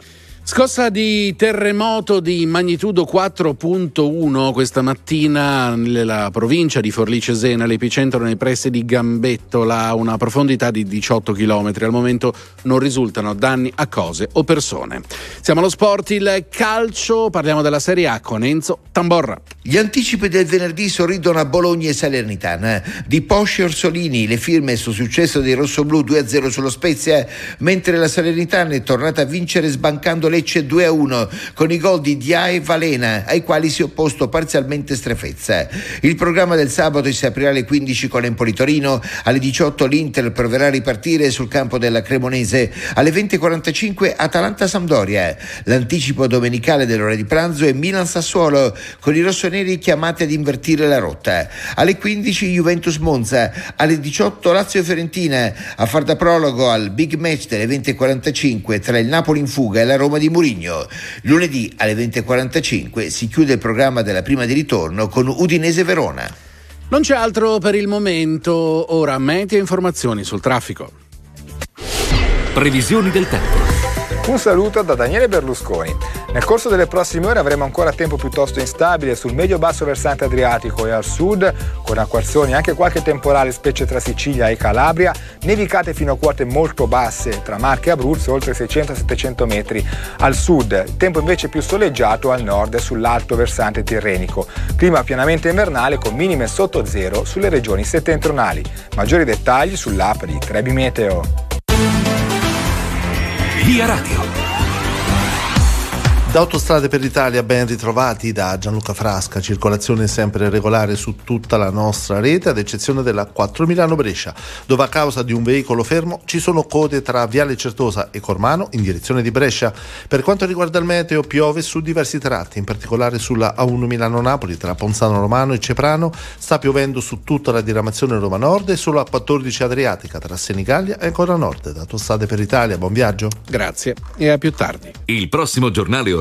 Scossa di terremoto di magnitudo 4.1 questa mattina nella provincia di Forlì Cesena, l'epicentro nei pressi di Gambettola, a una profondità di 18 km. Al momento non risultano danni a cose o persone. Siamo allo sport, il calcio, parliamo della Serie A con Enzo Tamborra. Gli anticipi del venerdì sorridono a Bologna e Salernitana. Di Posce e Orsolini, le firme sul successo dei rossoblù 2-0 sullo Spezia, mentre la Salernitana è tornata a vincere sbancando Lecce 2-1 con i gol di Dia e Valena, ai quali si è opposto parzialmente Strefezza. Il programma del sabato si aprirà alle 15 con Empoli Torino, alle 18 l'Inter proverà a ripartire sul campo della Cremonese, alle 20.45 Atalanta Sampdoria. L'anticipo domenicale dell'ora di pranzo è Milan Sassuolo, con i rossoneri chiamati ad invertire la rotta. Alle 15 Juventus Monza, alle 18 Lazio Fiorentina, a far da prologo al big match delle 20.45 tra il Napoli in fuga e la Roma di Murigno. Lunedì alle 20.45 si chiude il programma della prima di ritorno con Udinese Verona. Non c'è altro per il momento, ora meteo informazioni sul traffico. Previsioni del tempo. Un saluto da Daniele Berlusconi. Nel corso delle prossime ore avremo ancora tempo piuttosto instabile sul medio-basso versante adriatico e al sud, con acquazzoni e anche qualche temporale specie tra Sicilia e Calabria, nevicate fino a quote molto basse tra Marche e Abruzzo, oltre 600-700 metri al sud, tempo invece più soleggiato al nord sull'alto versante tirrenico. Clima pienamente invernale con minime sotto zero sulle regioni settentrionali. Maggiori dettagli sull'app di Trebi Meteo. Via Radio. Da Autostrade per l'Italia ben ritrovati da Gianluca Frasca, circolazione sempre regolare su tutta la nostra rete ad eccezione della 4 Milano Brescia, dove a causa di un veicolo fermo ci sono code tra Viale Certosa e Cormano in direzione di Brescia. Per quanto riguarda il meteo piove su diversi tratti, in particolare sulla A1 Milano Napoli tra Ponzano Romano e Ceprano, sta piovendo su tutta la diramazione Roma Nord e sulla A14 Adriatica tra Senigallia e ancora Nord. Da Autostrade per l'Italia, buon viaggio. Grazie e a più tardi. Il prossimo giornale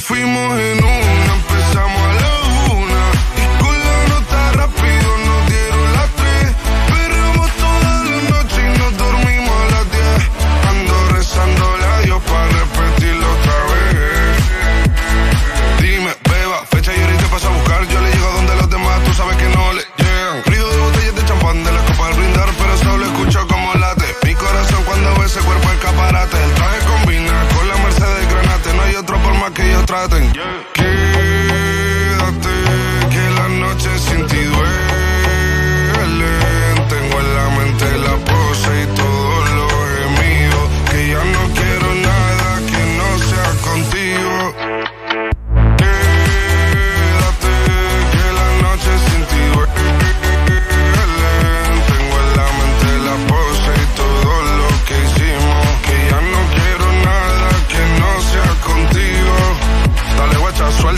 fuimos en una, empezamos a la por más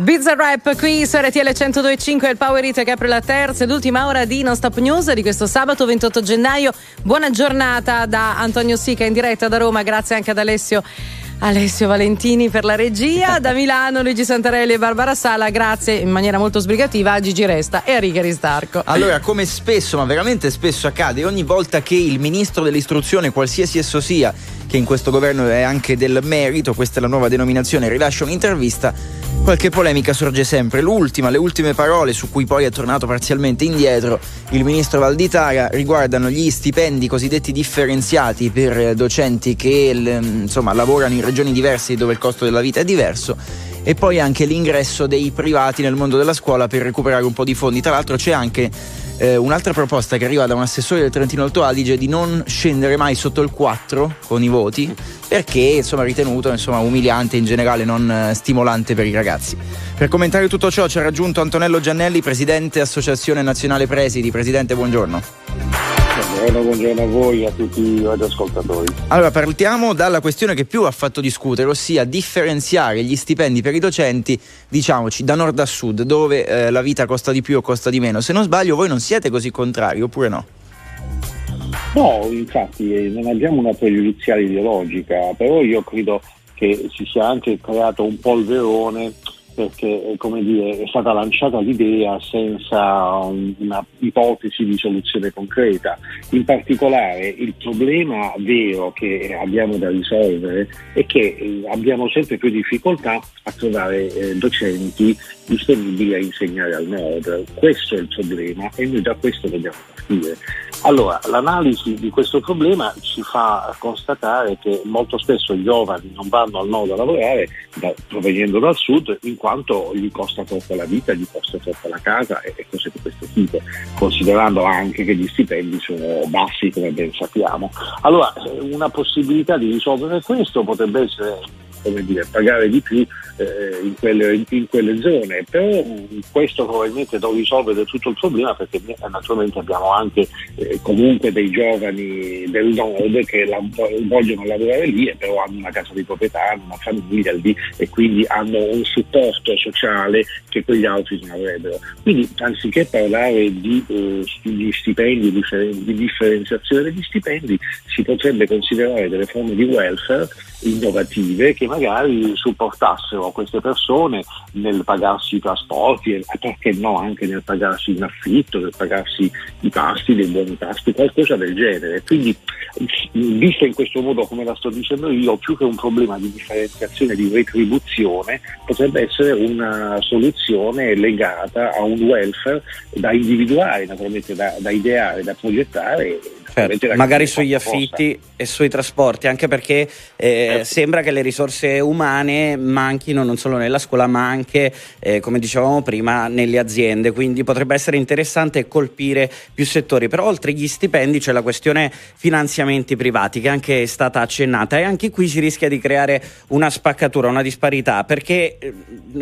Bizza Rap qui su RTL 1025 il Power Hit che apre la terza ed ultima ora di Non Stop News di questo sabato 28 gennaio. Buona giornata da Antonio Sica in diretta da Roma, grazie anche ad Alessio. Alessio Valentini per la regia, da Milano Luigi Santarelli e Barbara Sala, grazie in maniera molto sbrigativa a Gigi Resta e a Riga Ristarco. Allora, come spesso, ma veramente spesso accade, ogni volta che il ministro dell'istruzione, qualsiasi esso sia, che in questo governo è anche del merito, questa è la nuova denominazione, rilascia un'intervista, qualche polemica sorge sempre. L'ultima, le ultime parole su cui poi è tornato parzialmente indietro il ministro Valditara riguardano gli stipendi cosiddetti differenziati per docenti che insomma lavorano in regioni diverse dove il costo della vita è diverso e poi anche l'ingresso dei privati nel mondo della scuola per recuperare un po' di fondi. Tra l'altro c'è anche eh, un'altra proposta che arriva da un assessore del Trentino Alto Adige di non scendere mai sotto il 4 con i voti perché insomma ritenuto insomma, umiliante in generale non eh, stimolante per i ragazzi. Per commentare tutto ciò ci ha raggiunto Antonello Giannelli, presidente Associazione Nazionale Presidi. Presidente, buongiorno. Buongiorno, buongiorno a voi e a tutti i radioascoltatori. Allora, partiamo dalla questione che più ha fatto discutere, ossia differenziare gli stipendi per i docenti, diciamoci, da nord a sud, dove eh, la vita costa di più o costa di meno. Se non sbaglio, voi non siete così contrari, oppure no? No, infatti eh, non abbiamo una pregiudiziale ideologica, però io credo che si sia anche creato un polverone perché eh, dire, è stata lanciata l'idea senza un- una ipotesi di soluzione concreta. In particolare il problema vero che abbiamo da risolvere è che eh, abbiamo sempre più difficoltà a trovare eh, docenti disponibili a insegnare al nord. Questo è il problema e noi da questo dobbiamo partire. Allora, l'analisi di questo problema ci fa constatare che molto spesso i giovani non vanno al nord a lavorare da- provenendo dal sud in quanto gli costa troppo la vita, gli costa troppo la casa e, e cose di questo tipo, considerando anche che gli stipendi sono bassi come ben sappiamo. Allora, una possibilità di risolvere questo potrebbe essere dire, pagare di più eh, in, quelle, in- quelle zone, però mh, questo probabilmente non risolve del tutto il problema perché eh, naturalmente abbiamo anche eh, comunque dei giovani del nord che la- vogliono lavorare lì e però hanno una casa di proprietà, hanno una famiglia lì e quindi hanno un supporto sociale che quegli altri non avrebbero. Quindi anziché parlare di, eh, di stipendi, di differenziazione degli stipendi, si potrebbe considerare delle forme di welfare innovative che magari supportassero queste persone nel pagarsi i trasporti e perché no anche nel pagarsi un affitto, nel pagarsi i pasti, dei buoni pasti, qualcosa del genere. Quindi visto in questo modo come la sto dicendo io, più che un problema di differenziazione, di retribuzione, potrebbe essere una soluzione legata a un welfare da individuare, naturalmente da, da ideare, da progettare. Da magari sugli possa. affitti e sui trasporti, anche perché eh, sembra che le risorse umane manchino non solo nella scuola, ma anche, eh, come dicevamo prima, nelle aziende. Quindi potrebbe essere interessante colpire più settori. Però oltre agli stipendi c'è la questione finanziamenti privati, che anche è stata accennata, e anche qui si rischia di creare una spaccatura, una disparità, perché eh,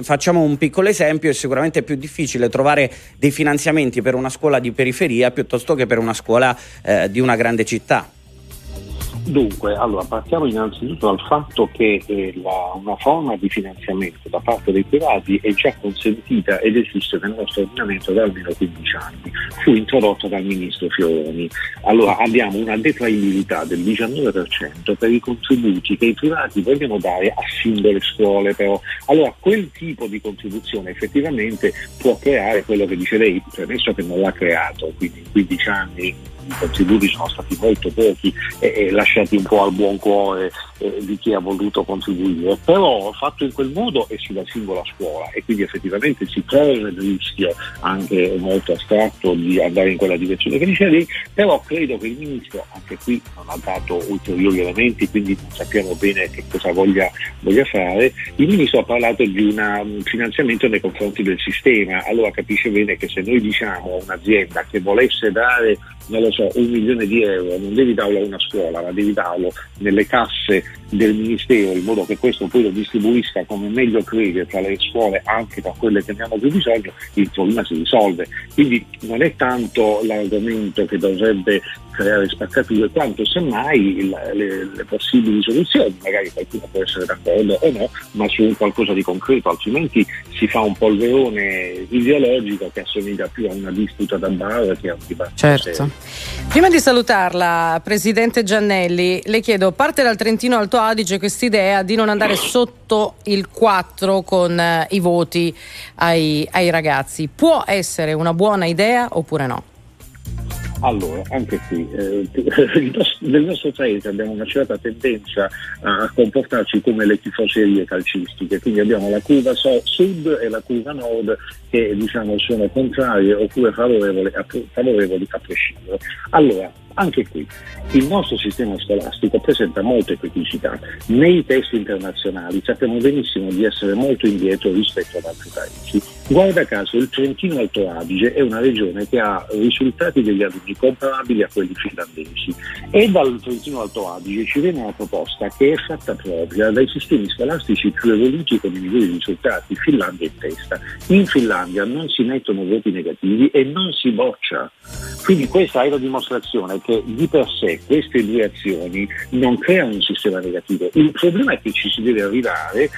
facciamo un piccolo esempio, è sicuramente più difficile trovare dei finanziamenti per una scuola di periferia piuttosto che per una scuola eh, di una grande città. Dunque, allora partiamo innanzitutto dal fatto che eh, la- una forma di finanziamento da parte dei privati è già consentita ed esiste nel nostro ordinamento da almeno 15 anni. Fu introdotta dal ministro Fioroni. Allora abbiamo una detraibilità del 19% per i contributi che i privati vogliono dare a singole scuole, però. Allora quel tipo di contribuzione effettivamente può creare quello che dice lei, premesso che non l'ha creato, quindi in 15 anni i contributi sono stati molto pochi e, e lasciati un po' al buon cuore eh, di chi ha voluto contribuire, però fatto in quel modo è sulla singola scuola e quindi effettivamente si corre il rischio anche molto astratto di andare in quella direzione che dice lei, però credo che il Ministro anche qui non ha dato ulteriori elementi, quindi non sappiamo bene che cosa voglia, voglia fare, il Ministro ha parlato di una- un finanziamento nei confronti del sistema, allora capisce bene che se noi diciamo a un'azienda che volesse dare non lo so, un milione di euro, non devi darlo a una scuola, ma devi darlo nelle casse del Ministero in modo che questo poi lo distribuisca come meglio crede tra le scuole, anche tra quelle che ne hanno più bisogno, il problema si risolve. Quindi non è tanto l'argomento che dovrebbe creare spaccature, quanto semmai il- le, le possibili soluzioni, magari qualcuno può essere d'accordo o no, ma su un qualcosa di concreto, altrimenti si fa un polverone ideologico che assomiglia più a una disputa da bar che a un dibattito Certo. serio. Prima di salutarla, Presidente Giannelli, le chiedo, parte dal Trentino Alto Adige quest'idea di non andare sotto il 4 con eh, i voti ai, ai ragazzi. Può essere una buona idea oppure no? Allora, anche qui, eh, nel nostro paese abbiamo una certa tendenza a comportarci come le tifoserie calcistiche, quindi abbiamo la curva sud e la curva nord che diciamo sono contrarie oppure favorevoli a, favorevoli a prescindere. Allora, anche qui il nostro sistema scolastico presenta molte criticità. Nei test internazionali sappiamo benissimo di essere molto indietro rispetto ad altri paesi. Guarda caso il Trentino Alto Adige è una regione che ha risultati degli alunni comparabili a quelli finlandesi e dal Trentino Alto Adige ci viene una proposta che è fatta propria dai sistemi scolastici più evoluti con i migliori risultati, Finlandia in testa. In Finlandia non si mettono voti negativi e non si boccia. Quindi questa è la dimostrazione che di per sé queste due azioni non creano un sistema negativo. Il problema è che ci si deve arrivare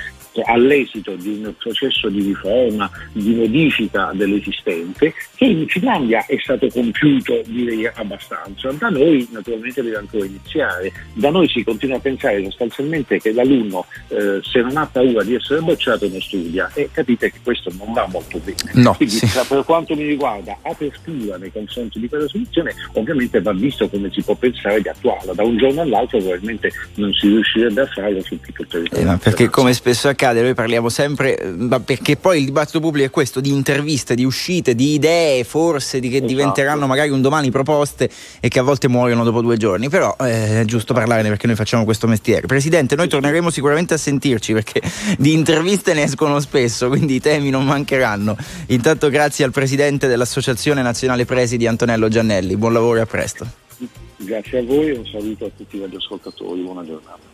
all'esito di un processo di riforma, di modifica dell'esistente, che in Finlandia è stato compiuto direi abbastanza. Da noi naturalmente deve ancora iniziare. Da noi si continua a pensare sostanzialmente che l'alunno eh, se non ha paura di essere bocciato non studia e capite che questo non va molto bene. No, Quindi sì. per quanto mi riguarda apertura nei confronti di quella soluzione ovviamente va visto come si può pensare di attuarla. Da un giorno all'altro probabilmente non si riuscirebbe a farlo su tutto il territorio. Eh, perché come spesso accade accade, noi parliamo sempre, eh, ma perché poi il dibattito pubblico è questo, di interviste, di uscite, di idee, forse, di che diventeranno magari un domani proposte e che a volte muoiono dopo due giorni, però eh, è giusto parlarne perché noi facciamo questo mestiere. Presidente, noi torneremo sicuramente a sentirci perché di interviste ne escono spesso, quindi i temi non mancheranno. Intanto grazie al Presidente dell'Associazione Nazionale Presidi Antonello Giannelli, buon lavoro e a presto. Grazie a voi e un saluto a tutti gli ascoltatori, buona giornata.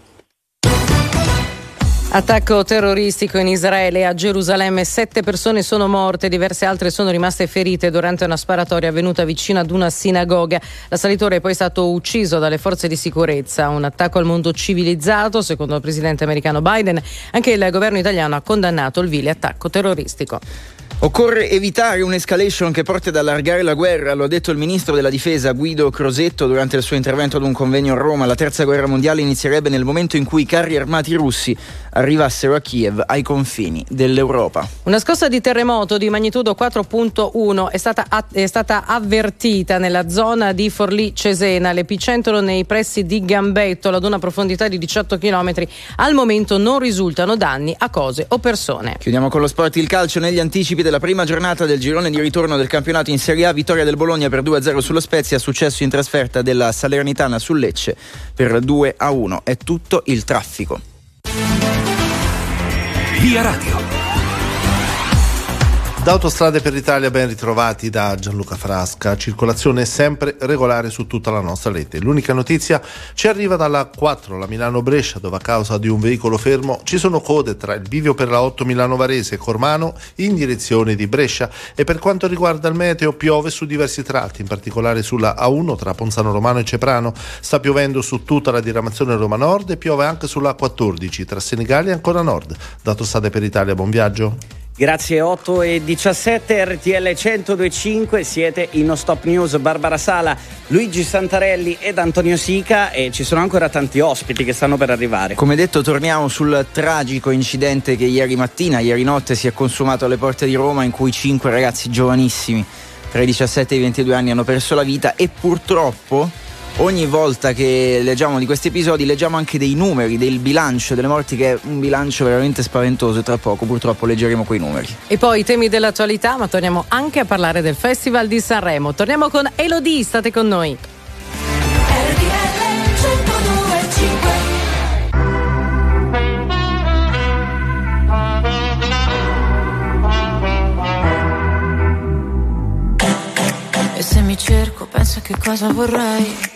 Attacco terroristico in Israele a Gerusalemme, sette persone sono morte, diverse altre sono rimaste ferite durante una sparatoria avvenuta vicino ad una sinagoga. L'assalitore è poi stato ucciso dalle forze di sicurezza, un attacco al mondo civilizzato, secondo il presidente americano Biden. Anche il governo italiano ha condannato il vile attacco terroristico. Occorre evitare un'escalation che porti ad allargare la guerra, lo ha detto il ministro della difesa Guido Crosetto durante il suo intervento ad un convegno a Roma. La terza guerra mondiale inizierebbe nel momento in cui i carri armati russi arrivassero a Kiev, ai confini dell'Europa. Una scossa di terremoto di magnitudo 4.1 è stata, è stata avvertita nella zona di Forlì Cesena, l'epicentro nei pressi di Gambetto, ad una profondità di 18 km. Al momento non risultano danni a cose o persone. Chiudiamo con lo sport il calcio negli anticipi della prima giornata del girone di ritorno del campionato in Serie A, vittoria del Bologna per 2-0 sullo Spezia, successo in trasferta della Salernitana sul Lecce per 2-1. È tutto il traffico. Via Radio. Da Autostrade per l'Italia ben ritrovati da Gianluca Frasca, circolazione sempre regolare su tutta la nostra rete. L'unica notizia ci arriva dalla 4, la Milano-Brescia, dove a causa di un veicolo fermo ci sono code tra il bivio per la 8 Milano-Varese e Cormano in direzione di Brescia e per quanto riguarda il meteo piove su diversi tratti, in particolare sulla A1 tra Ponzano Romano e Ceprano. Sta piovendo su tutta la diramazione Roma Nord e piove anche sulla 14 tra Senigallia e ancora Nord. Da Autostrade per l'Italia, buon viaggio. Grazie 8 e 17 RTL 1025 siete in No Stop News Barbara Sala, Luigi Santarelli ed Antonio Sica e ci sono ancora tanti ospiti che stanno per arrivare. Come detto torniamo sul tragico incidente che ieri mattina, ieri notte si è consumato alle porte di Roma in cui cinque ragazzi giovanissimi tra i 17 e i 22 anni hanno perso la vita e purtroppo ogni volta che leggiamo di questi episodi leggiamo anche dei numeri, del bilancio delle morti che è un bilancio veramente spaventoso e tra poco purtroppo leggeremo quei numeri. E poi i temi dell'attualità, ma torniamo anche a parlare del Festival di Sanremo. Torniamo con Elodie, state con noi. E se mi cerco, penso che cosa vorrei.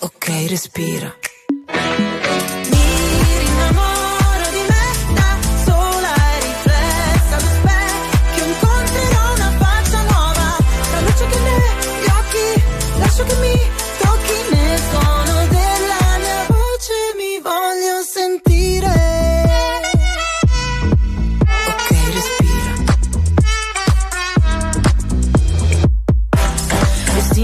Ok, respira.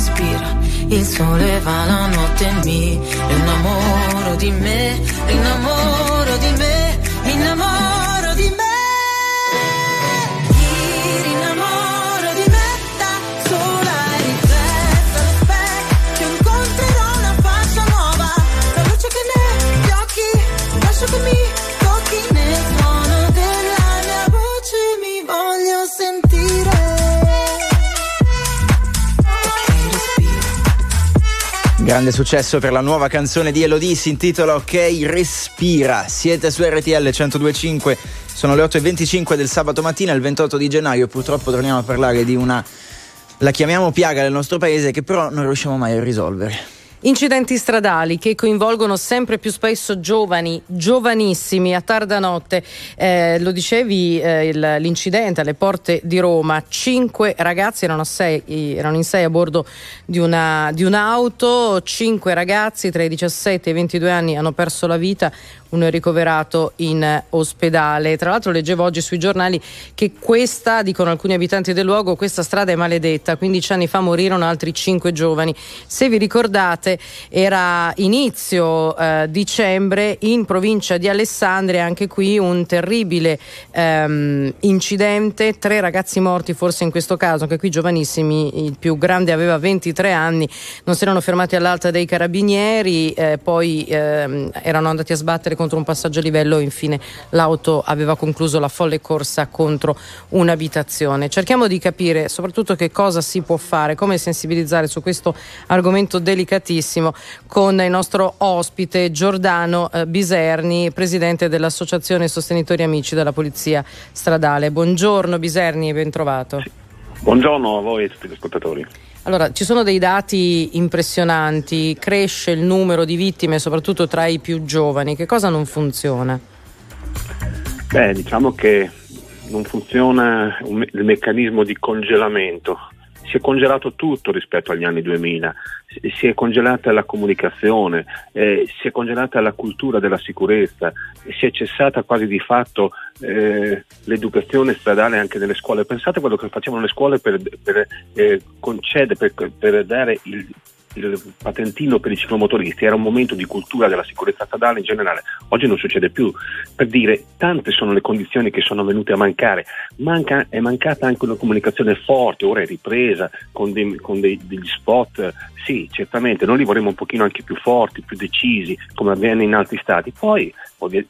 respira. Il sole va la notte mi. Innamoro di me innamoro di me Grande successo per la nuova canzone di Elodie, si intitola Ok Respira. Siete su RTL 1025, sono le 8.25 del sabato mattina, il 28 di gennaio. Purtroppo torniamo a parlare di una, la chiamiamo piaga del nostro paese, che però non riusciamo mai a risolvere. Incidenti stradali che coinvolgono sempre più spesso giovani, giovanissimi a tarda notte. Eh, lo dicevi, eh, il- l'incidente alle porte di Roma. Cinque ragazzi erano, sei- erano in sei a bordo di, una, di un'auto. Cinque ragazzi tra i 17 e i 22 anni hanno perso la vita. Uno è ricoverato in ospedale. Tra l'altro, leggevo oggi sui giornali che questa, dicono alcuni abitanti del luogo, questa strada è maledetta. 15 anni fa morirono altri cinque giovani. Se vi ricordate, era inizio eh, dicembre in provincia di Alessandria, anche qui un terribile ehm, incidente. Tre ragazzi morti, forse in questo caso, anche qui giovanissimi. Il più grande aveva 23 anni, non si erano fermati all'alta dei carabinieri, eh, poi ehm, erano andati a sbattere contro un passaggio a livello e infine l'auto aveva concluso la folle corsa contro un'abitazione. Cerchiamo di capire soprattutto che cosa si può fare, come sensibilizzare su questo argomento delicatissimo con il nostro ospite Giordano eh, Biserni, presidente dell'Associazione Sostenitori Amici della Polizia Stradale. Buongiorno Biserni e ben trovato. Buongiorno a voi e a tutti gli ascoltatori. Allora, ci sono dei dati impressionanti, cresce il numero di vittime soprattutto tra i più giovani. Che cosa non funziona? Beh, diciamo che non funziona il meccanismo di congelamento. Si è congelato tutto rispetto agli anni 2000, si- è congelata la comunicazione, eh, si è congelata la cultura della sicurezza, si è cessata quasi di fatto eh, l'educazione stradale anche nelle scuole. Pensate a quello che facevano le scuole per, per, eh, concedere, per, per dare il, il patentino per i ciclomotoristi, era un momento di cultura della sicurezza stradale in generale. Oggi non succede più. Per dire, tante sono le condizioni che sono venute a mancare. Manca- è mancata anche una comunicazione forte, ora è ripresa con, dei- con dei- degli spot. Sì, certamente, noi li vorremmo un pochino anche più forti, più decisi, come avviene in altri stati. Poi,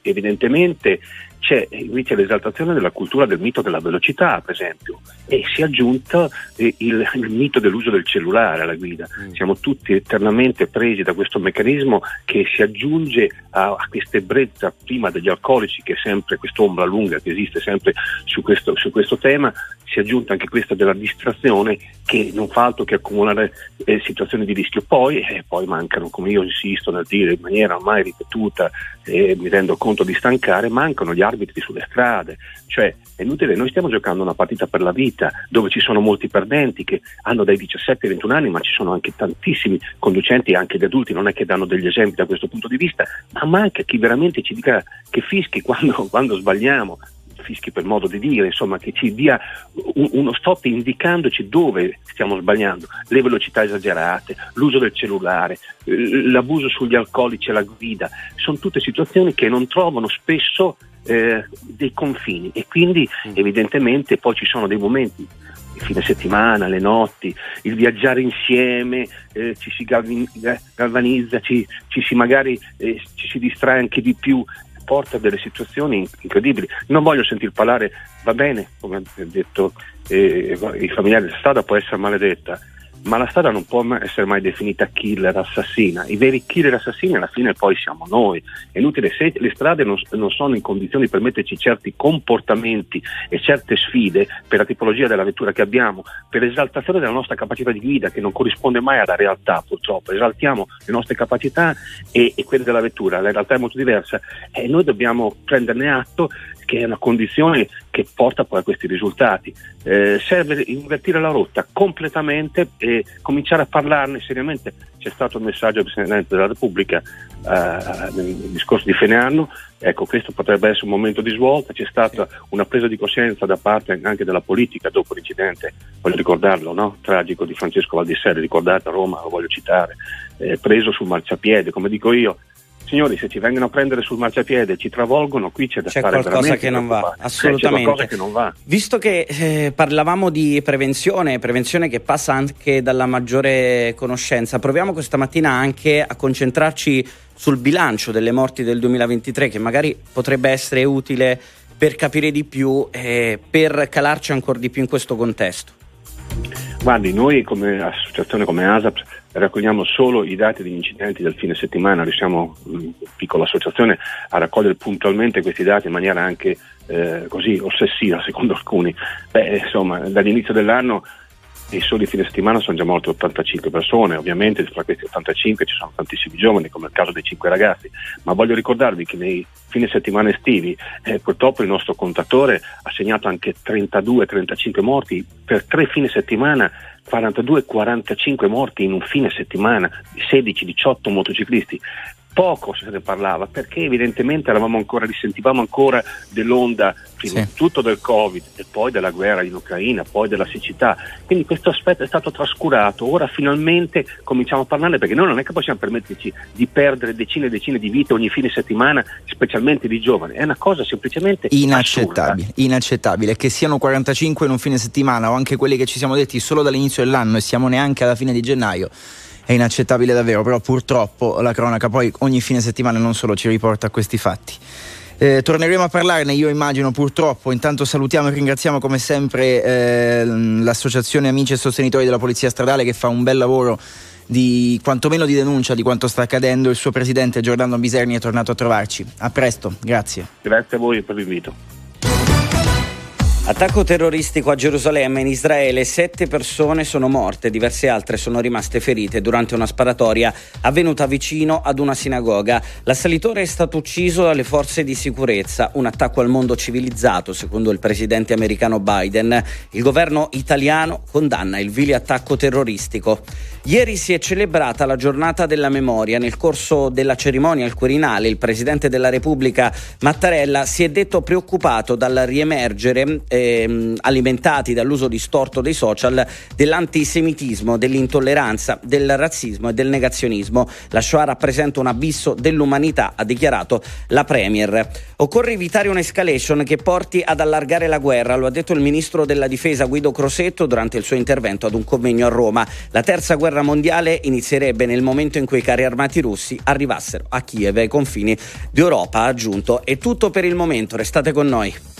evidentemente, c'è invece l'esaltazione della cultura del mito della velocità, per esempio, e si è aggiunto eh, il, il mito dell'uso del cellulare alla guida. Siamo tutti eternamente presi da questo meccanismo che si aggiunge a, a questa ebbrezza prima degli alcolici, che è sempre quest'ombra lunga che esiste sempre su questo, su questo tema, si è aggiunta anche questa della distrazione che non fa altro che accumulare eh, situazioni di rischio. Poi, eh, poi mancano, come io insisto nel dire in maniera ormai ripetuta, e mi rendo conto di stancare, mancano gli arbitri sulle strade. Cioè, è inutile, noi stiamo giocando una partita per la vita dove ci sono molti perdenti che hanno dai 17 ai 21 anni, ma ci sono anche tantissimi conducenti, anche gli adulti, non è che danno degli esempi da questo punto di vista, ma manca chi veramente ci dica che fischi quando, quando sbagliamo fischi per modo di dire, insomma, che ci dia un- uno stop indicandoci dove stiamo sbagliando, le velocità esagerate, l'uso del cellulare, l'abuso sugli alcolici alla guida, sono tutte situazioni che non trovano spesso eh, dei confini e quindi evidentemente poi ci sono dei momenti il fine settimana, le notti, il viaggiare insieme, eh, ci si eh, galvanizza, ci, ci si magari eh, ci si distrae anche di più, porta a delle situazioni incredibili. Non voglio sentir parlare, va bene, come ha detto eh, i familiari, la strada può essere maledetta, ma la strada non può essere mai definita killer, assassina. I veri killer assassini alla fine poi siamo noi. È inutile se le strade non, non sono in condizioni di permetterci certi comportamenti e certe sfide per la tipologia della vettura che abbiamo, per l'esaltazione della nostra capacità di guida che non corrisponde mai alla realtà purtroppo. Esaltiamo le nostre capacità e, e quelle della vettura, la realtà è molto diversa e noi dobbiamo prenderne atto che è una condizione che porta poi a questi risultati. Eh, serve invertire la rotta completamente e cominciare a parlarne seriamente. C'è stato un messaggio del Presidente della Repubblica eh, nel discorso di fine anno, ecco questo potrebbe essere un momento di svolta, c'è stata una presa di coscienza da parte anche della politica dopo l'incidente, voglio ricordarlo, no? tragico di Francesco Valdisseri, ricordate a Roma, lo voglio citare, eh, preso sul marciapiede, come dico io, Signori, se ci vengono a prendere sul marciapiede, ci travolgono, qui c'è da C'è stare qualcosa che non va. Eh, assolutamente. C'è qualcosa che non va. Visto che eh, parlavamo di prevenzione, prevenzione che passa anche dalla maggiore conoscenza, proviamo questa mattina anche a concentrarci sul bilancio delle morti del 2023 che magari potrebbe essere utile per capire di più e per calarci ancora di più in questo contesto. Guardi, noi come associazione, come ASAP, raccogliamo solo i dati degli incidenti del fine settimana, riusciamo, mh, piccola associazione, a raccogliere puntualmente questi dati in maniera anche eh, così ossessiva secondo alcuni. Beh, insomma, dall'inizio dell'anno i soli fine settimana sono già morte 85 persone, ovviamente fra questi 85 ci sono tantissimi giovani, come il caso dei 5 ragazzi, ma voglio ricordarvi che nei fine settimana estivi eh, purtroppo il nostro contatore ha segnato anche 32-35 morti per tre fine settimana 42-45 morti in un fine settimana, 16-18 motociclisti. Poco se ne parlava perché evidentemente eravamo ancora, risentivamo ancora dell'onda prima di tutto del Covid e poi della guerra in Ucraina, poi della siccità. Quindi questo aspetto è stato trascurato. Ora finalmente cominciamo a parlarne perché noi non è che possiamo permetterci di perdere decine e decine di vite ogni fine settimana, specialmente di giovani. È una cosa semplicemente Inaccettabile, inaccettabile che siano 45 in un fine settimana o anche quelli che ci siamo detti solo dall'inizio dell'anno e siamo neanche alla fine di gennaio. È inaccettabile davvero, però purtroppo la cronaca poi ogni fine settimana non solo ci riporta a questi fatti. Eh, torneremo a parlarne, io immagino purtroppo. Intanto salutiamo e ringraziamo come sempre eh, l'associazione Amici e Sostenitori della Polizia Stradale che fa un bel lavoro di quantomeno di denuncia di quanto sta accadendo. Il suo presidente Giordano Biserni è tornato a trovarci. A presto, grazie. Grazie a voi per l'invito. Attacco terroristico a Gerusalemme in Israele, sette persone sono morte, diverse altre sono rimaste ferite durante una sparatoria avvenuta vicino ad una sinagoga. L'assalitore è stato ucciso dalle forze di sicurezza, un attacco al mondo civilizzato, secondo il presidente americano Biden. Il governo italiano condanna il vile attacco terroristico. Ieri si è celebrata la giornata della memoria. Nel corso della cerimonia al Quirinale, il presidente della Repubblica Mattarella si è detto preoccupato dal riemergere, ehm, alimentati dall'uso distorto dei social, dell'antisemitismo, dell'intolleranza, del razzismo e del negazionismo. La Shoah rappresenta un abisso dell'umanità, ha dichiarato la Premier. Occorre evitare un'escalation che porti ad allargare la guerra, lo ha detto il ministro della difesa Guido Crosetto durante il suo intervento ad un convegno a Roma. La terza guerra mondiale inizierebbe nel momento in cui i carri armati russi arrivassero a Kiev ai confini d'Europa, ha aggiunto. È tutto per il momento, restate con noi.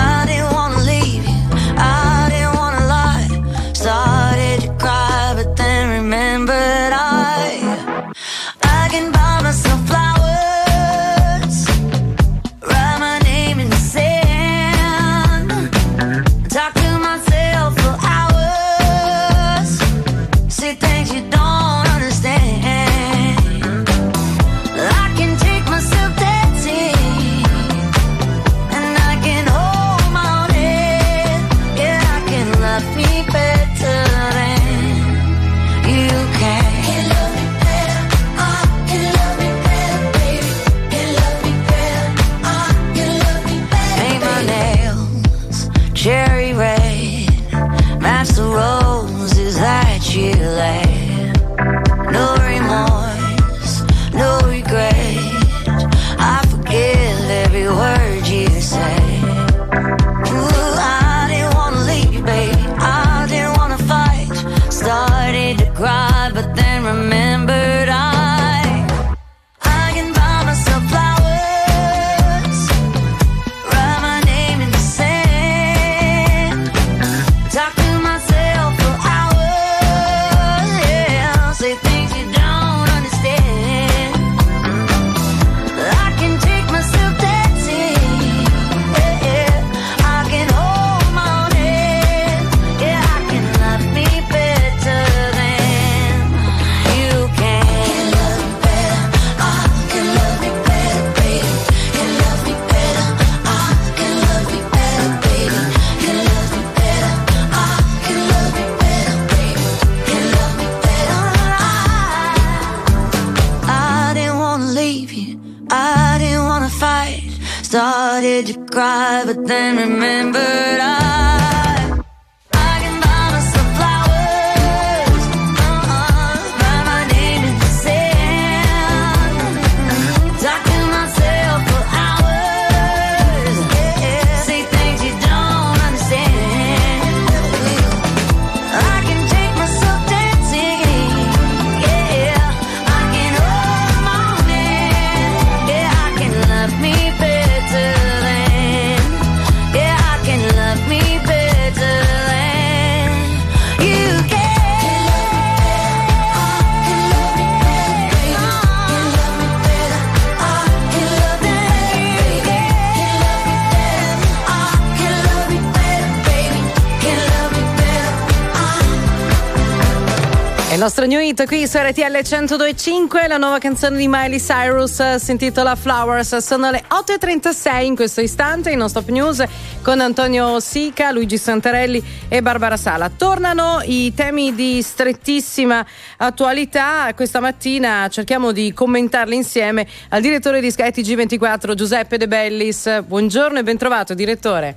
hit qui su RTL 102.5, la nuova canzone di Miley Cyrus eh, si intitola Flowers. Sono le 8.36 in questo istante in Non Stop News con Antonio Sica, Luigi Santarelli e Barbara Sala. Tornano i temi di strettissima attualità. Questa mattina cerchiamo di commentarli insieme al direttore di Sky TG24 Giuseppe De Bellis. Buongiorno e bentrovato direttore.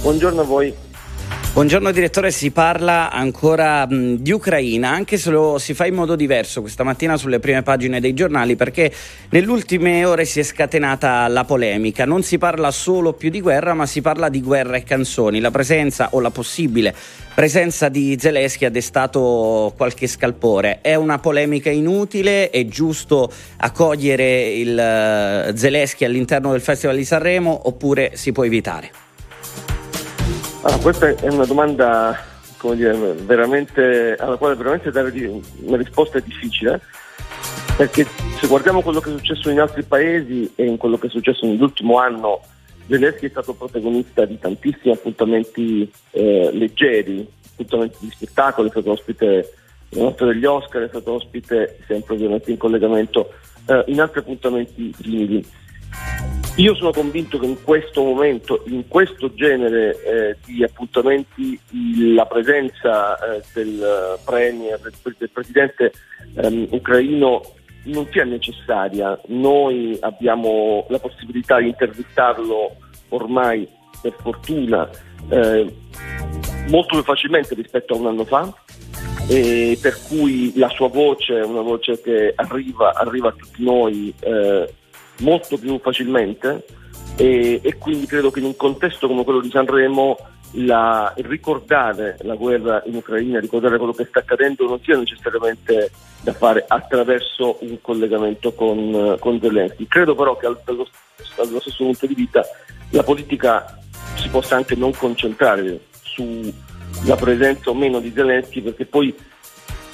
Buongiorno a voi. Buongiorno direttore, si parla ancora mh, di Ucraina, anche se lo si fa in modo diverso questa mattina sulle prime pagine dei giornali perché nelle ultime ore si è scatenata la polemica. Non si parla solo più di guerra, ma si parla di guerra e canzoni. La presenza o la possibile presenza di Zelensky ha destato qualche scalpore. È una polemica inutile, è giusto accogliere il eh, Zelensky all'interno del Festival di Sanremo oppure si può evitare? Allora, questa è una domanda dire, alla quale veramente dare una risposta è difficile, perché se guardiamo quello che è successo in altri paesi e in quello che è successo nell'ultimo anno, Zelensky è stato protagonista di tantissimi appuntamenti eh, leggeri, appuntamenti di spettacolo, è stato ospite nella notte degli Oscar, è stato ospite sempre ovviamente in collegamento eh, in altri appuntamenti simili. Io sono convinto che in questo momento, in questo genere eh, di appuntamenti, la presenza eh, del eh, premier, del presidente ehm, ucraino non sia necessaria. Noi abbiamo la possibilità di intervistarlo ormai, per fortuna, eh, molto più facilmente rispetto a un anno fa. E per cui la sua voce è una voce che arriva, arriva a tutti noi eh, molto più facilmente e, e quindi credo che in un contesto come quello di Sanremo la- ricordare la guerra in Ucraina, ricordare quello che sta accadendo non sia necessariamente da fare attraverso un collegamento con, con Zelensky. Credo però che al- dallo, dallo stesso punto di vista la politica si possa anche non concentrare sulla presenza o meno di Zelensky perché poi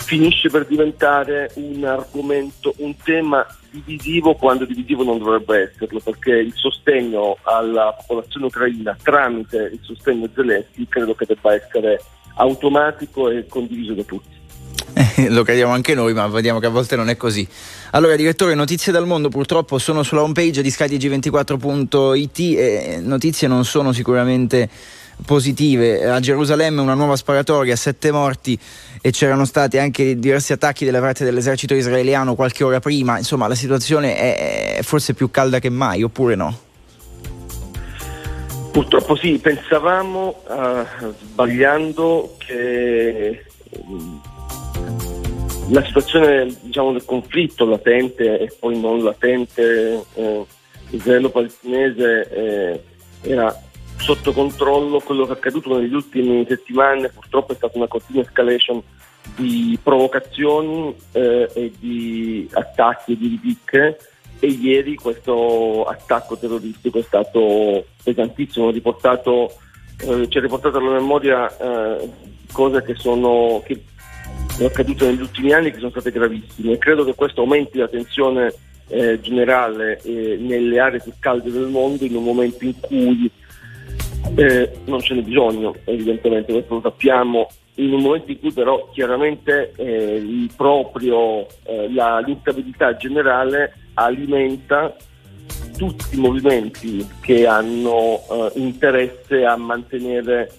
finisce per diventare un argomento, un tema divisivo quando divisivo non dovrebbe esserlo, perché il sostegno alla popolazione ucraina tramite il sostegno Zelensky credo che debba essere automatico e condiviso da tutti. Lo crediamo anche noi, ma vediamo che a volte non è così. Allora, direttore, notizie dal mondo purtroppo sono sulla homepage di skytg24.it e notizie non sono sicuramente positive. A Gerusalemme una nuova sparatoria, sette morti e c'erano stati anche diversi attacchi delle parte dell'esercito israeliano qualche ora prima. Insomma, la situazione è forse più calda che mai, oppure no? Purtroppo sì, pensavamo, eh, sbagliando, che mm, la situazione diciamo, del conflitto latente e poi non latente eh, israelo-palestinese eh, era sotto controllo, quello che è accaduto negli ultimi settimane. Purtroppo è stata una continua escalation di provocazioni eh, e di attacchi e di ripicche. E ieri questo attacco terroristico è stato pesantissimo, riportato, eh, ci ha riportato alla memoria eh, cose che sono che sono accadute negli ultimi anni che sono state gravissime. E credo che questo aumenti la tensione eh, generale eh, nelle aree più calde del mondo in un momento in cui eh, non ce n'è bisogno, evidentemente, questo lo sappiamo, in un momento in cui però chiaramente eh, il proprio, eh, la- l'instabilità generale alimenta tutti i movimenti che hanno eh, interesse a mantenere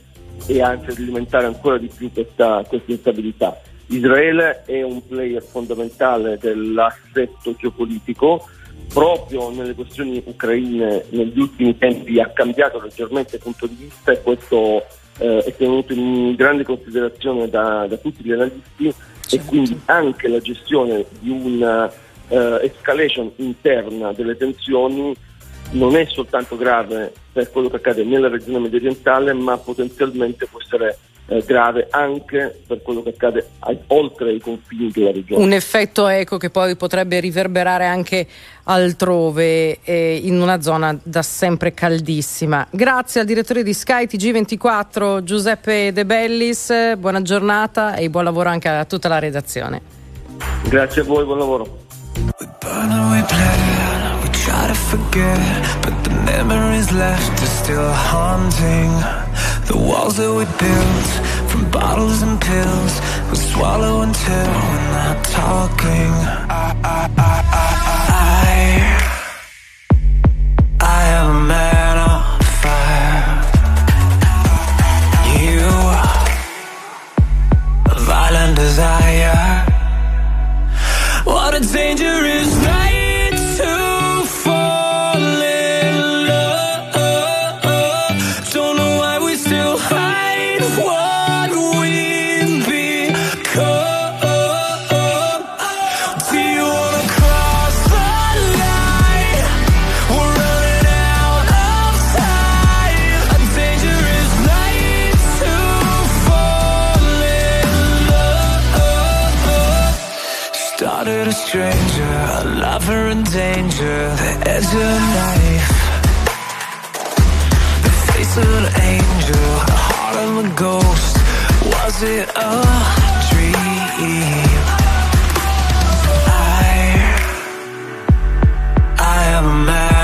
e anzi ad alimentare ancora di più questa, questa instabilità. Israele è un player fondamentale dell'assetto geopolitico, proprio nelle questioni ucraine negli ultimi tempi ha cambiato leggermente punto di vista e questo eh, è tenuto in grande considerazione da, da tutti gli analisti e quindi anche la gestione di una eh, escalation interna delle tensioni non è soltanto grave per quello che accade nella regione medio orientale, ma potenzialmente può essere eh, grave anche per quello che accade ai- oltre i confini della regione. Un effetto eco che poi potrebbe riverberare anche altrove eh, in una zona da sempre caldissima. Grazie al direttore di Sky TG24 Giuseppe De Bellis, buona giornata e buon lavoro anche a tutta la redazione. Grazie a voi, buon lavoro. Burn and we play, we try to forget, but the memories left are still haunting. The walls that we built from bottles and pills. We swallow until we're not talking. I, I, I, I, I, I am a man on fire. You, a violent desire. What a dangerous night the edge of a knife. The face of an angel, the heart of a ghost. Was it a dream? I, I am a man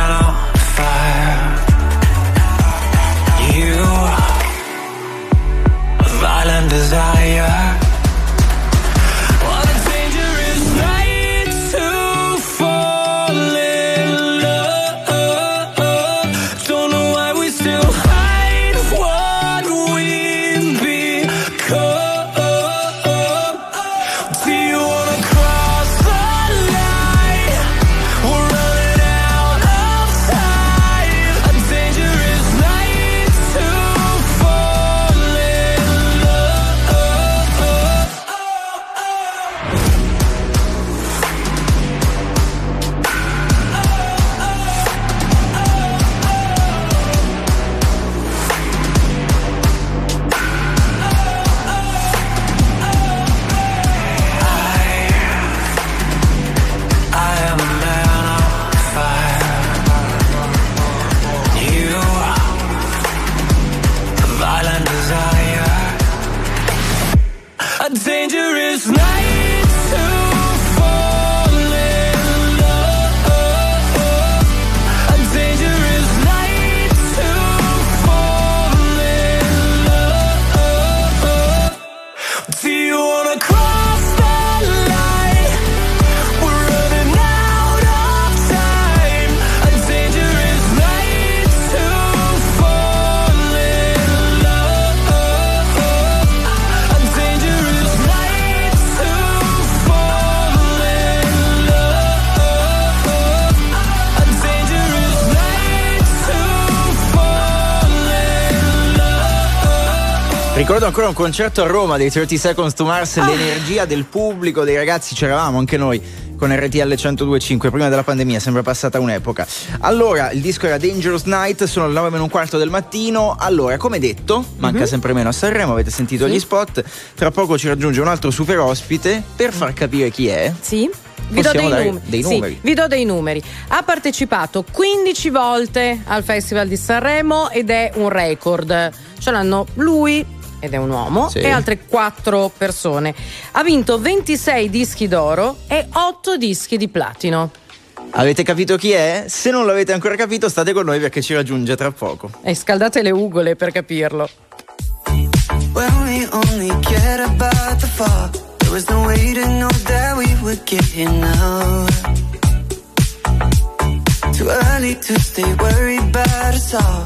Ricordo ancora un concerto a Roma dei 30 Seconds to Mars, Ah. l'energia del pubblico, dei ragazzi, c'eravamo anche noi con RTL 1025 prima della pandemia, sembra passata un'epoca. Allora, il disco era Dangerous Night, sono le 9 meno un quarto del mattino. Allora, come detto, manca Mhm. sempre meno a Sanremo, avete sentito Sì. gli spot. Tra poco ci raggiunge un altro super ospite per far capire chi è. Sì. Vi do dei, num- dei sì, numeri. vi do dei numeri. Ha partecipato 15 volte al Festival di Sanremo ed è un record. Ce l'hanno lui ed è un uomo Sì. e altre 4 persone. Ha vinto 26 dischi d'oro e 8 dischi di platino. Avete capito chi è? Se non l'avete ancora capito, state con noi perché ci raggiunge tra poco. E scaldate le ugole per capirlo. When we only cared about the fall, there was no way to know that we would get here now. Too early to stay worried about us all.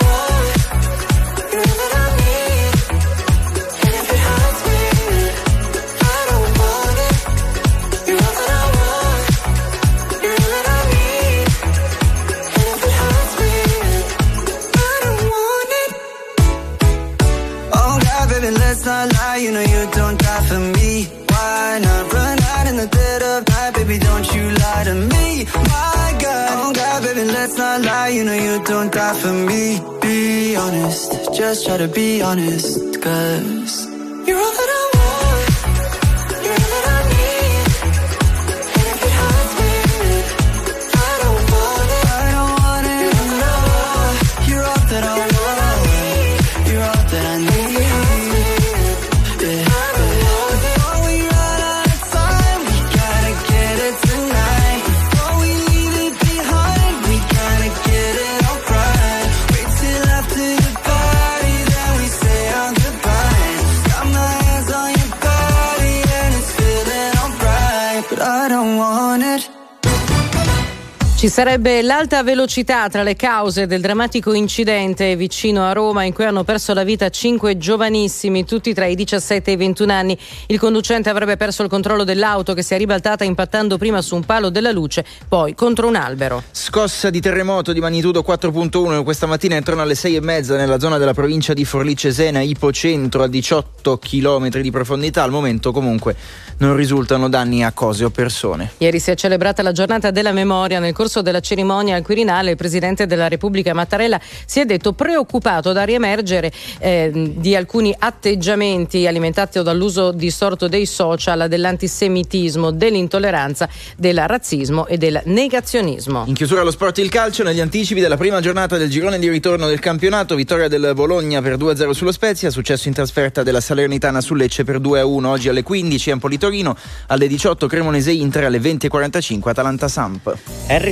lie. You know you don't die for me. Be honest, just try to be honest, cause you're all that I Ci sarebbe l'alta velocità tra le cause del drammatico incidente vicino a Roma in cui hanno perso la vita cinque giovanissimi, tutti tra i 17 e i 21 anni. Il conducente avrebbe perso il controllo dell'auto che si è ribaltata impattando prima su un palo della luce, poi contro un albero. Scossa di terremoto di magnitudo 4.1 questa mattina intorno alle 6 e mezza nella zona della provincia di Forlì Cesena, ipocentro a 18 km di profondità. Al momento comunque non risultano danni a cose o persone. Ieri si è celebrata la giornata della memoria. Nel corso della cerimonia al Quirinale il Presidente della Repubblica Mattarella si è detto preoccupato da riemergere eh, di alcuni atteggiamenti alimentati dall'uso distorto dei social, dell'antisemitismo, dell'intolleranza, del razzismo e del negazionismo. In chiusura allo sport il calcio, negli anticipi della prima giornata del girone di ritorno del campionato, vittoria del Bologna per 2-0 sullo Spezia, successo in trasferta della Salernitana su Lecce per 2-1 oggi alle 15 Empoli-Torino, alle 18 Cremonese Inter, alle 20.45 Atalanta-Samp.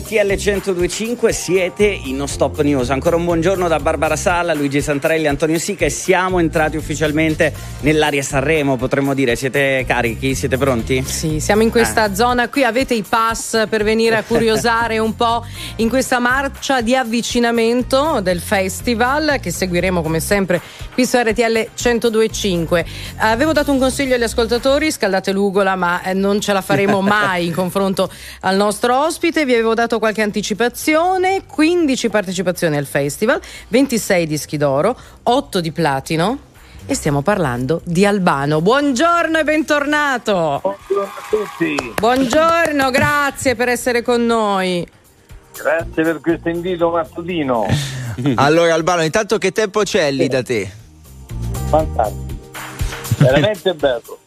RTL 1025 siete in No Stop News. Ancora un buongiorno da Barbara Sala, Luigi Santrelli, Antonio Sica e siamo entrati ufficialmente nell'area Sanremo, potremmo dire. Siete carichi? Siete pronti? Sì, siamo in questa zona qui, avete i pass per venire a curiosare un po' in questa marcia di avvicinamento del festival che seguiremo come sempre qui su RTL 1025. Avevo dato un consiglio agli ascoltatori, scaldate l'ugola, ma eh, non ce la faremo mai in confronto al nostro ospite. Vi avevo dato qualche anticipazione, 15 partecipazioni al festival, 26 dischi d'oro, 8 di platino e stiamo parlando di Albano. Buongiorno e bentornato. Buongiorno a tutti. Buongiorno, grazie per essere con noi. Grazie per questo invito mattutino. Allora Albano, intanto che tempo c'è lì da te? Fantastico. Veramente bello.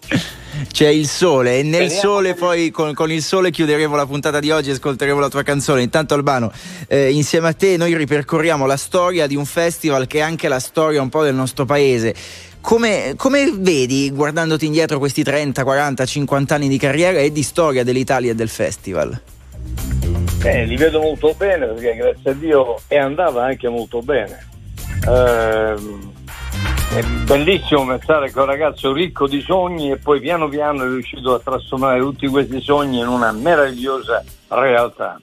C'è il sole e nel sole poi con, con il sole chiuderemo la puntata di oggi e ascolteremo la tua canzone. Intanto Albano, eh, insieme a te noi ripercorriamo la storia di un festival che è anche la storia un po' del nostro paese. Come, come vedi, guardandoti indietro questi 30, 40, 50 anni di carriera e di storia dell'Italia e del festival? Eh, li vedo molto bene perché grazie a Dio è andata anche molto bene. Ehm, è bellissimo pensare che un ragazzo ricco di sogni e poi piano piano è riuscito a trasformare tutti questi sogni in una meravigliosa realtà.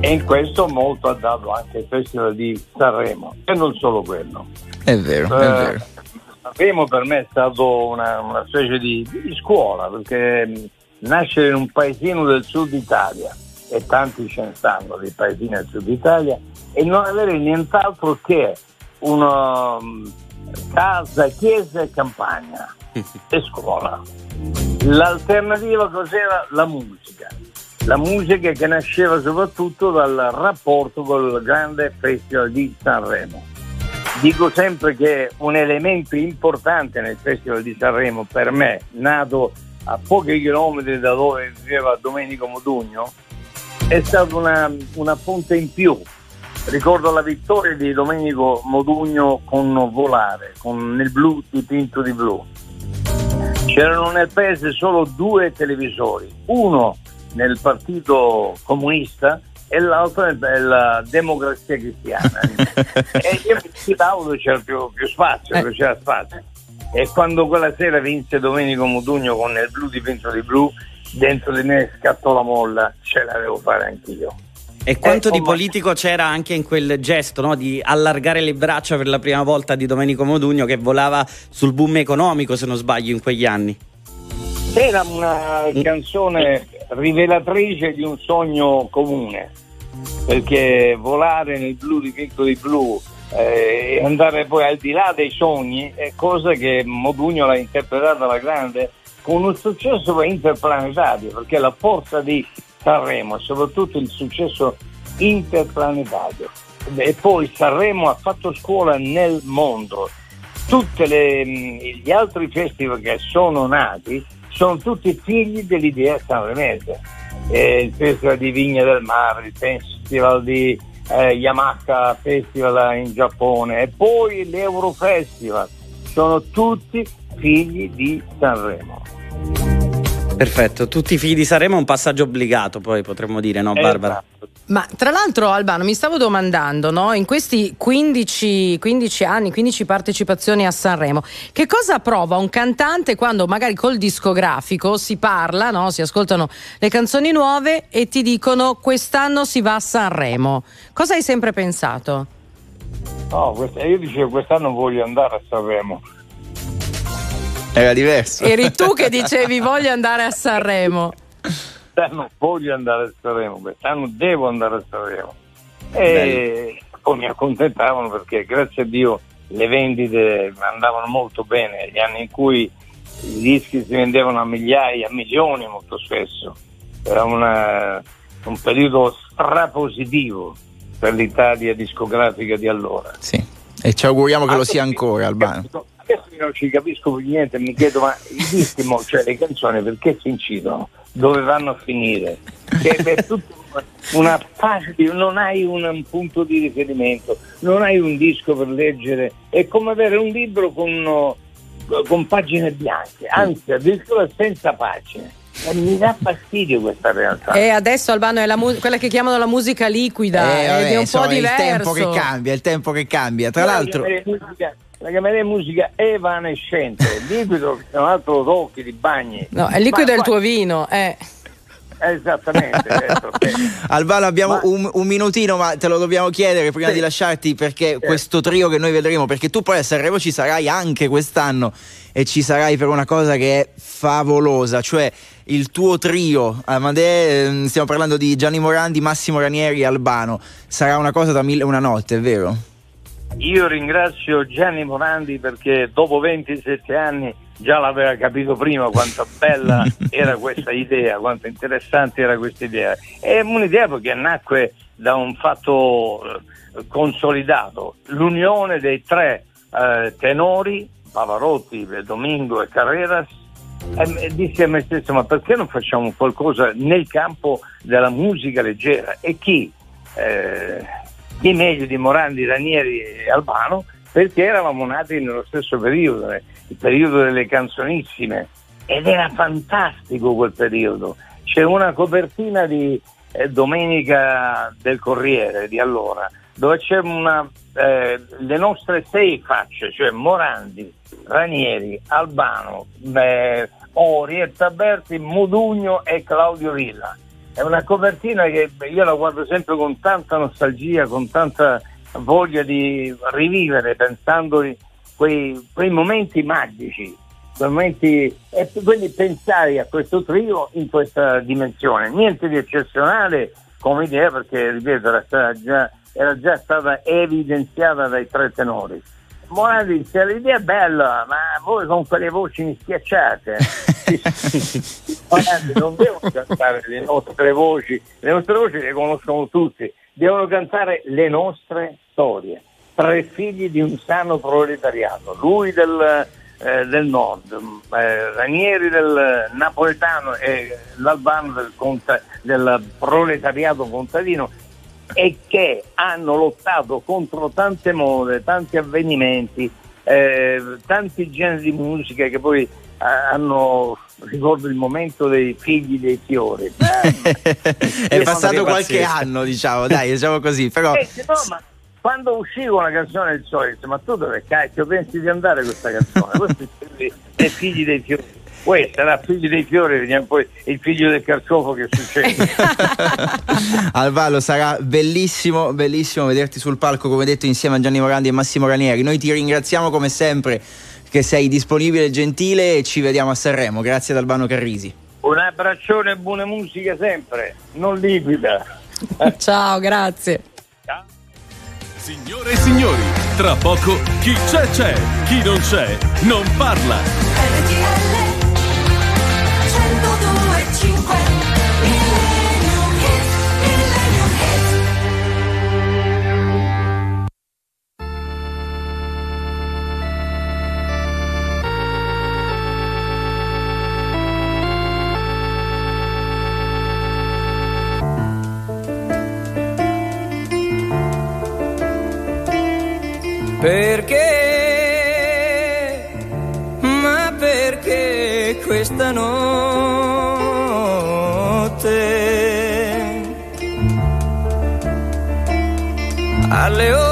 E in questo molto ha dato anche il Festival di Sanremo e non solo quello. È vero, è Eh, vero. Sanremo per me è stato una, una specie di, di scuola perché mh, nascere in un paesino del sud Italia e tanti ce ne stanno di paesini del sud Italia e non avere nient'altro che una mh, casa, chiesa e campagna e scuola. L'alternativa cos'era? La musica. La musica che nasceva soprattutto dal rapporto col grande festival di Sanremo. Dico sempre che un elemento importante nel Festival di Sanremo per me, nato a pochi chilometri da dove viveva Domenico Modugno, è stata una, una fonte in più. Ricordo la vittoria di Domenico Modugno con Volare, con Nel blu dipinto di blu. C'erano nel paese solo due televisori, uno nel Partito Comunista e l'altro nella Democrazia Cristiana. e io mi fidavo dove c'era più, più spazio, dove c'era spazio. E quando quella sera vinse Domenico Modugno con il blu dipinto di blu, dentro di me scattò la molla, ce l'avevo fare anch'io. E quanto Eh, di oh, politico c'era anche in quel gesto no? di allargare le braccia per la prima volta di Domenico Modugno che volava sul boom economico, se non sbaglio, in quegli anni. Era una canzone rivelatrice di un sogno comune, perché volare nel blu di Piccoli Blu eh, e andare poi al di là dei sogni è cosa che Modugno l'ha interpretata alla grande con un successo interplanetario, perché la forza di Sanremo soprattutto il successo interplanetario. E poi Sanremo ha fatto scuola nel mondo. Tutti gli altri festival che sono nati sono tutti figli dell'idea sanremese. Eh, il Festival di Vigna del Mare, il Festival di eh, Yamaha Festival in Giappone e poi l'Eurofestival. Sono tutti figli di Sanremo. Perfetto, tutti i figli di Sanremo è un passaggio obbligato, poi potremmo dire, no, Barbara? Ma tra l'altro, Albano, mi stavo domandando, no, in questi 15, 15 anni, 15 partecipazioni a Sanremo, che cosa prova un cantante quando magari col discografico si parla, no, si ascoltano le canzoni nuove e ti dicono quest'anno si va a Sanremo? Cosa hai sempre pensato? No, io dicevo quest'anno voglio andare a Sanremo. Era diverso. Eri tu che dicevi voglio andare a Sanremo. Quest'anno voglio andare a Sanremo, quest'anno devo andare a Sanremo. E poi mi accontentavano perché grazie a Dio le vendite andavano molto bene, gli anni in cui i dischi si vendevano a migliaia, a milioni molto spesso. Era una- un periodo strapositivo per l'Italia discografica di allora. Sì. E ci auguriamo che lo sia ancora, Albano. Adesso io non ci capisco più niente, mi chiedo ma i dischi, mo- cioè le canzoni perché si incidono? Dove vanno a finire? Che è tutto una di- non hai un, un punto di riferimento, non hai un disco per leggere, è come avere un libro con, con pagine bianche, anzi addirittura senza pagine. E mi dà fastidio questa realtà. E adesso Albano è la mu- quella che chiamano la musica liquida Eh, ed vabbè, è un insomma, po' è il diverso. tempo che cambia, è il tempo che cambia. Tra Io l'altro, La chiamerei musica, la chiamerei musica evanescente, liquido che tra l'altro tocchi di bagni. No, è il liquido Ma- del tuo vino, eh. Esattamente, certo, sì. Albano, abbiamo un, un minutino, ma te lo dobbiamo chiedere prima Sì. di lasciarti perché questo trio che noi vedremo, perché tu poi a Sanremo ci sarai anche quest'anno e ci sarai per una cosa che è favolosa, cioè il tuo trio, Amadè, ehm, stiamo parlando di Gianni Morandi, Massimo Ranieri e Albano, sarà una cosa da mille e una notte, è vero? Io ringrazio Gianni Morandi perché dopo 27 anni già l'aveva capito prima quanto bella era questa idea, quanto interessante era questa idea. È un'idea perché nacque da un fatto eh, consolidato, l'unione dei tre eh, tenori, Pavarotti, Domingo e Carreras, e e dissi a me stesso ma perché non facciamo qualcosa nel campo della musica leggera e chi? Eh, chi meglio di Morandi, Ranieri e Albano perché eravamo nati nello stesso periodo, eh, il periodo delle canzonissime ed era fantastico quel periodo. C'è una copertina di eh, Domenica del Corriere di allora dove c'è una, eh, le nostre sei facce, cioè Morandi, Ranieri, Albano, eh, Orietta Berti, Modugno e Claudio Villa. È una copertina che io la guardo sempre con tanta nostalgia, con tanta voglia di rivivere, pensando quei, quei momenti magici, quei momenti, e quindi pensare a questo trio in questa dimensione. Niente di eccezionale come idea perché, ripeto, era, già, era già stata evidenziata dai tre tenori. Morandi dice l'idea è bella, ma voi con quelle voci mi schiacciate. Morandi non devono cantare le nostre voci, le nostre voci le conoscono tutti, devono cantare le nostre storie. Tre figli di un sano proletariato, lui del, eh, del nord, eh, Ranieri del napoletano e l'Albano del, conta- del proletariato contadino e che hanno lottato contro tante mode, tanti avvenimenti, eh, tanti generi di musica che poi eh, hanno, ricordo il momento dei figli dei fiori. È passato qualche anno, diciamo, dai, diciamo così, però... Eh, no, ma quando usciva una canzone del solito, ma tu dove cacchio pensi di andare questa canzone? Questi sono i- i figli dei fiori. Poi sarà figlio dei fiori, vediamo poi il figlio del carciofo che succede. Alvalo sarà bellissimo, bellissimo vederti sul palco, come detto, insieme a Gianni Morandi e Massimo Ranieri. Noi ti ringraziamo come sempre che sei disponibile e gentile e ci vediamo a Sanremo. Grazie ad Albano Carrisi. Un abbraccione e buona musica sempre, non liquida. Ciao, grazie. Signore e signori, tra poco chi c'è c'è, chi non c'è non parla. Perché? Ma perché questa notte? Alle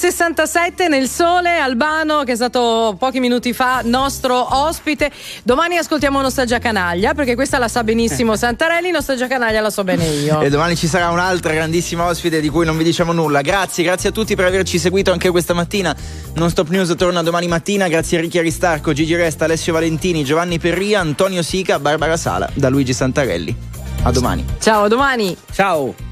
1967 nel sole, Albano che è stato pochi minuti fa nostro ospite. Domani ascoltiamo Nostalgia Canaglia perché questa la sa benissimo Santarelli, Nostalgia Canaglia la so bene io. E domani ci sarà un'altra grandissima ospite di cui non vi diciamo nulla. Grazie, grazie a tutti per averci seguito anche questa mattina. Non Stop News torna domani mattina. Grazie a Ricchi Aristarco, Gigi Resta, Alessio Valentini, Giovanni Perria, Antonio Sica, Barbara Sala, da Luigi Santarelli. A domani. Ciao, a domani. Ciao.